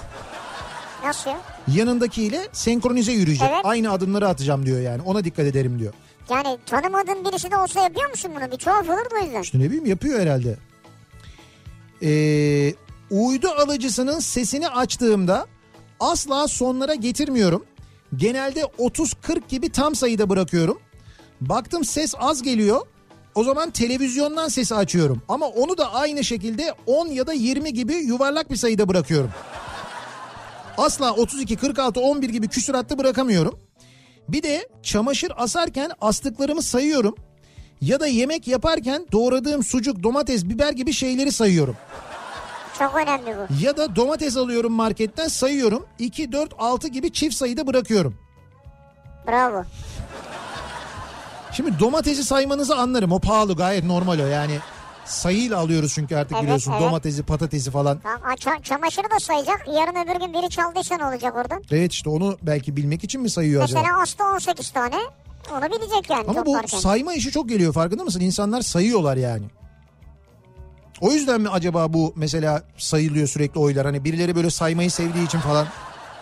S2: Nasıl ya?
S1: Yanındakiyle senkronize yürüyecek.
S2: Evet.
S1: Aynı adımları atacağım diyor yani ona dikkat ederim diyor.
S2: Yani tanımadığın birisi de olsa yapıyor musun bunu? Bir tuhaf olur da o yüzden.
S1: İşte ne bileyim yapıyor herhalde. Ee, uydu alıcısının sesini açtığımda asla sonlara getirmiyorum. Genelde 30-40 gibi tam sayıda bırakıyorum. Baktım ses az geliyor. O zaman televizyondan sesi açıyorum. Ama onu da aynı şekilde 10 ya da 20 gibi yuvarlak bir sayıda bırakıyorum. Asla 32, 46, 11 gibi küsuratlı bırakamıyorum. Bir de çamaşır asarken astıklarımı sayıyorum. Ya da yemek yaparken doğradığım sucuk, domates, biber gibi şeyleri sayıyorum.
S2: Çok önemli bu.
S1: Ya da domates alıyorum marketten sayıyorum. 2, 4, 6 gibi çift sayıda bırakıyorum.
S2: Bravo.
S1: Şimdi domatesi saymanızı anlarım. O pahalı gayet normal o yani. Sayıyla alıyoruz çünkü artık
S2: Evet,
S1: biliyorsun
S2: evet.
S1: domatesi, patatesi falan.
S2: Ça- çamaşırı da sayacak. Yarın öbür gün biri çaldıysa ne olacak oradan?
S1: Evet işte onu belki bilmek için mi sayıyor acaba?
S2: Mesela Aslı 18 tane. Onu bilecek yani
S1: Ama bu sayma işi çok geliyor farkında mısın? İnsanlar sayıyorlar yani. O yüzden mi acaba bu mesela sayılıyor sürekli oylar? Hani birileri böyle saymayı sevdiği için falan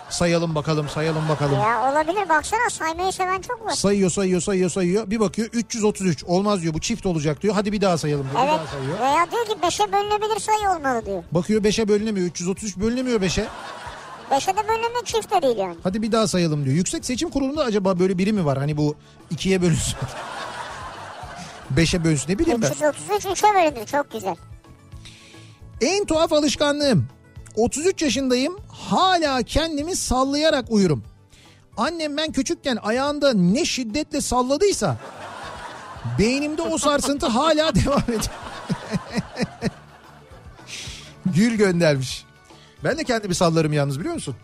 S1: sayalım bakalım sayalım bakalım.
S2: Ya olabilir baksana saymayı seven çok var.
S1: Sayıyor sayıyor sayıyor sayıyor. Bir bakıyor 333 olmaz diyor bu çift olacak diyor. Hadi bir daha sayalım diyor. Bir
S2: Evet
S1: daha sayıyor.
S2: veya diyor ki 5'e bölünebilir sayı olmalı diyor.
S1: Bakıyor 5'e bölünemiyor 333 bölünemiyor 5'e.
S2: 5'e de bölünme çift de değil yani.
S1: Hadi bir daha sayalım diyor. Yüksek Seçim Kurulu'nda acaba böyle biri mi var? Hani bu ikiye bölünsün. 5'e bölünsün ne bileyim ben.
S2: 333 3'e bölünür çok güzel.
S1: En tuhaf alışkanlığım. 33 yaşındayım. Hala kendimi sallayarak uyurum. Annem ben küçükken ayağında ne şiddetle salladıysa Beynimde o sarsıntı hala devam ediyor. Gül göndermiş. Ben de kendimi sallarım yalnız biliyor musun?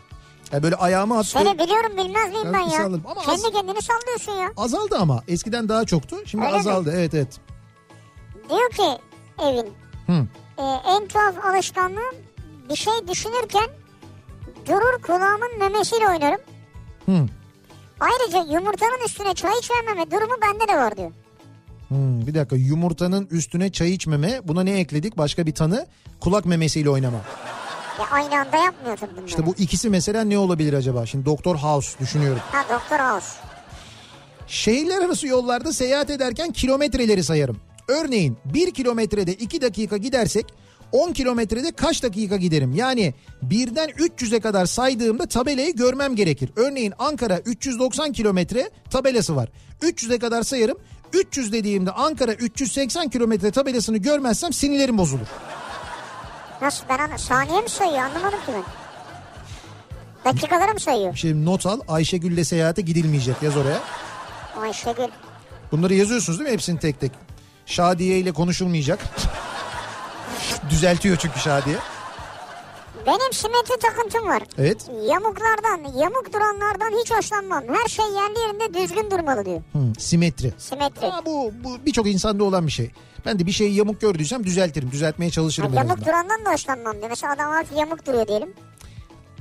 S1: Yani böyle ayağımı attım.
S2: Seni biliyorum bilmez miyim
S1: Ben
S2: ya?
S1: sallarım. Ama
S2: Kendi
S1: az-
S2: kendini sallıyorsun ya.
S1: Azaldı ama. Eskiden daha çoktu. Şimdi
S2: Öyle mi?
S1: azaldı. Evet evet.
S2: Diyor ki evin
S1: Hı.
S2: E, en tuhaf alışkanlığım bir şey düşünürken durur kulağımın memesiyle oynarım.
S1: Hı.
S2: Ayrıca yumurtanın üstüne çay hiç vermeme durumu bende de var diyor.
S1: Hmm, bir dakika yumurtanın üstüne çay içmeme buna ne ekledik başka bir tanı kulak memesiyle oynama.
S2: Ya aynı anda yapmıyor tabii bunları.
S1: İşte bu ikisi mesela ne olabilir acaba? Şimdi Doktor House düşünüyorum.
S2: Ha Doktor House.
S1: Şehirler arası yollarda seyahat ederken kilometreleri sayarım. Örneğin 1 kilometrede 2 dakika gidersek 10 kilometrede kaç dakika giderim? Yani birden 300'e kadar saydığımda tabelayı görmem gerekir. Örneğin Ankara 390 kilometre tabelası var. 300'e kadar sayarım. 300 dediğimde Ankara 380 kilometre tabelasını görmezsem sinirlerim bozulur.
S2: Nasıl ben ana saniye mi sayıyor anlamadım ki ben. Dakikaları mı sayıyor?
S1: Şimdi not al Ayşegül'le seyahate gidilmeyecek yaz oraya.
S2: Ayşegül.
S1: Bunları yazıyorsunuz değil mi hepsini tek tek? Şadiye ile konuşulmayacak. Düzeltiyor çünkü Şadiye.
S2: Benim simetri takıntım var.
S1: Evet.
S2: Yamuklardan, yamuk duranlardan hiç hoşlanmam. Her şey yerli yerinde düzgün durmalı diyor.
S1: Hı, simetri.
S2: Simetri.
S1: Ama bu, bu birçok insanda olan bir şey. Ben de bir şeyi yamuk gördüysem düzeltirim. Düzeltmeye
S2: Ha,
S1: çalışırım en
S2: yamuk
S1: azından.
S2: durandan da hoşlanmam diyor. Mesela adam ki yamuk duruyor diyelim.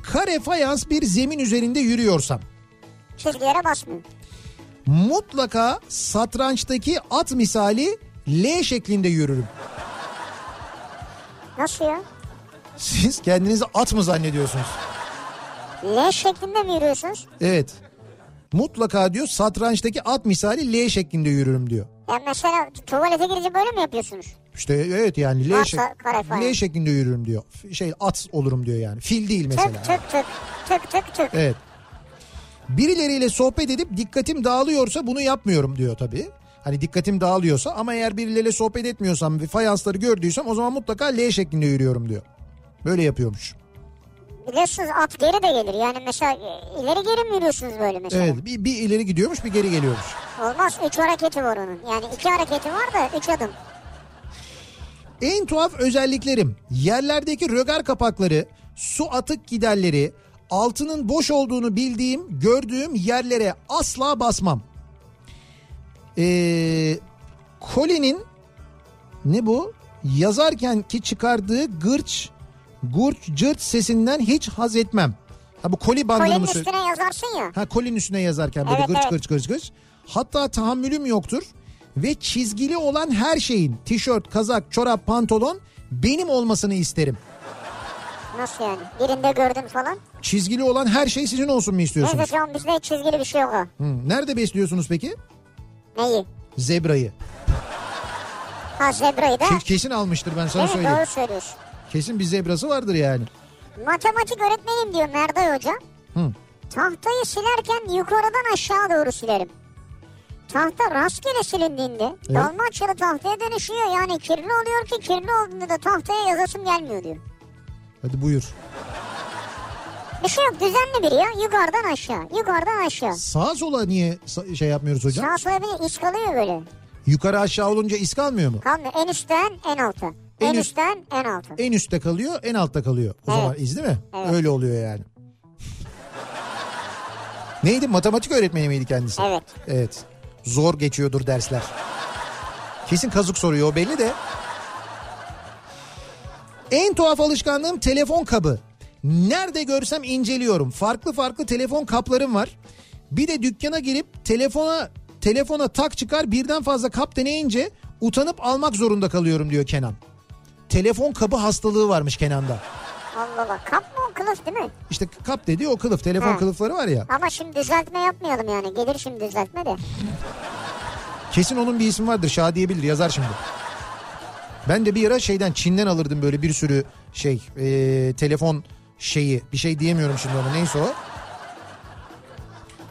S1: Kare fayans bir zemin üzerinde yürüyorsam
S2: Çizgilere basmıyor.
S1: mutlaka satrançtaki at misali L şeklinde yürürüm.
S2: Nasıl ya?
S1: Siz kendinizi at mı zannediyorsunuz?
S2: L şeklinde mi yürüyorsunuz?
S1: Evet. Mutlaka diyor satrançtaki at misali L şeklinde yürürüm diyor.
S2: Ya mesela tuvalete girince böyle mi yapıyorsunuz?
S1: İşte evet yani L, şek-. L şeklinde yürürüm diyor. Şey at olurum diyor yani. Fil değil mesela.
S2: Tık tık tık. Tık tık tık.
S1: Evet. Birileriyle sohbet edip dikkatim dağılıyorsa bunu yapmıyorum diyor tabii. Hani dikkatim dağılıyorsa ama eğer birileriyle sohbet etmiyorsam ve fayansları gördüysem o zaman mutlaka L şeklinde yürüyorum diyor. Böyle yapıyormuş.
S2: Biliyorsunuz at geri de gelir. Yani mesela e, ileri geri mi yürüyorsunuz böyle mesela?
S1: Evet bir, bir ileri gidiyormuş bir geri geliyormuş.
S2: Olmaz. Üç hareketi var onun. Yani iki hareketi var da üç adım.
S1: En tuhaf özelliklerim yerlerdeki rögar kapakları, su atık giderleri, altının boş olduğunu bildiğim, gördüğüm yerlere asla basmam. Ee, Colin'in ne bu? Yazarken ki çıkardığı gırç, gurç, cırt sesinden hiç haz etmem. Ha bu koli bandını mı
S2: üstüne yazarsın ya.
S1: Ha kolin üstüne yazarken böyle
S2: Evet,
S1: gırç
S2: evet.
S1: gırç gırç gırç. Hatta tahammülüm yoktur. Ve çizgili olan her şeyin tişört, kazak, çorap, pantolon benim olmasını isterim.
S2: Nasıl yani? Birinde gördün falan.
S1: Çizgili olan her şey sizin olsun mu istiyorsunuz?
S2: Neyse canım bizde hiç çizgili bir şey yok.
S1: Hı, Nerede besliyorsunuz peki?
S2: Neyi?
S1: Zebrayı.
S2: Ha zebrayı da.
S1: Ke- kesin almıştır ben sana
S2: Evet
S1: söyleyeyim.
S2: doğru söylüyorsun.
S1: Kesin bir zebrası vardır yani.
S2: Matematik öğretmenim diyor Merday Hoca.
S1: Hı.
S2: Tahtayı silerken yukarıdan aşağı doğru silerim. Tahta rastgele silindiğinde dalmaçyalı tahtaya dönüşüyor. Yani kirli oluyor ki kirli olduğunda da tahtaya yazasım gelmiyor diyor.
S1: Hadi buyur.
S2: Bir şey yok düzenli biri ya. Yukarıdan aşağı. Yukarıdan aşağı.
S1: Sağa sola niye şey yapmıyoruz hocam?
S2: Sağa sola bir iz kalıyor böyle.
S1: Yukarı aşağı olunca iz kalmıyor mu?
S2: Kalmıyor. En üstten en alta. En,
S1: En üst-
S2: üstten en alta.
S1: En üstte kalıyor en altta kalıyor. O
S2: Evet.
S1: zaman iz değil mi?
S2: Evet.
S1: Öyle oluyor yani. Neydi matematik öğretmeni miydi kendisi?
S2: Evet.
S1: Evet. Zor geçiyordur dersler. Kesin kazık soruyor o belli de. En tuhaf alışkanlığım telefon kabı. Nerede görsem inceliyorum. Farklı farklı telefon kaplarım var. Bir de dükkana girip telefona telefona tak çıkar birden fazla kap deneyince utanıp almak zorunda kalıyorum diyor Kenan. Telefon kabı hastalığı varmış Kenan'da.
S2: Allah Allah. Kap mı o kılıf değil mi?
S1: İşte kap dediği o kılıf telefon
S2: Ha.
S1: kılıfları var ya.
S2: Ama şimdi düzeltme yapmayalım yani. Gelir şimdi düzeltme de.
S1: Kesin onun bir ismi vardır Şadiye bilir yazar şimdi. Ben de bir ara şeyden Çin'den alırdım böyle bir sürü şey e, telefon şeyi bir şey diyemiyorum şimdi ona neyse o.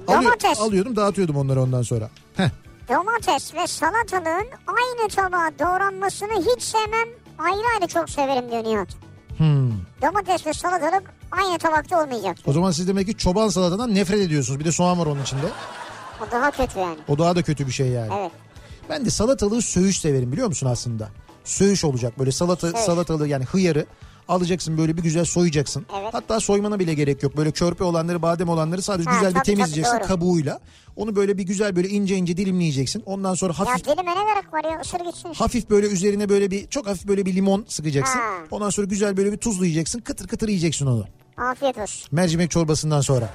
S1: Alıyor-
S2: Domates.
S1: alıyordum dağıtıyordum onları ondan sonra. Heh.
S2: Domates ve salatalığın aynı tabağa doğranmasını hiç sevmem. Ayrı ayrı çok severim diyor Nihat.
S1: Hmm.
S2: Domates ve salatalık aynı tabakta olmayacak.
S1: O zaman siz demek ki çoban salatadan nefret ediyorsunuz. Bir de soğan var onun içinde.
S2: O daha kötü yani.
S1: O daha da kötü bir şey yani.
S2: Evet.
S1: Ben de salatalığı söğüş severim biliyor musun aslında? Söğüş olacak böyle salata
S2: Söğüş.
S1: salatalığı yani hıyarı alacaksın böyle bir güzel soyacaksın.
S2: Evet.
S1: Hatta soymana bile gerek yok. Böyle körpe olanları, badem olanları sadece
S2: Ha,
S1: güzel bir
S2: tabii, tabii,
S1: temizleyeceksin
S2: doğru.
S1: kabuğuyla. Onu böyle bir güzel böyle ince ince dilimleyeceksin. Ondan sonra
S2: Ya
S1: hafif
S2: dilime ne gerek var ya ısır gitsin.
S1: hafif böyle üzerine böyle bir çok hafif böyle bir limon sıkacaksın.
S2: Ha.
S1: Ondan sonra güzel böyle bir tuzlu yiyeceksin. Kıtır kıtır yiyeceksin onu.
S2: Afiyet olsun.
S1: Mercimek çorbasından sonra.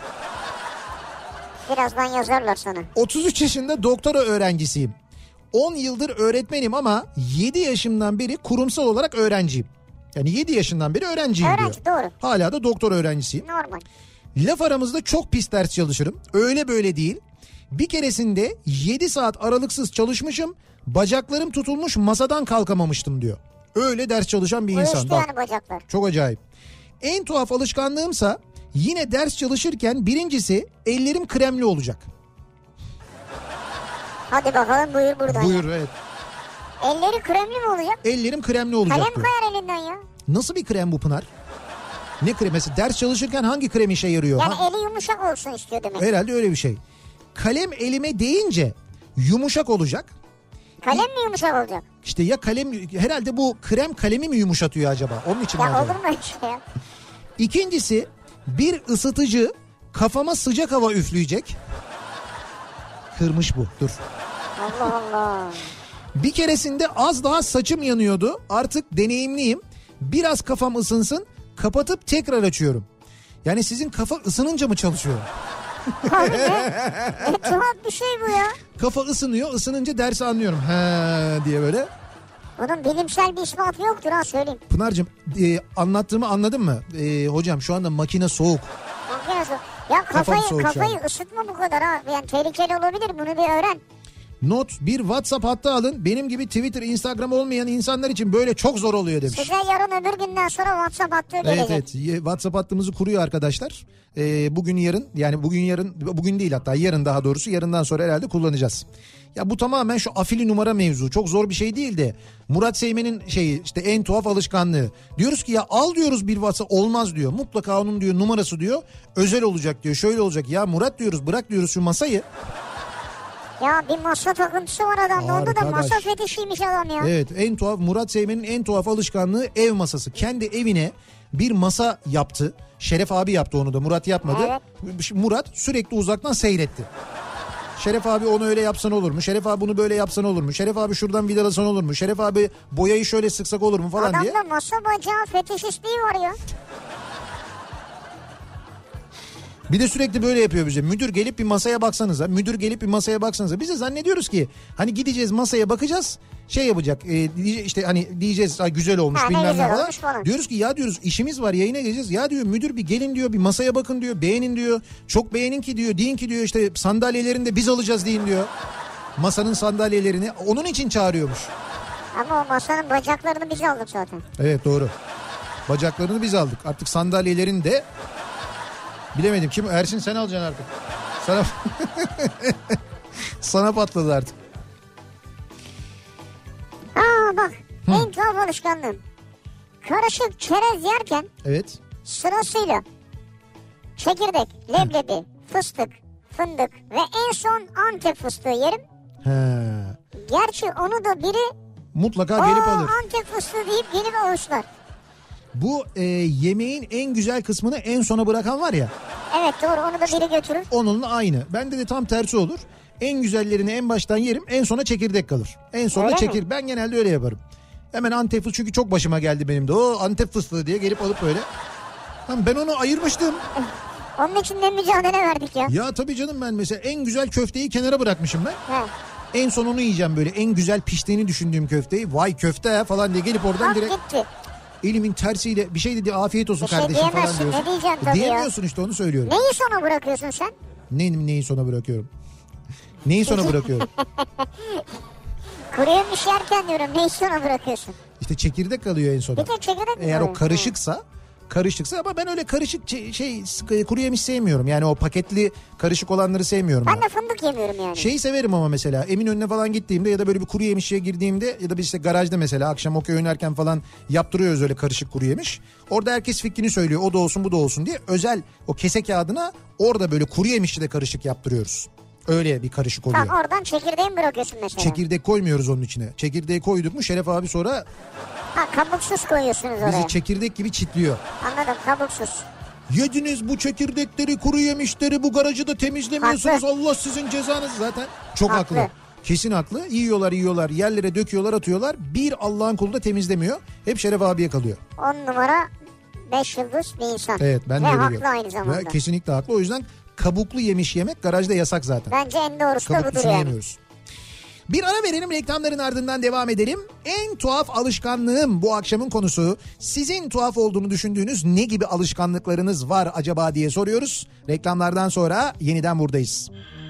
S2: Birazdan yazarlar sana.
S1: 33 yaşında doktora öğrencisiyim. 10 yıldır öğretmenim ama 7 yaşımdan beri kurumsal olarak öğrenciyim. Yani 7 yaşından beri öğrenciyim
S2: Öğrenci,
S1: diyor.
S2: doğru.
S1: Hala da doktor öğrencisiyim.
S2: Normal.
S1: Laf aramızda çok pis ders çalışırım. Öyle böyle değil. Bir keresinde 7 saat aralıksız çalışmışım. Bacaklarım tutulmuş masadan kalkamamıştım diyor. Öyle ders çalışan bir insan.
S2: Uyuştu yani bacaklar.
S1: çok acayip. En tuhaf alışkanlığımsa yine ders çalışırken birincisi ellerim kremli olacak.
S2: Hadi bakalım buyur buradan.
S1: Buyur evet.
S2: Elleri kremli mi olacak?
S1: Ellerim kremli olacak
S2: Kalem
S1: diyor.
S2: koyar elinden ya.
S1: Nasıl bir krem bu Pınar? Ne kremi? Mesela ders çalışırken hangi krem işe yarıyor?
S2: Yani
S1: Ha-
S2: eli yumuşak olsun istiyor demek.
S1: Herhalde öyle bir şey. Kalem elime değince yumuşak olacak.
S2: Kalem mi yumuşak olacak?
S1: İşte ya kalem herhalde bu krem kalemi mi yumuşatıyor acaba? Onun için mi
S2: Ya
S1: acaba?
S2: olur mu şey ya?
S1: İkincisi bir ısıtıcı kafama sıcak hava üfleyecek. Kırmış bu. Dur.
S2: Allah Allah.
S1: Bir keresinde az daha saçım yanıyordu. Artık deneyimliyim. Biraz kafam ısınsın. Kapatıp tekrar açıyorum. Yani sizin kafa ısınınca mı çalışıyor?
S2: Abi ne? tuhaf bir şey bu ya.
S1: Kafa ısınıyor. ısınınca dersi anlıyorum. He diye böyle.
S2: Bunun bilimsel bir ispatı yoktur ha söyleyeyim.
S1: Pınar'cığım e, anlattığımı anladın mı? E, hocam şu anda makine soğuk.
S2: Ya kafayı,
S1: soğuk şu
S2: kafayı
S1: an.
S2: ısıtma bu kadar ha. Yani tehlikeli olabilir bunu bir öğren.
S1: Not bir WhatsApp hattı alın. Benim gibi Twitter, Instagram olmayan insanlar için böyle çok zor oluyor demiş.
S2: Size yarın öbür günden sonra WhatsApp hattı
S1: Evet
S2: gelecek.
S1: evet Ye- WhatsApp hattımızı kuruyor arkadaşlar. Ee, bugün yarın yani bugün yarın bugün değil hatta yarın daha doğrusu yarından sonra herhalde kullanacağız. Ya bu tamamen şu afili numara mevzu çok zor bir şey değil de Murat Seymen'in şeyi işte en tuhaf alışkanlığı. Diyoruz ki ya al diyoruz bir WhatsApp olmaz diyor. Mutlaka onun diyor numarası diyor özel olacak diyor şöyle olacak. Ya Murat diyoruz bırak diyoruz şu masayı.
S2: Ya bir masa takıntısı var adamda. Onda da masa fetişiymiş adam ya.
S1: Evet en tuhaf Murat Seymen'in en tuhaf alışkanlığı ev masası. Kendi evine bir masa yaptı. Şeref abi yaptı onu da Murat yapmadı. Murat sürekli uzaktan seyretti. Şeref abi onu öyle yapsan olur mu? Şeref abi bunu böyle yapsan olur mu? Şeref abi şuradan vidalasan olur mu? Şeref abi boyayı şöyle sıksak olur mu falan diye.
S2: Adamda masa bacağı fetişistliği var ya.
S1: Bir de sürekli böyle yapıyor bize. Müdür gelip bir masaya baksanıza. Müdür gelip bir masaya baksanıza. Biz de zannediyoruz ki hani gideceğiz masaya bakacağız. Şey yapacak e, işte hani diyeceğiz "Ay güzel olmuş
S2: Ha,
S1: bilmem ne falan. Diyoruz ki ya diyoruz işimiz var yayına geleceğiz. Ya diyor müdür bir gelin diyor bir masaya bakın diyor. Beğenin diyor. Çok beğenin ki diyor. Deyin ki diyor işte sandalyelerini de biz alacağız deyin diyor. Masanın sandalyelerini onun için çağırıyormuş.
S2: Ama o masanın bacaklarını biz aldık zaten.
S1: Evet doğru. Bacaklarını biz aldık. Artık sandalyelerini de bilemedim. Kim? Ersin sen alacaksın artık. Sana sana patladı artık.
S2: Aa bak en tuhaf alışkanlığım. Karışık çerez yerken
S1: Evet.
S2: sırasıyla çekirdek, leblebi, fıstık, fındık ve en son antep fıstığı yerim.
S1: He.
S2: Gerçi onu da biri
S1: Mutlaka gelip alır.
S2: antep fıstığı deyip gelip avuçlar.
S1: Bu e, yemeğin en güzel kısmını en sona bırakan var ya.
S2: Evet doğru onu da biri götürür.
S1: Onunla aynı. Bende de tam tersi olur. En güzellerini en baştan yerim. En sona çekirdek kalır. En sona
S2: Öyle mi?
S1: çekir. Ben genelde öyle yaparım. Hemen Antep fıstığı çünkü çok başıma geldi benim de. O Antep fıstığı diye gelip alıp böyle. Lan ben onu ayırmıştım.
S2: Onun için ne mücadele verdik ya.
S1: Ya tabii canım ben mesela en güzel köfteyi kenara bırakmışım ben.
S2: He.
S1: En son onu yiyeceğim böyle en güzel piştiğini düşündüğüm köfteyi. Vay köfte ya falan diye gelip oradan
S2: Bak
S1: direkt
S2: gitti.
S1: Elimin tersiyle bir şey dedi afiyet olsun
S2: Bir şey
S1: kardeşim falan diyorsun.
S2: ne diyeceksin tabii ya.
S1: Diyemiyorsun işte onu söylüyorum.
S2: Neyi sona bırakıyorsun sen?
S1: Neyi, neyi sona bırakıyorum? Neyi sona bırakıyorum?
S2: Kuru yemiş yerken diyorum neyi sona bırakıyorsun?
S1: İşte çekirdek kalıyor en sona.
S2: Bir de çekirdek
S1: Eğer o karışıksa karışıksa ama ben öyle karışık şey, şey kuru yemiş sevmiyorum. Yani o paketli karışık olanları sevmiyorum.
S2: Ben
S1: ben.
S2: de fındık yemiyorum yani.
S1: Şeyi severim ama mesela Eminönü'ne falan gittiğimde ya da böyle bir kuru yemişçiye girdiğimde ya da bir işte garajda mesela akşam okey oynarken falan yaptırıyoruz öyle karışık kuru yemiş. Orada herkes fikrini söylüyor o da olsun bu da olsun diye özel o kese kağıdına orada böyle kuru yemişçi de karışık yaptırıyoruz. Öyle bir karışık oluyor.
S2: Tamam oradan çekirdeği mi bırakıyorsun mesela?
S1: Çekirdek koymuyoruz onun içine. Çekirdeği koyduk mu Şeref abi sonra
S2: Ha kabuksuz koyuyorsunuz oraya.
S1: bizi çekirdek gibi çitliyor.
S2: Anladım kabuksuz.
S1: Yediniz bu çekirdekleri, kuru yemişleri, bu garajı da temizlemiyorsunuz.
S2: Haklı.
S1: Allah sizin cezanızı zaten. Çok haklı.
S2: Haklı.
S1: Kesin haklı. Yiyorlar yiyorlar, yerlere döküyorlar, atıyorlar. Bir Allah'ın kulu da temizlemiyor. Hep Şeref abiye kalıyor.
S2: 10 numara 5 yıldız bir insan.
S1: Evet ben
S2: Ve
S1: de öyle
S2: haklı
S1: diyorum.
S2: aynı zamanda.
S1: Ve kesinlikle haklı. O yüzden kabuklu yemiş yemek garajda yasak zaten.
S2: Bence en doğrusu da budur
S1: Kabuklusunu
S2: yani.
S1: yemiyoruz. Bir ara verelim reklamların ardından devam edelim. En tuhaf alışkanlığım bu akşamın konusu. Sizin tuhaf olduğunu düşündüğünüz ne gibi alışkanlıklarınız var acaba diye soruyoruz. Reklamlardan sonra yeniden buradayız.
S4: Senle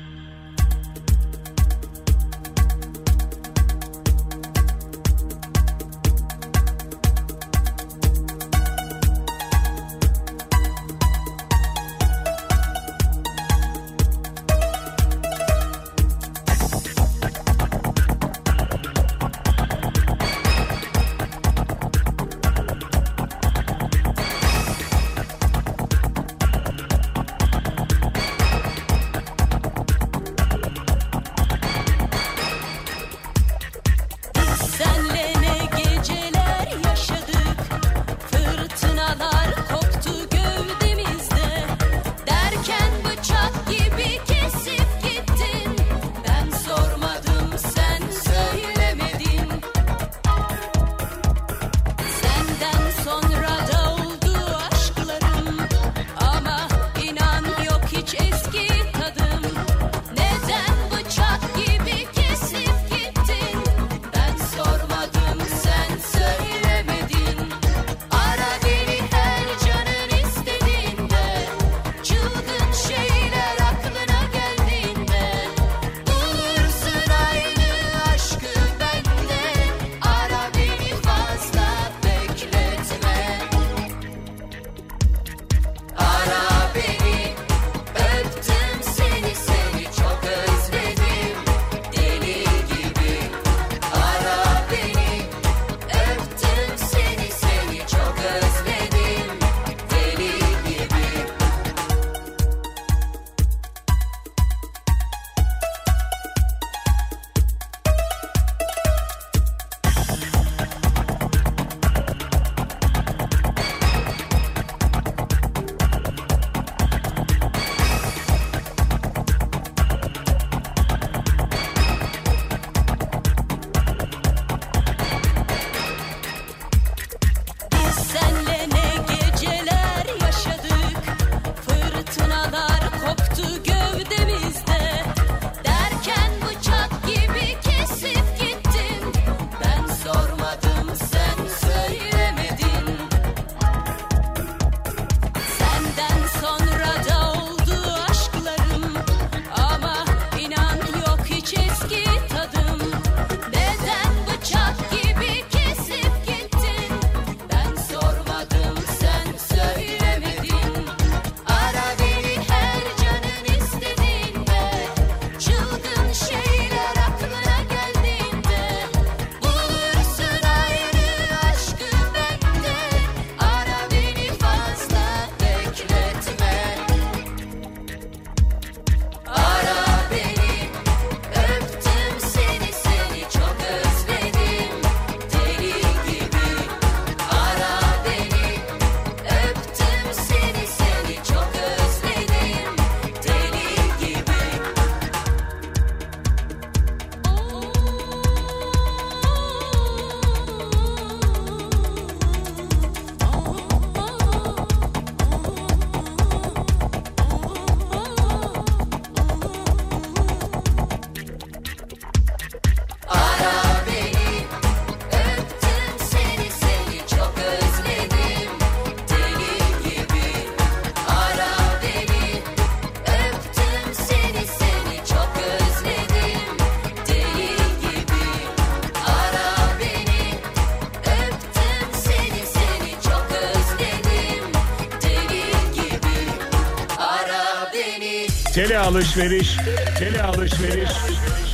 S5: alışveriş, tele alışveriş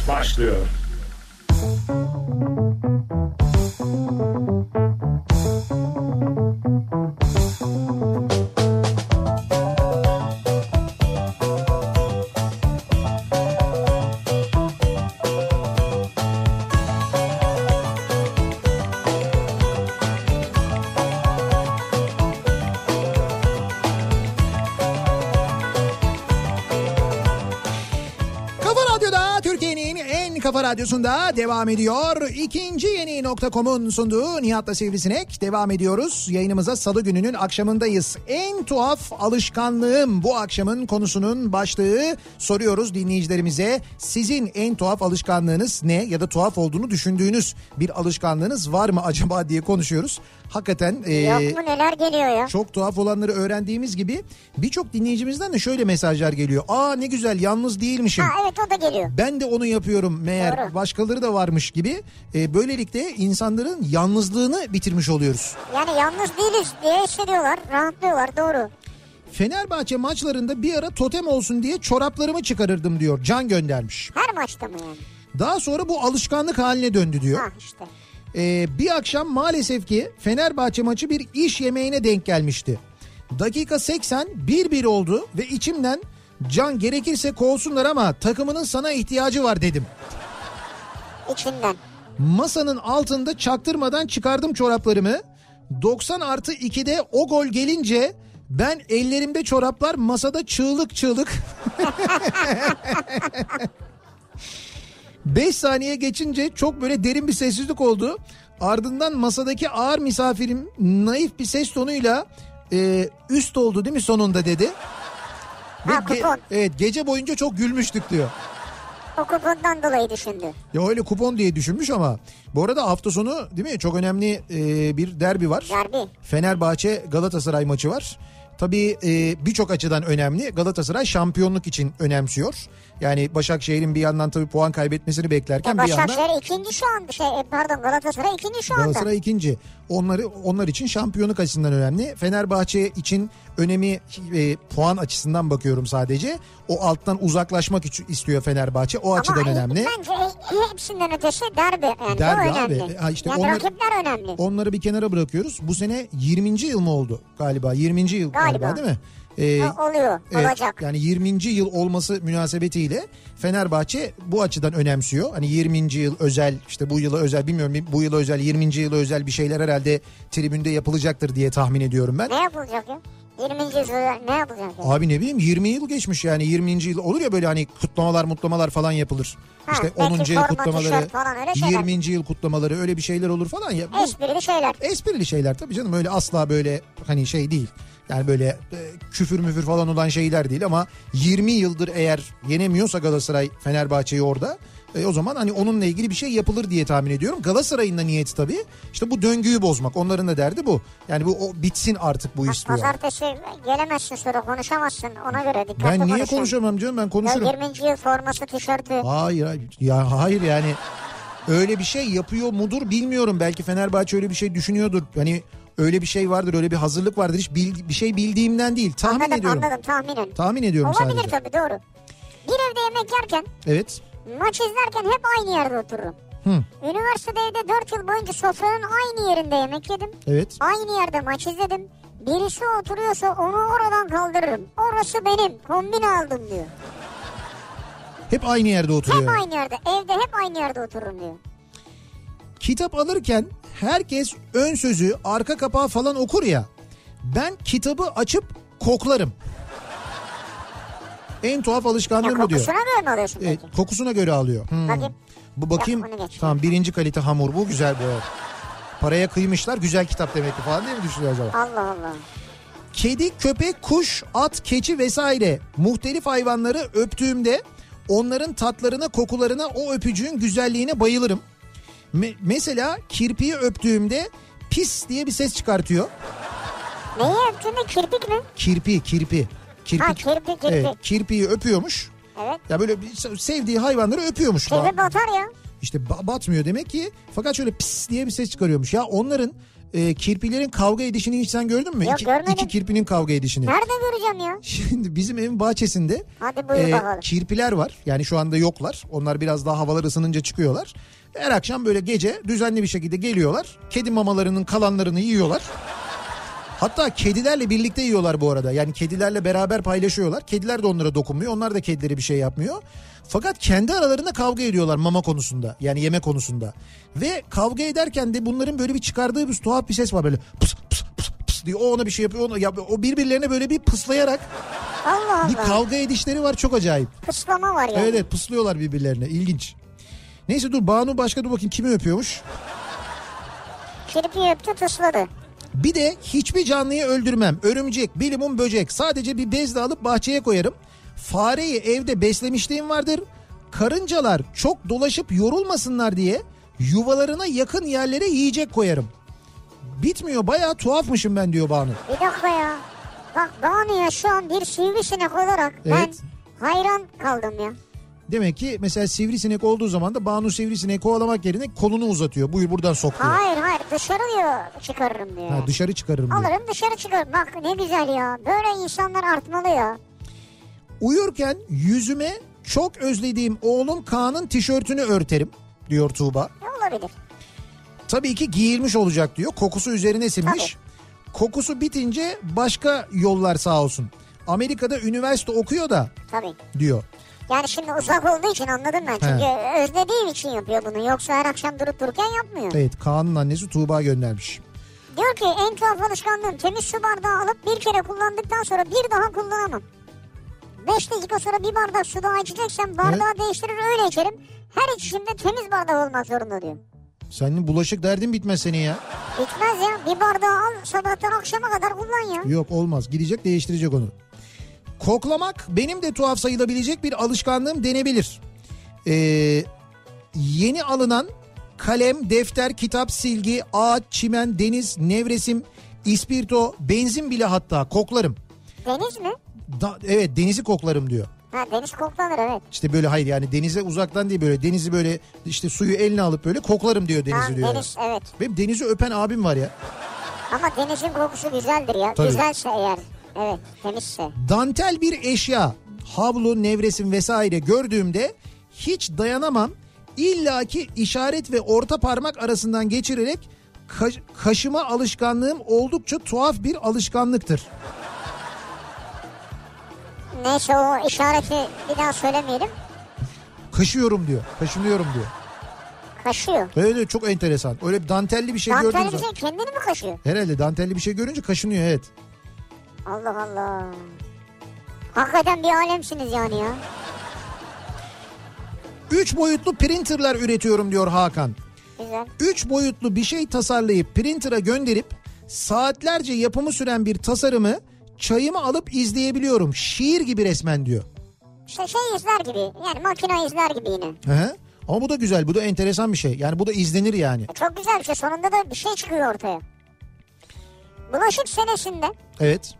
S5: başlıyor.
S1: Radyosunda devam ediyor. İkinci yeni nokta.com'un sunduğu Nihat'la Sivrisinek devam ediyoruz. Yayınımıza salı gününün akşamındayız. En tuhaf alışkanlığım bu akşamın konusunun başlığı soruyoruz dinleyicilerimize. Sizin en tuhaf alışkanlığınız ne ya da tuhaf olduğunu düşündüğünüz bir alışkanlığınız var mı acaba diye konuşuyoruz. Hakikaten e,
S2: Yok mu neler geliyor ya?
S1: çok tuhaf olanları öğrendiğimiz gibi birçok dinleyicimizden de şöyle mesajlar geliyor. Aa ne güzel yalnız değilmişim.
S2: Ha evet o da geliyor.
S1: Ben de onu yapıyorum meğer
S2: Doğru.
S1: başkaları da varmış gibi. E, böylelikle insanların yalnızlığını bitirmiş oluyoruz.
S2: Yani yalnız değiliz diye hissediyorlar. Rahatlıyorlar doğru.
S1: Fenerbahçe maçlarında bir ara totem olsun diye çoraplarımı çıkarırdım diyor. Can göndermiş.
S2: Her maçta mı yani?
S1: Daha sonra bu alışkanlık haline döndü diyor.
S2: Ha işte.
S1: Ee, bir akşam maalesef ki Fenerbahçe maçı bir iş yemeğine denk gelmişti. Dakika 80 1-1 oldu ve içimden can gerekirse kovsunlar ama takımının sana ihtiyacı var dedim.
S2: İçinden.
S1: Masanın altında çaktırmadan çıkardım çoraplarımı. 90 artı 2'de o gol gelince ben ellerimde çoraplar masada çığlık çığlık. 5 saniye geçince çok böyle derin bir sessizlik oldu. Ardından masadaki ağır misafirim naif bir ses tonuyla e, üst oldu değil mi sonunda dedi. Ve
S2: Ha,
S1: ge-
S2: kupon.
S1: evet gece boyunca çok gülmüştük diyor.
S2: O kupondan dolayı düşündü.
S1: Ya öyle kupon diye düşünmüş ama bu arada hafta sonu değil mi çok önemli e, bir derbi var.
S2: Derbi.
S1: Fenerbahçe Galatasaray maçı var. Tabii e, birçok açıdan önemli. Galatasaray şampiyonluk için önemsiyor. Yani Başakşehir'in bir yandan tabii puan kaybetmesini beklerken
S2: Ya
S1: bir yandan
S2: Başakşehir ikinci şu an. Şey, e, pardon Galatasaray ikinci şu anda.
S1: Galatasaray ikinci. Onları onlar için şampiyonluk açısından önemli. Fenerbahçe için önemi e, puan açısından bakıyorum sadece. O alttan uzaklaşmak istiyor Fenerbahçe. O açıdan
S2: Ama
S1: önemli.
S2: bence hepsinden ötesi derbi. Yani
S1: Derbi
S2: önemli.
S1: abi. Ha işte
S2: yani
S1: onlar-
S2: rakipler önemli.
S1: Onları bir kenara bırakıyoruz. Bu sene 20. yıl mı oldu galiba? 20. yıl galiba,
S2: Galiba.
S1: değil mi?
S2: Ha, oluyor.
S1: evet,
S2: olacak.
S1: yani 20. yıl olması münasebetiyle Fenerbahçe bu açıdan önemsiyor. Hani 20. yıl özel işte bu yıla özel bilmiyorum bu yıla özel 20. yıla özel bir şeyler herhalde tribünde yapılacaktır diye tahmin ediyorum ben.
S2: Ne yapılacak ya? 20. yüzyılda ne yapılacak ya?
S1: Abi ne bileyim 20 yıl geçmiş yani 20. yıl olur ya böyle hani kutlamalar mutlamalar falan yapılır.
S2: Ha,
S1: işte
S2: belki
S1: 10. yıl kutlamaları,
S2: falan öyle şeyler.
S1: 20. yıl kutlamaları öyle bir şeyler olur falan ya.
S2: Esprili şeyler.
S1: esprili şeyler tabii canım öyle asla böyle hani şey değil. Yani böyle e, küfür müfür falan olan şeyler değil ama 20 yıldır eğer yenemiyorsa Galatasaray Fenerbahçe'yi orada e, o zaman hani onunla ilgili bir şey yapılır diye tahmin ediyorum. Galatasaray'ın da niyeti tabii işte bu döngüyü bozmak. Onların da derdi bu. Yani bu o bitsin artık bu
S2: Bak,
S1: istiyor.
S2: Pazartesi gelemezsin sonra konuşamazsın ona göre dikkatli
S1: Ben niye
S2: konuşun.
S1: konuşamam canım ben
S2: Ya
S1: konuşurum.
S2: 20. yıl forması tişörtü.
S1: Hayır hayır. ya hayır yani öyle bir şey yapıyor mudur bilmiyorum. Belki Fenerbahçe öyle bir şey düşünüyordur. Hani öyle bir şey vardır öyle bir hazırlık vardır. Hiç bil- bir şey bildiğimden değil. Tahmin
S2: anladım
S1: ediyorum.
S2: anladım tahminen.
S1: Tahmin ediyorum
S2: Olabilir
S1: sadece.
S2: tabii doğru. Bir evde yemek yerken
S1: Evet.
S2: maç izlerken hep aynı yerde otururum.
S1: Hı.
S2: Üniversitede evde 4 yıl boyunca sofranın aynı yerinde yemek yedim.
S1: Evet.
S2: Aynı yerde maç izledim. Birisi oturuyorsa onu oradan kaldırırım. Orası benim. Kombin aldım diyor.
S1: Hep aynı yerde oturuyor.
S2: Hep aynı yerde. Evde hep aynı yerde otururum diyor.
S1: Kitap alırken herkes ön sözü, arka kapağı falan okur ya. Ben kitabı açıp koklarım. En tuhaf alışkanlığım bu diyor.
S2: kokusuna göre mi alıyorsun
S1: Evet,
S2: peki?
S1: kokusuna göre alıyor. Hmm.
S2: Bakayım.
S1: Bu bakayım.
S2: Yok.
S1: Tamam birinci kalite hamur bu güzel bu. Paraya kıymışlar güzel kitap demek ki falan diye mi düşünüyor acaba?
S2: Allah Allah.
S1: Kedi, köpek, kuş, at, keçi vesaire muhtelif hayvanları öptüğümde onların tatlarına, kokularına, o öpücüğün güzelliğine bayılırım. Me- mesela kirpiyi öptüğümde pis diye bir ses çıkartıyor.
S2: Neyi öptüğünde kirpik mi?
S1: Kirpi, kirpi. Kirpi,
S2: Ha, kirpi, kirpi.
S1: Evet, kirpiyi öpüyormuş.
S2: Evet.
S1: Ya böyle bir sevdiği hayvanları öpüyormuş.
S2: Kirpi batar ya.
S1: İşte ba- batmıyor demek ki. Fakat şöyle pis diye bir ses çıkarıyormuş. Ya onların e, kirpilerin kavga edişini hiç sen gördün mü?
S2: Yok,
S1: iki,
S2: görmedim.
S1: iki kirpinin kavga edişini.
S2: Nerede göreceğim ya?
S1: Şimdi bizim evin bahçesinde
S2: Hadi buyur
S1: e,
S2: bakalım.
S1: kirpiler var. Yani şu anda yoklar. Onlar biraz daha havalar ısınınca çıkıyorlar. Her akşam böyle gece düzenli bir şekilde geliyorlar. Kedi mamalarının kalanlarını yiyorlar. Hatta kedilerle birlikte yiyorlar bu arada. Yani kedilerle beraber paylaşıyorlar. Kediler de onlara dokunmuyor. Onlar da kedilere bir şey yapmıyor. Fakat kendi aralarında kavga ediyorlar mama konusunda. Yani yeme konusunda. Ve kavga ederken de bunların böyle bir çıkardığı bir tuhaf bir ses var böyle pıs pıs pıs pıs diyor. O ona bir şey yapıyor. Ona, ya, o birbirlerine böyle bir pıslayarak
S2: Allah
S1: Bir
S2: Allah.
S1: kavga edişleri var çok acayip.
S2: Pıslama var yani.
S1: Evet evet pıslıyorlar birbirlerine ilginç. Neyse dur Banu başka dur bakayım kimi öpüyormuş.
S2: Kirpi öptü tısladı.
S1: Bir de hiçbir canlıyı öldürmem. Örümcek, bilimum, böcek. Sadece bir bezle alıp bahçeye koyarım. Fareyi evde beslemişliğim vardır. Karıncalar çok dolaşıp yorulmasınlar diye yuvalarına yakın yerlere yiyecek koyarım. Bitmiyor bayağı tuhafmışım ben diyor Banu.
S2: Bir dakika ya. Bak Banu'ya şu an bir sivrisinek olarak
S1: Evet.
S2: ben hayran kaldım ya.
S1: Demek ki mesela sivrisinek olduğu zaman da Banu sivrisineği kovalamak yerine kolunu uzatıyor. Buyur buradan sok diyor.
S2: Hayır hayır dışarı diyor çıkarırım diyor.
S1: Ha, dışarı çıkarırım diyor.
S2: Alırım dışarı çıkarırım. Bak ne güzel ya. Böyle insanlar artmalı ya.
S1: Uyurken yüzüme çok özlediğim oğlum Kaan'ın tişörtünü örterim diyor Tuğba.
S2: Ne olabilir?
S1: Tabii ki giyilmiş olacak diyor. Kokusu üzerine sinmiş. Kokusu bitince başka yollar sağ olsun. Amerika'da üniversite okuyor da
S2: Tabii.
S1: diyor.
S2: Yani şimdi uzak olduğu için anladım ben. Çünkü özlediğim için yapıyor bunu. Yoksa her akşam durup dururken yapmıyor.
S1: Evet Kaan'ın annesi Tuğba göndermiş.
S2: Diyor ki en tuhaf alışkanlığım temiz su bardağı alıp bir kere kullandıktan sonra bir daha kullanamam. 5 dakika sonra bir bardak su daha içeceksem bardağı değiştirir öyle içerim. Her içişimde temiz bardak olmak zorunda diyor.
S1: Senin bulaşık derdin bitmez senin ya.
S2: Bitmez ya bir bardağı al sabahtan akşama kadar kullan ya.
S1: Yok olmaz gidecek değiştirecek onu. Koklamak benim de tuhaf sayılabilecek bir alışkanlığım denebilir. Ee, yeni alınan kalem, defter, kitap, silgi, ağaç, çimen, deniz, nevresim, ispirto, benzin bile hatta koklarım.
S2: Deniz mi?
S1: Da- evet denizi koklarım diyor.
S2: Ha deniz koklanır evet.
S1: İşte böyle hayır yani denize uzaktan değil böyle denizi böyle işte suyu eline alıp böyle koklarım diyor denizi
S2: Ha,
S1: diyor.
S2: deniz evet.
S1: Benim denizi öpen abim var ya.
S2: Ama denizin kokusu güzeldir ya.
S1: Tabii.
S2: Güzelse eğer. Evet.
S1: Dantel bir eşya, havlu, nevresim vesaire gördüğümde hiç dayanamam. İlla ki işaret ve orta parmak arasından geçirerek ka- kaşıma alışkanlığım oldukça tuhaf bir alışkanlıktır.
S2: Neyse o işareti bir daha söylemeyelim.
S1: Kaşıyorum diyor, kaşınıyorum diyor.
S2: Kaşıyor.
S1: Öyle çok enteresan. Öyle bir dantelli bir şey gördüğün
S2: Dantelli bir şey kendini mi kaşıyor?
S1: Herhalde dantelli bir şey görünce kaşınıyor evet.
S2: Allah Allah. Hakikaten bir alemsiniz yani ya.
S1: Üç boyutlu printerlar üretiyorum diyor Hakan.
S2: Güzel.
S1: Üç boyutlu bir şey tasarlayıp printer'a gönderip saatlerce yapımı süren bir tasarımı çayımı alıp izleyebiliyorum. Şiir gibi resmen diyor.
S2: İşte şey izler gibi. Yani makine izler gibi yine.
S1: Hı hı. Ama bu da güzel, bu da enteresan bir şey. Yani bu da izlenir yani.
S2: Çok güzel bir şey. Sonunda da bir şey çıkıyor ortaya. Bulaşık senesinde
S1: Evet.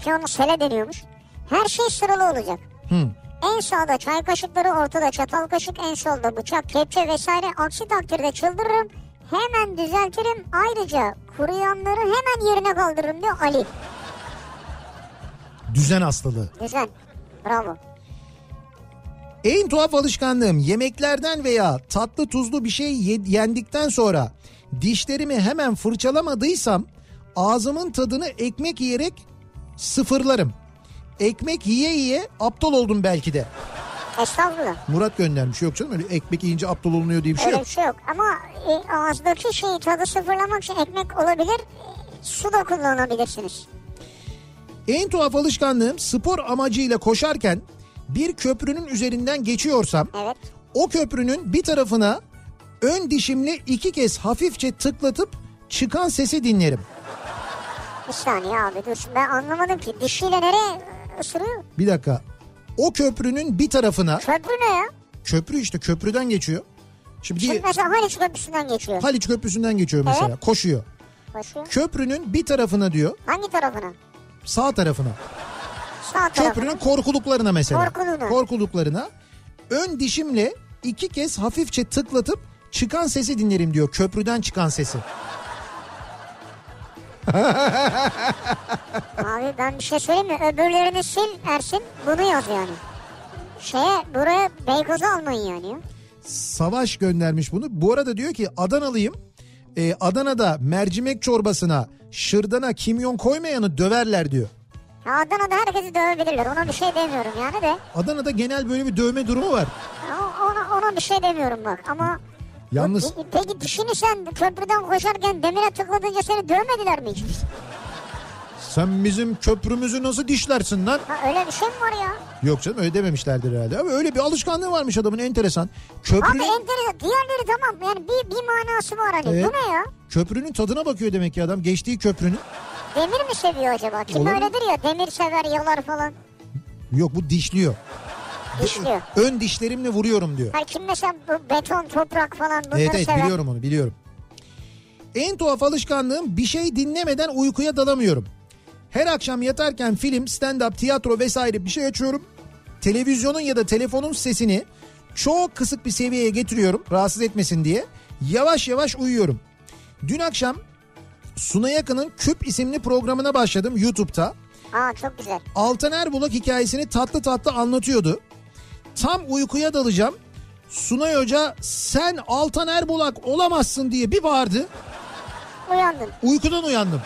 S2: Ki onu sele deniyormuş. Her şey sıralı olacak.
S1: Hı.
S2: En sağda çay kaşıkları, ortada çatal kaşık, en solda bıçak, kepçe vesaire. Aksi takdirde çıldırırım. Hemen düzeltirim. Ayrıca kuruyanları hemen yerine kaldırırım diyor Ali.
S1: Düzen hastalığı.
S2: Güzel. Bravo.
S1: En tuhaf alışkanlığım yemeklerden veya tatlı tuzlu bir şey ye- yendikten sonra dişlerimi hemen fırçalamadıysam ağzımın tadını ekmek yiyerek sıfırlarım. Ekmek yiye yiye aptal oldum belki de.
S2: Estağfurullah.
S1: Murat göndermiş. Yok canım öyle ekmek yiyince aptal olunuyor diye bir şey
S2: Öyle
S1: yok.
S2: bir şey yok. Ama e, ağızdaki şeyi tadı sıfırlamak için ekmek olabilir. e, Su da kullanabilirsiniz.
S1: En tuhaf alışkanlığım spor amacıyla koşarken bir köprünün üzerinden geçiyorsam
S2: Evet.
S1: o köprünün bir tarafına ön dişimle iki kez hafifçe tıklatıp çıkan sesi dinlerim.
S2: Bir saniye abi dur. Ben anlamadım ki. Dişiyle nereye ısırıyor?
S1: Bir dakika. O köprünün bir tarafına
S2: Köprü ne ya?
S1: köprü işte köprüden geçiyor. Şimdi
S2: Şimdi mesela Haliç Köprüsü'nden geçiyor.
S1: Haliç Köprüsü'nden geçiyor mesela
S2: Evet.
S1: koşuyor.
S2: Koşuyor.
S1: Köprünün bir tarafına diyor
S2: Hangi tarafına?
S1: sağ tarafına.
S2: Sağ tarafına.
S1: Köprünün korkuluklarına mesela.
S2: Korkuluğuna.
S1: Korkuluklarına. Ön dişimle iki kez hafifçe tıklatıp çıkan sesi dinlerim diyor. Köprüden çıkan sesi.
S2: Abi ben bir şey söyleyeyim mi? Öbürlerini sil Ersin. Bunu yaz yani. Şeye buraya Beykoz'a almayın yani. ya.
S1: Savaş göndermiş bunu. Bu arada diyor ki Adanalıyım. Ee, Adana'da mercimek çorbasına şırdana kimyon koymayanı döverler diyor.
S2: Ya Adana'da herkesi dövebilirler. Ona bir şey demiyorum yani de.
S1: Adana'da genel böyle bir dövme durumu var.
S2: O- Ona, ona bir şey demiyorum bak. Ama
S1: Yalnız
S2: Pe- Peki dişini sen köprüden koşarken demire tıkladınca seni dövmediler mi hiç?
S1: Sen bizim köprümüzü nasıl dişlersin lan?
S2: Ha öyle bir şey mi var ya?
S1: Yok canım öyle dememişlerdir herhalde. Ama öyle bir alışkanlığı varmış adamın enteresan.
S2: Abi
S1: Köprünün,
S2: enteresan. Diğerleri tamam yani bir, bir manası var hani.
S1: Evet.
S2: Bu ne ya?
S1: köprünün tadına bakıyor demek ki adam. Geçtiği köprünün.
S2: Demir mi seviyor acaba? Kim
S1: Olabilir.
S2: öyledir ya demir sever yalar falan.
S1: Yok bu dişliyor.
S2: Dişliyor.
S1: Ön dişlerimle vuruyorum diyor.
S2: Hayır kim mesela bu beton toprak falan bunları
S1: Evet evet
S2: sever.
S1: biliyorum onu biliyorum. En tuhaf alışkanlığım bir şey dinlemeden uykuya dalamıyorum. Her akşam yatarken film, stand-up, tiyatro vesaire bir şey açıyorum. Televizyonun ya da telefonun sesini çok kısık bir seviyeye getiriyorum rahatsız etmesin diye. Yavaş yavaş uyuyorum. Dün akşam Suna Yakın'ın Küp isimli programına başladım YouTube'da.
S2: Aa çok güzel.
S1: Altan Erbulak hikayesini tatlı tatlı anlatıyordu. Tam uykuya dalacağım. Sunay Hoca sen Altan Erbulak olamazsın diye bir bağırdı.
S2: Uyandın.
S1: Uykudan uyandım.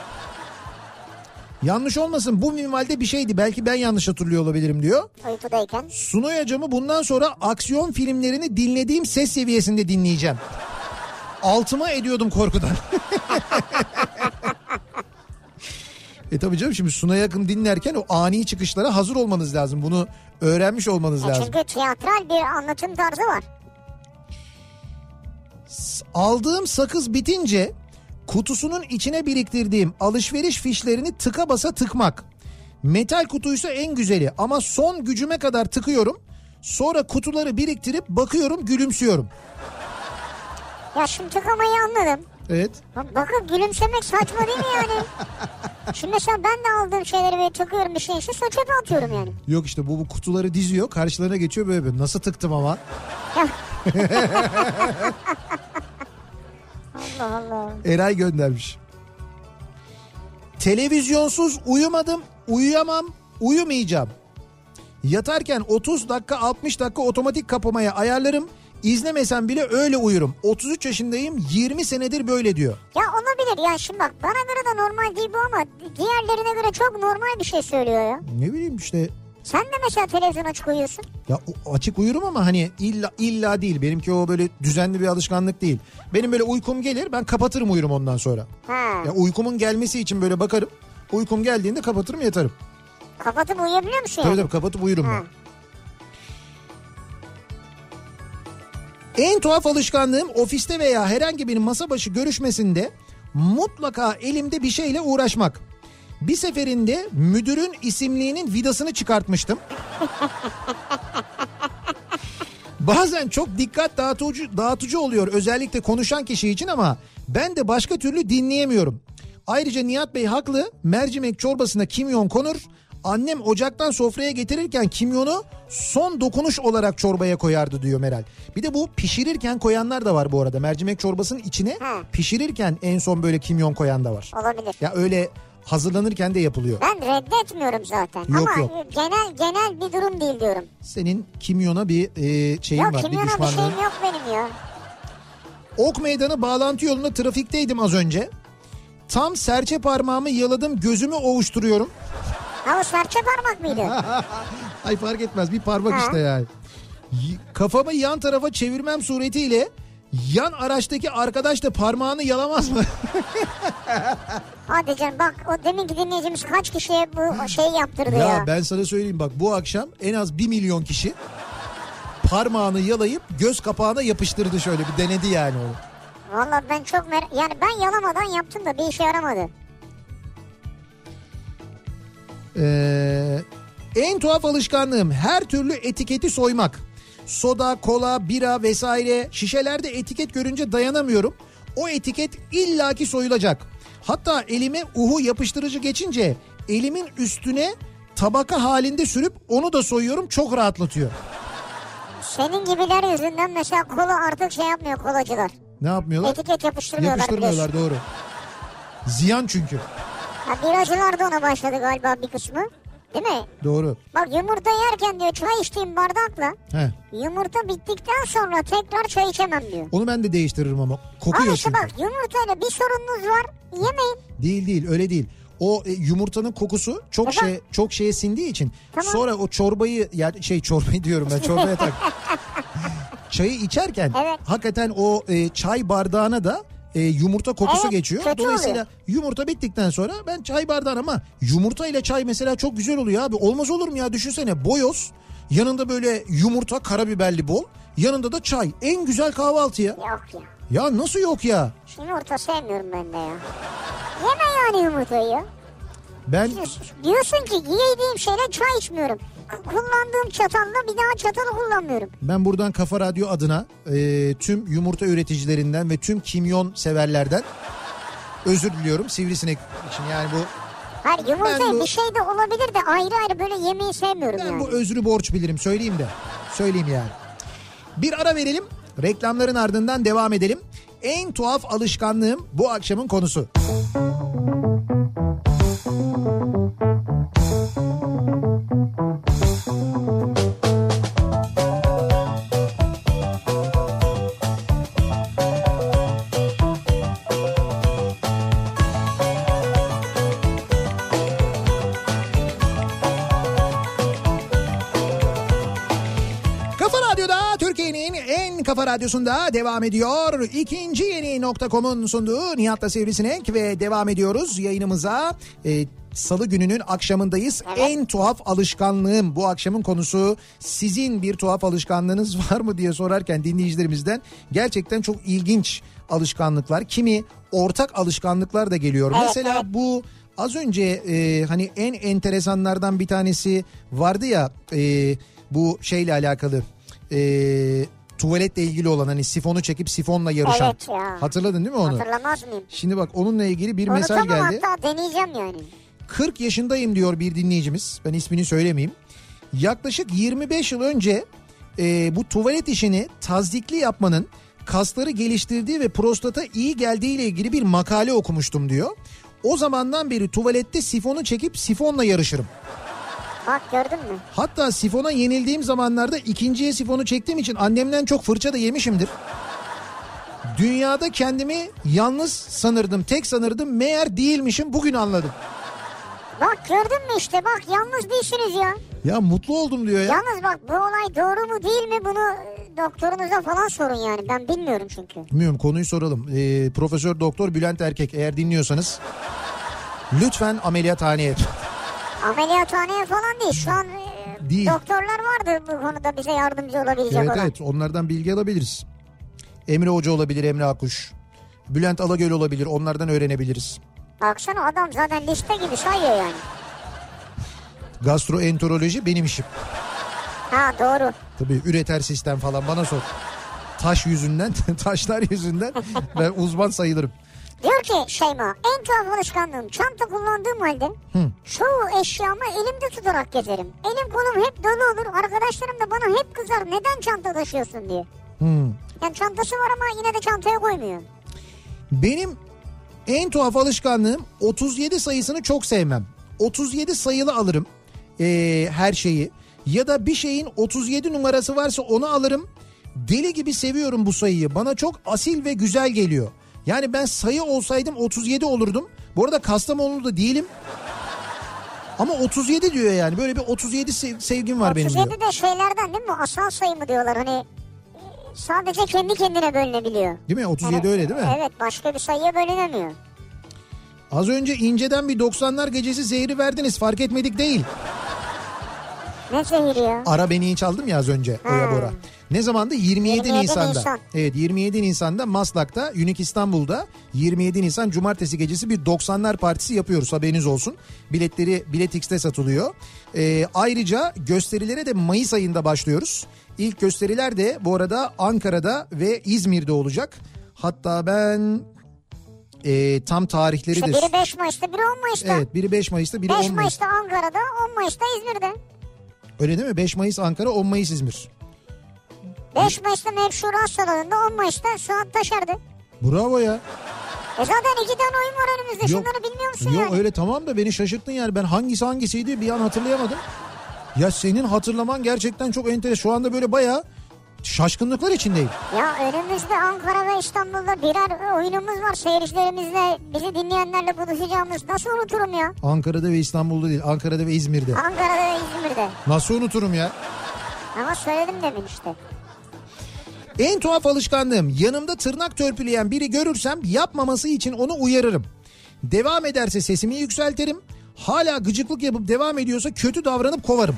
S1: Yanlış olmasın bu minvalde bir şeydi. Belki ben yanlış hatırlıyor olabilirim diyor.
S2: Uykudayken.
S1: Sunay Hocam'ı bundan sonra aksiyon filmlerini dinlediğim ses seviyesinde dinleyeceğim. Altıma ediyordum korkudan. e tabii canım şimdi Sunay Akın dinlerken o ani çıkışlara hazır olmanız lazım. Bunu öğrenmiş olmanız
S2: E
S1: lazım.
S2: çünkü tiyatral bir anlatım tarzı var.
S1: Aldığım sakız bitince kutusunun içine biriktirdiğim alışveriş fişlerini tıka basa tıkmak. Metal kutuysa en güzeli ama son gücüme kadar tıkıyorum. Sonra kutuları biriktirip bakıyorum gülümsüyorum.
S2: Ya şimdi tıkamayı anladım.
S1: Evet.
S2: Bak- Bakın gülümsemek saçma değil mi yani? Şimdi mesela ben de aldığım şeyleri böyle takıyorum bir şeyin içine sonra çöpe atıyorum yani.
S1: Yok işte bu, bu kutuları diziyor karşılarına geçiyor böyle böyle. Nasıl tıktım ama.
S2: Allah Allah.
S1: Eray göndermiş. Televizyonsuz uyumadım, uyuyamam, uyumayacağım. Yatarken 30 dakika 60 dakika otomatik kapamaya ayarlarım. İzlemesem bile öyle uyurum. 33 yaşındayım 20 senedir böyle diyor.
S2: Ya olabilir ya şimdi bak bana göre de normal değil bu ama diğerlerine göre çok normal bir şey söylüyor ya.
S1: Ne bileyim işte
S2: Sen de mesela televizyon açık uyuyorsun.
S1: ya açık uyurum ama hani illa illa değil. Benimki o böyle düzenli bir alışkanlık değil. Benim böyle uykum gelir ben kapatırım uyurum ondan sonra.
S2: Ha.
S1: Ya uykumun gelmesi için böyle bakarım. Uykum geldiğinde kapatırım yatarım.
S2: Kapatıp uyuyabiliyor musun
S1: Tabii
S2: yani?
S1: tabii kapatıp uyurum
S2: Ha.
S1: ben. En tuhaf alışkanlığım ofiste veya herhangi bir masa başı görüşmesinde mutlaka elimde bir şeyle uğraşmak. Bir seferinde müdürün isimliğinin vidasını çıkartmıştım. Bazen çok dikkat dağıtıcı, dağıtıcı oluyor özellikle konuşan kişi için ama ben de başka türlü dinleyemiyorum. Ayrıca Nihat Bey haklı mercimek çorbasına kimyon konur. Annem ocaktan sofraya getirirken kimyonu son dokunuş olarak çorbaya koyardı diyor Meral. Bir de bu pişirirken koyanlar da var bu arada. Mercimek çorbasının içine
S2: Hı.
S1: pişirirken en son böyle kimyon koyan da var.
S2: Olabilir.
S1: Ya öyle hazırlanırken de yapılıyor.
S2: Ben reddetmiyorum zaten
S1: Yok,
S2: ama
S1: yok.
S2: genel genel bir durum değil diyorum.
S1: Senin kimyona bir e, şeyin
S2: Yok
S1: var, bir
S2: kimyona bir şeyim yok benim ya.
S1: Ok meydanı bağlantı yolunda trafikteydim az önce. Tam serçe parmağımı yaladım gözümü ovuşturuyorum.
S2: Ha o serçe parmak mıydı?
S1: Ay fark etmez bir parmak
S2: Ha.
S1: işte yani. Y- Kafamı yan tarafa çevirmem suretiyle yan araçtaki arkadaş da parmağını yalamaz mı?
S2: Hadi canım bak o deminki dinleyicimiz kaç kişiye bu şeyi yaptırdı ya.
S1: ya ben sana söyleyeyim bak bu akşam en az 1 milyon kişi parmağını yalayıp göz kapağına yapıştırdı şöyle bir denedi yani onu.
S2: Valla ben çok mer yani ben yalamadan yaptım da bir işe yaramadı.
S1: Ee, en tuhaf alışkanlığım her türlü etiketi soymak. Soda, kola, bira vesaire şişelerde etiket görünce dayanamıyorum. O etiket illaki soyulacak. Hatta elime uhu yapıştırıcı geçince elimin üstüne tabaka halinde sürüp onu da soyuyorum çok rahatlatıyor.
S2: Senin gibiler yüzünden mesela kola artık şey yapmıyor kolacılar.
S1: Ne yapmıyorlar?
S2: Etiket yapıştırmıyorlar.
S1: Yapıştırmıyorlar
S2: biliyorsun.
S1: doğru. Ziyan çünkü.
S2: Ha, biracılar da ona başladı galiba bir kısmı. Değil mi?
S1: Doğru.
S2: Bak yumurta yerken diyor çay içtiğim bardakla
S1: He.
S2: yumurta bittikten sonra tekrar çay içemem diyor.
S1: Onu ben de değiştiririm ama. Kokuyor
S2: Ama işte
S1: çünkü.
S2: bak yumurtayla bir sorununuz var yemeyin.
S1: Değil değil öyle değil. O e, yumurtanın kokusu çok şey çok şeye sindiği için
S2: Tamam.
S1: sonra o çorbayı yani şey çorbayı diyorum ben çorbaya tak. Çayı içerken
S2: Evet.
S1: hakikaten o e, çay bardağına da e, yumurta kokusu
S2: Evet,
S1: geçiyor.
S2: kötü
S1: Dolayısıyla
S2: oluyor.
S1: yumurta bittikten sonra ben çay bardağın ama yumurta ile çay mesela çok güzel oluyor abi. Olmaz olur mu ya düşünsene boyoz yanında böyle yumurta karabiberli bol yanında da çay. En güzel kahvaltı ya.
S2: Yok ya.
S1: Ya nasıl yok ya?
S2: Yumurta sevmiyorum ben de ya. Yeme yani yumurtayı ya.
S1: Ben
S2: Diyorsun ki yediğim şeyle çay içmiyorum. Kullandığım çatalla bir daha çatalı kullanmıyorum.
S1: ben buradan Kafa Radyo adına e, tüm yumurta üreticilerinden ve tüm kimyon severlerden özür diliyorum sivrisinek için yani bu
S2: Hayır yumurta
S1: bu-
S2: bir şey de olabilir de ayrı ayrı böyle yemeği sevmiyorum
S1: Ben
S2: yani.
S1: bu özrü borç bilirim söyleyeyim de. Söyleyeyim yani. Bir ara verelim. Reklamların ardından devam edelim. En tuhaf alışkanlığım bu akşamın konusu. Kafa kafa radyosunda devam ediyor. İkinci yeni nokta.com'un sunduğu Nihat'la Sivrisinek ve devam ediyoruz yayınımıza. Ee, Salı gününün akşamındayız. En tuhaf alışkanlığım bu akşamın konusu. Sizin bir tuhaf alışkanlığınız var mı diye sorarken dinleyicilerimizden gerçekten çok ilginç alışkanlıklar. Kimi ortak alışkanlıklar da geliyor.
S2: Evet,
S1: Mesela
S2: evet.
S1: bu az önce e, hani en enteresanlardan bir tanesi vardı ya e, bu şeyle alakalı e, tuvaletle ilgili olan hani sifonu çekip sifonla yarışan.
S2: Evet ya.
S1: Hatırladın değil mi onu?
S2: Hatırlamaz mıyım?
S1: Şimdi bak onunla ilgili bir mesaj
S2: Unutamam
S1: geldi.
S2: hatta deneyeceğim yani.
S1: 40 yaşındayım diyor bir dinleyicimiz. Ben ismini söylemeyeyim. Yaklaşık 25 yıl önce e, bu tuvalet işini tazdikli yapmanın kasları geliştirdiği ve prostata iyi geldiği ile ilgili bir makale okumuştum diyor. O zamandan beri tuvalette sifonu çekip sifonla yarışırım.
S2: Bak gördün mü?
S1: Hatta sifona yenildiğim zamanlarda ikinciye sifonu çektiğim için annemden çok fırça da yemişimdir. Dünyada kendimi yalnız sanırdım, tek sanırdım. Meğer değilmişim bugün anladım.
S2: Bak gördün mü işte bak yalnız değilsiniz ya.
S1: Ya mutlu oldum diyor ya.
S2: Yalnız bak bu olay doğru mu değil mi bunu e, doktorunuza falan sorun yani. Ben bilmiyorum çünkü.
S1: Bilmiyorum konuyu soralım. Ee, Profesör Doktor Bülent Erkek eğer dinliyorsanız lütfen ameliyathaneye.
S2: Ameliyathaneye falan değil. Şu an e,
S1: Değil.
S2: doktorlar vardır bu konuda bize yardımcı olabilecek
S1: evet
S2: olan.
S1: evet onlardan bilgi alabiliriz. Emre Hoca olabilir Emre Akuş. Bülent Alagöl olabilir onlardan öğrenebiliriz.
S2: Baksana adam zaten liste gibi sayıyor yani.
S1: Gastroenteroloji benim işim.
S2: Ha doğru.
S1: Tabii üreter sistem falan bana sor. Taş yüzünden, taşlar yüzünden ben uzman sayılırım.
S2: Diyor ki Şeyma en tuhaf alışkanlığım çanta kullandığım halde çoğu eşyamı elimde tutarak gezerim. Elim kolum hep dolu olur. Arkadaşlarım da bana hep kızar neden çanta taşıyorsun diye.
S1: Hmm.
S2: Yani çantası var ama yine de çantaya koymuyor.
S1: Benim en tuhaf alışkanlığım 37 sayısını çok sevmem. 37 sayılı alırım ee, her şeyi. Ya da bir şeyin 37 numarası varsa onu alırım. Deli gibi seviyorum bu sayıyı. Bana çok asil ve güzel geliyor. Yani ben sayı olsaydım 37 olurdum. Bu arada Kastamonulu da değilim. Ama 37 diyor yani. Böyle bir 37 sev- sevgim var benim diyor.
S2: 37 de şeylerden değil mi? Asal sayı mı diyorlar hani sadece kendi kendine bölünebiliyor.
S1: Değil mi? 37 öyle değil mi?
S2: Evet başka bir sayıya bölünemiyor.
S1: Az önce inceden bir 90'lar gecesi zehri verdiniz. Fark etmedik değil.
S2: Ne zehri ya?
S1: Ara beni çaldım ya az önce Oya
S2: Ha.
S1: Bora. Ne zamandı? 27,
S2: 27
S1: Nisan'da.
S2: Nisan.
S1: Evet 27 Nisan'da Maslak'ta Unique İstanbul'da 27 Nisan Cumartesi gecesi bir 90'lar partisi yapıyoruz haberiniz olsun. Biletleri Bilet X'te satılıyor. Ee, ayrıca gösterilere de Mayıs ayında başlıyoruz. İlk gösteriler de bu arada Ankara'da ve İzmir'de olacak. Hatta ben e, tam tarihleri
S2: İşte
S1: de...
S2: biri 5 Mayıs'ta biri 10 Mayıs'ta.
S1: Evet biri 5 Mayıs'ta biri
S2: 5
S1: 10 Mayıs.
S2: Mayıs'ta Ankara'da 10 Mayıs'ta İzmir'de.
S1: Öyle değil mi? 5 Mayıs Ankara 10 Mayıs İzmir.
S2: 5 Mayıs'ta Mevşura Hastaları'nda 10 Mayıs'ta Suat Taşer'de.
S1: Bravo ya.
S2: E zaten iki tane oyun var önümüzde.
S1: Yok.
S2: Şunları bilmiyor musun
S1: Yok
S2: yani?
S1: öyle tamam da beni şaşırttın yani ben hangisi hangisiydi bir an hatırlayamadım. Ya senin hatırlaman gerçekten çok enteresan. Şu anda böyle bayağı şaşkınlıklar içindeyim.
S2: Ya önümüzde Ankara ve İstanbul'da birer oyunumuz var. Seyircilerimizle, bizi dinleyenlerle buluşacağımız. Nasıl unuturum ya?
S1: Ankara'da ve İstanbul'da değil Ankara'da ve İzmir'de.
S2: Ankara'da ve İzmir'de.
S1: Nasıl unuturum ya?
S2: Ama söyledim demin işte.
S1: En tuhaf alışkanlığım yanımda tırnak törpüleyen biri görürsem yapmaması için onu uyarırım. Devam ederse sesimi yükseltirim. Hala gıcıklık yapıp devam ediyorsa kötü davranıp kovarım.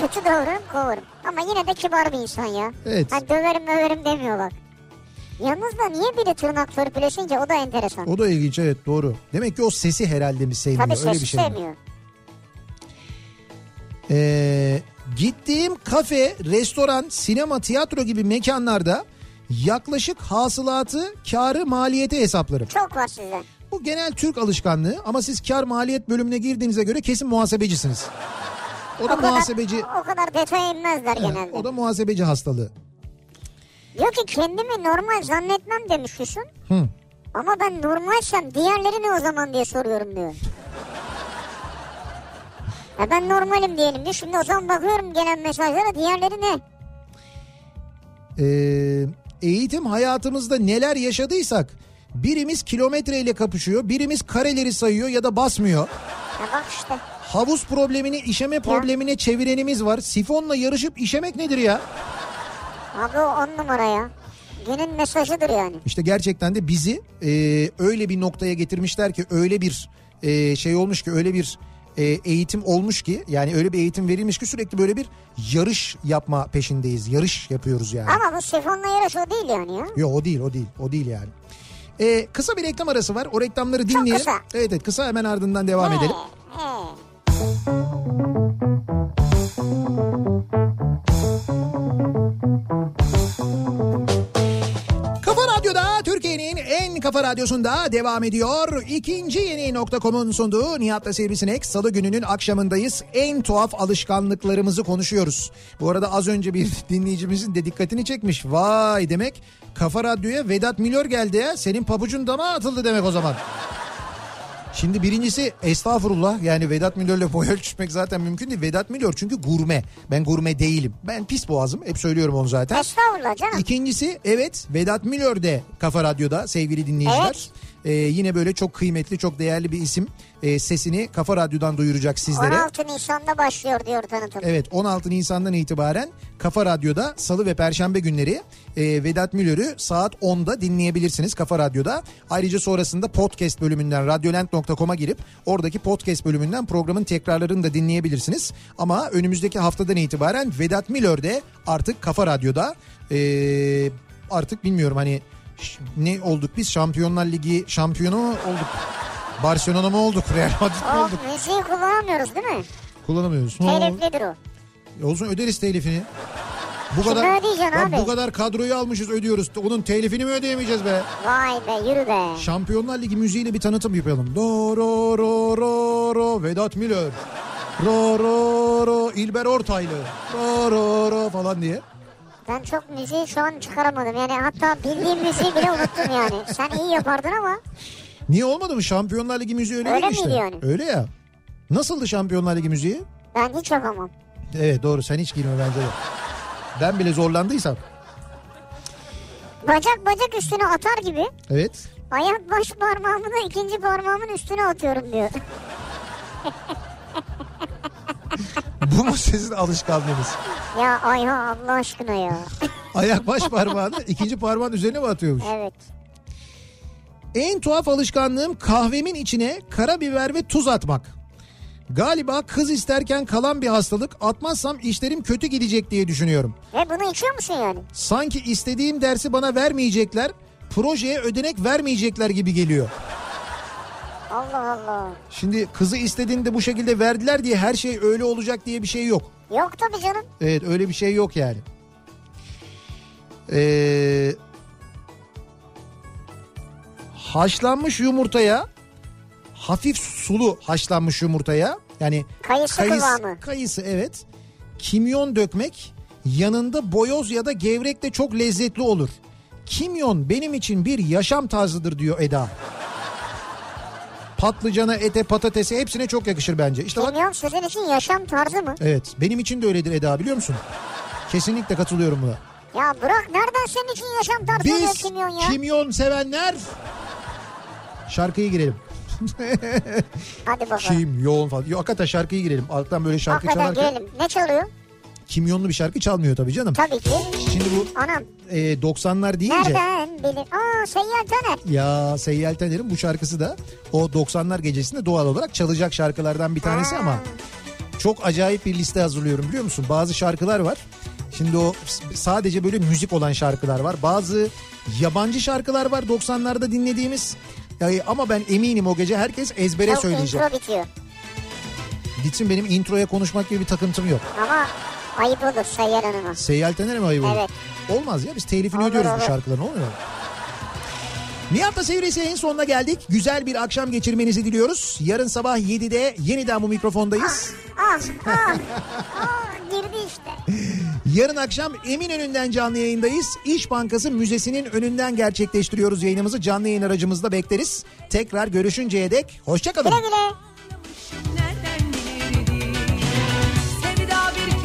S2: Kötü davranıp kovarım. Ama yine de kibar bir insan ya.
S1: Evet.
S2: Ha, döverim döverim demiyor bak. Yalnız da niye biri tırnak törpülesin ki o da enteresan.
S1: O da ilginç evet doğru. Demek ki o sesi herhalde mi sevmiyor
S2: Tabii
S1: öyle
S2: sesi
S1: bir şey. mi?
S2: sevmiyor.
S1: Ee, gittiğim kafe, restoran, sinema, tiyatro gibi mekanlarda yaklaşık hasılatı, karı, maliyeti hesaplarım.
S2: Çok var sizde.
S1: Bu genel Türk alışkanlığı ama siz kar maliyet bölümüne girdiğinize göre kesin muhasebecisiniz. O da
S2: O kadar,
S1: muhasebeci.
S2: o kadar detaya inmezler genelde.
S1: O da muhasebeci hastalığı.
S2: Diyor ki kendimi normal zannetmem demiş Füsun.
S1: Hı.
S2: Ama ben normalsem diğerleri ne o zaman diye soruyorum diyor. Ya ben normalim diyelim diyor. Şimdi o zaman bakıyorum gelen mesajlara diğerleri ne?
S1: Ee, eğitim hayatımızda neler yaşadıysak birimiz kilometreyle kapışıyor, birimiz kareleri sayıyor ya da basmıyor.
S2: Ya bak işte.
S1: Havuz problemini işeme problemine çevirenimiz var. Sifonla yarışıp işemek nedir ya?
S2: Abi o on numara ya. Günün mesajıdır yani.
S1: İşte gerçekten de bizi e, öyle bir noktaya getirmişler ki öyle bir e, şey olmuş ki öyle bir e, eğitim olmuş ki yani öyle bir eğitim verilmiş ki sürekli böyle bir yarış yapma peşindeyiz. Yarış yapıyoruz yani.
S2: Ama bu sifonla yarış o değil yani ya.
S1: Yok o değil o değil o değil yani. E, kısa bir reklam arası var. O reklamları dinleyelim.
S2: kısa.
S1: Evet evet kısa hemen ardından devam edelim.
S2: He, he.
S1: Kafa radyosunda devam ediyor. İkinci yeni nokta.com'un sunduğu Nihat'la Sivrisinek. Salı gününün akşamındayız. En tuhaf alışkanlıklarımızı konuşuyoruz. Bu arada az önce bir dinleyicimizin de dikkatini çekmiş. Vay demek Kafa Radyo'ya Vedat Milor geldi ya. Senin pabucun dama atıldı demek o zaman. Şimdi birincisi estağfurullah yani Vedat Milor'la boy ölçüşmek zaten mümkün değil. Vedat Milor çünkü gurme. Ben gurme değilim. Ben pis boğazım. Hep söylüyorum onu zaten.
S2: Estağfurullah canım.
S1: İkincisi evet Vedat Milor de Kafa Radyo'da sevgili dinleyiciler.
S2: Evet.
S1: Ee, yine böyle çok kıymetli çok değerli bir isim. Ee, sesini Kafa Radyo'dan duyuracak sizlere.
S2: 16 Nisan'da başlıyor diyor tanıtım.
S1: Evet 16 Nisan'dan itibaren Kafa Radyo'da salı ve perşembe günleri e, Vedat Milor'u saat 10'da dinleyebilirsiniz Kafa Radyo'da. Ayrıca sonrasında podcast bölümünden radyolent.com'a girip oradaki podcast bölümünden programın tekrarlarını da dinleyebilirsiniz. Ama önümüzdeki haftadan itibaren Vedat Milor de artık Kafa Radyo'da e, artık bilmiyorum hani ne olduk biz Şampiyonlar Ligi şampiyonu mu olduk? Barcelona mı olduk? Real Madrid mi
S2: O
S1: olduk?
S2: müziği kullanamıyoruz değil mi?
S1: Kullanamıyoruz.
S2: Teliflidir o.
S1: E Olsun öderiz telifini. Bu
S2: Kime
S1: kadar Lan
S2: abi?
S1: bu kadar kadroyu almışız ödüyoruz. Onun telifini mi ödeyemeyeceğiz be?
S2: Vay be yürü be.
S1: Şampiyonlar Ligi müziğiyle bir tanıtım yapalım. Do ro ro ro ro Vedat Milor. Ro ro ro İlber Ortaylı. Ro ro ro falan diye.
S2: Ben çok müziği şu an çıkaramadım. Yani hatta bildiğim müziği bile unuttum yani. Sen iyi yapardın ama
S1: Niye olmadı mı? Şampiyonlar Ligi müziği öyle,
S2: Öyle
S1: değil işte.
S2: yani?
S1: Öyle ya. Nasıldı Şampiyonlar Ligi müziği?
S2: ben hiç yapamam.
S1: Evet doğru sen hiç girme bence de. Ben bile zorlandıysam.
S2: Bacak bacak üstüne atar gibi
S1: Evet.
S2: ayak baş parmağımı da ikinci parmağımın üstüne atıyorum diyor.
S1: Bu mu sizin alışkanlığınız?
S2: ya Ayha Allah aşkına ya.
S1: Ayak baş parmağını ikinci parmağın üzerine mi atıyormuş?
S2: Evet.
S1: En tuhaf alışkanlığım kahvemin içine karabiber ve tuz atmak. Galiba kız isterken kalan bir hastalık atmazsam işlerim kötü gidecek diye düşünüyorum.
S2: Ve bunu içiyor musun yani?
S1: Sanki istediğim dersi bana vermeyecekler, projeye ödenek vermeyecekler gibi geliyor.
S2: Allah Allah.
S1: Şimdi kızı istediğinde bu şekilde verdiler diye her şey öyle olacak diye bir şey yok.
S2: Yok tabii canım.
S1: Evet öyle bir şey yok yani. Ee, haşlanmış yumurtaya hafif sulu haşlanmış yumurtaya yani
S2: Kayısı kıvamı.
S1: kayısı evet kimyon dökmek yanında boyoz ya da gevrek de çok lezzetli olur. Kimyon benim için bir yaşam tarzıdır diyor Eda. Patlıcana, ete, patatese hepsine çok yakışır bence. İşte bak
S2: Kimyon sizin için yaşam tarzı mı?
S1: Evet benim için de öyledir Eda biliyor musun? Kesinlikle katılıyorum buna.
S2: Ya bırak nereden senin için yaşam tarzı
S1: Biz
S2: kimyon ya?
S1: kimyon sevenler şarkıyı girelim.
S2: Hadi bakalım.
S1: Kimyon falan. Yok hakikaten şarkıyı girelim. Alttan böyle şarkı
S2: Hakikaten
S1: çalarken
S2: girelim. Ne çalıyor?
S1: Kimyonlu bir şarkı çalmıyor tabii canım.
S2: Tabii ki.
S1: Şimdi bu
S2: Anam.
S1: e, 90'lar deyince
S2: Nereden bilir? Aa Seyyar Taner.
S1: ya Seyyal Taner'in bu şarkısı da o 90'lar gecesinde doğal olarak çalacak şarkılardan bir tanesi ama çok acayip bir liste hazırlıyorum biliyor musun? Bazı şarkılar var. Şimdi o sadece böyle müzik olan şarkılar var. Bazı yabancı şarkılar var 90'larda dinlediğimiz. Yani ama ben eminim o gece herkes ezbere
S2: Yok,
S1: söyleyecek.
S2: intro bitiyor.
S1: Gitsin benim introya konuşmak gibi bir takıntım yok.
S2: Ama ayıp olur Seyyar Hanım'a.
S1: Seyyal Taner mi ayıp olur?
S2: Evet.
S1: Olmaz ya biz telifini
S2: Olur,
S1: ödüyoruz bu
S2: olur.
S1: şarkıların olmuyor mu? Nihat'la Sivrisi en sonuna geldik. Güzel bir akşam geçirmenizi diliyoruz. Yarın sabah 7'de yeniden bu mikrofondayız.
S2: Ah ah. ah girdi işte.
S1: Yarın akşam Eminönü'nden canlı yayındayız. İş Bankası Müzesi'nin önünden gerçekleştiriyoruz yayınımızı. Canlı yayın aracımızda bekleriz. Tekrar görüşünceye dek hoşçakalın.
S2: Güle güle.
S6: Nereden bilirdim? Sevda bir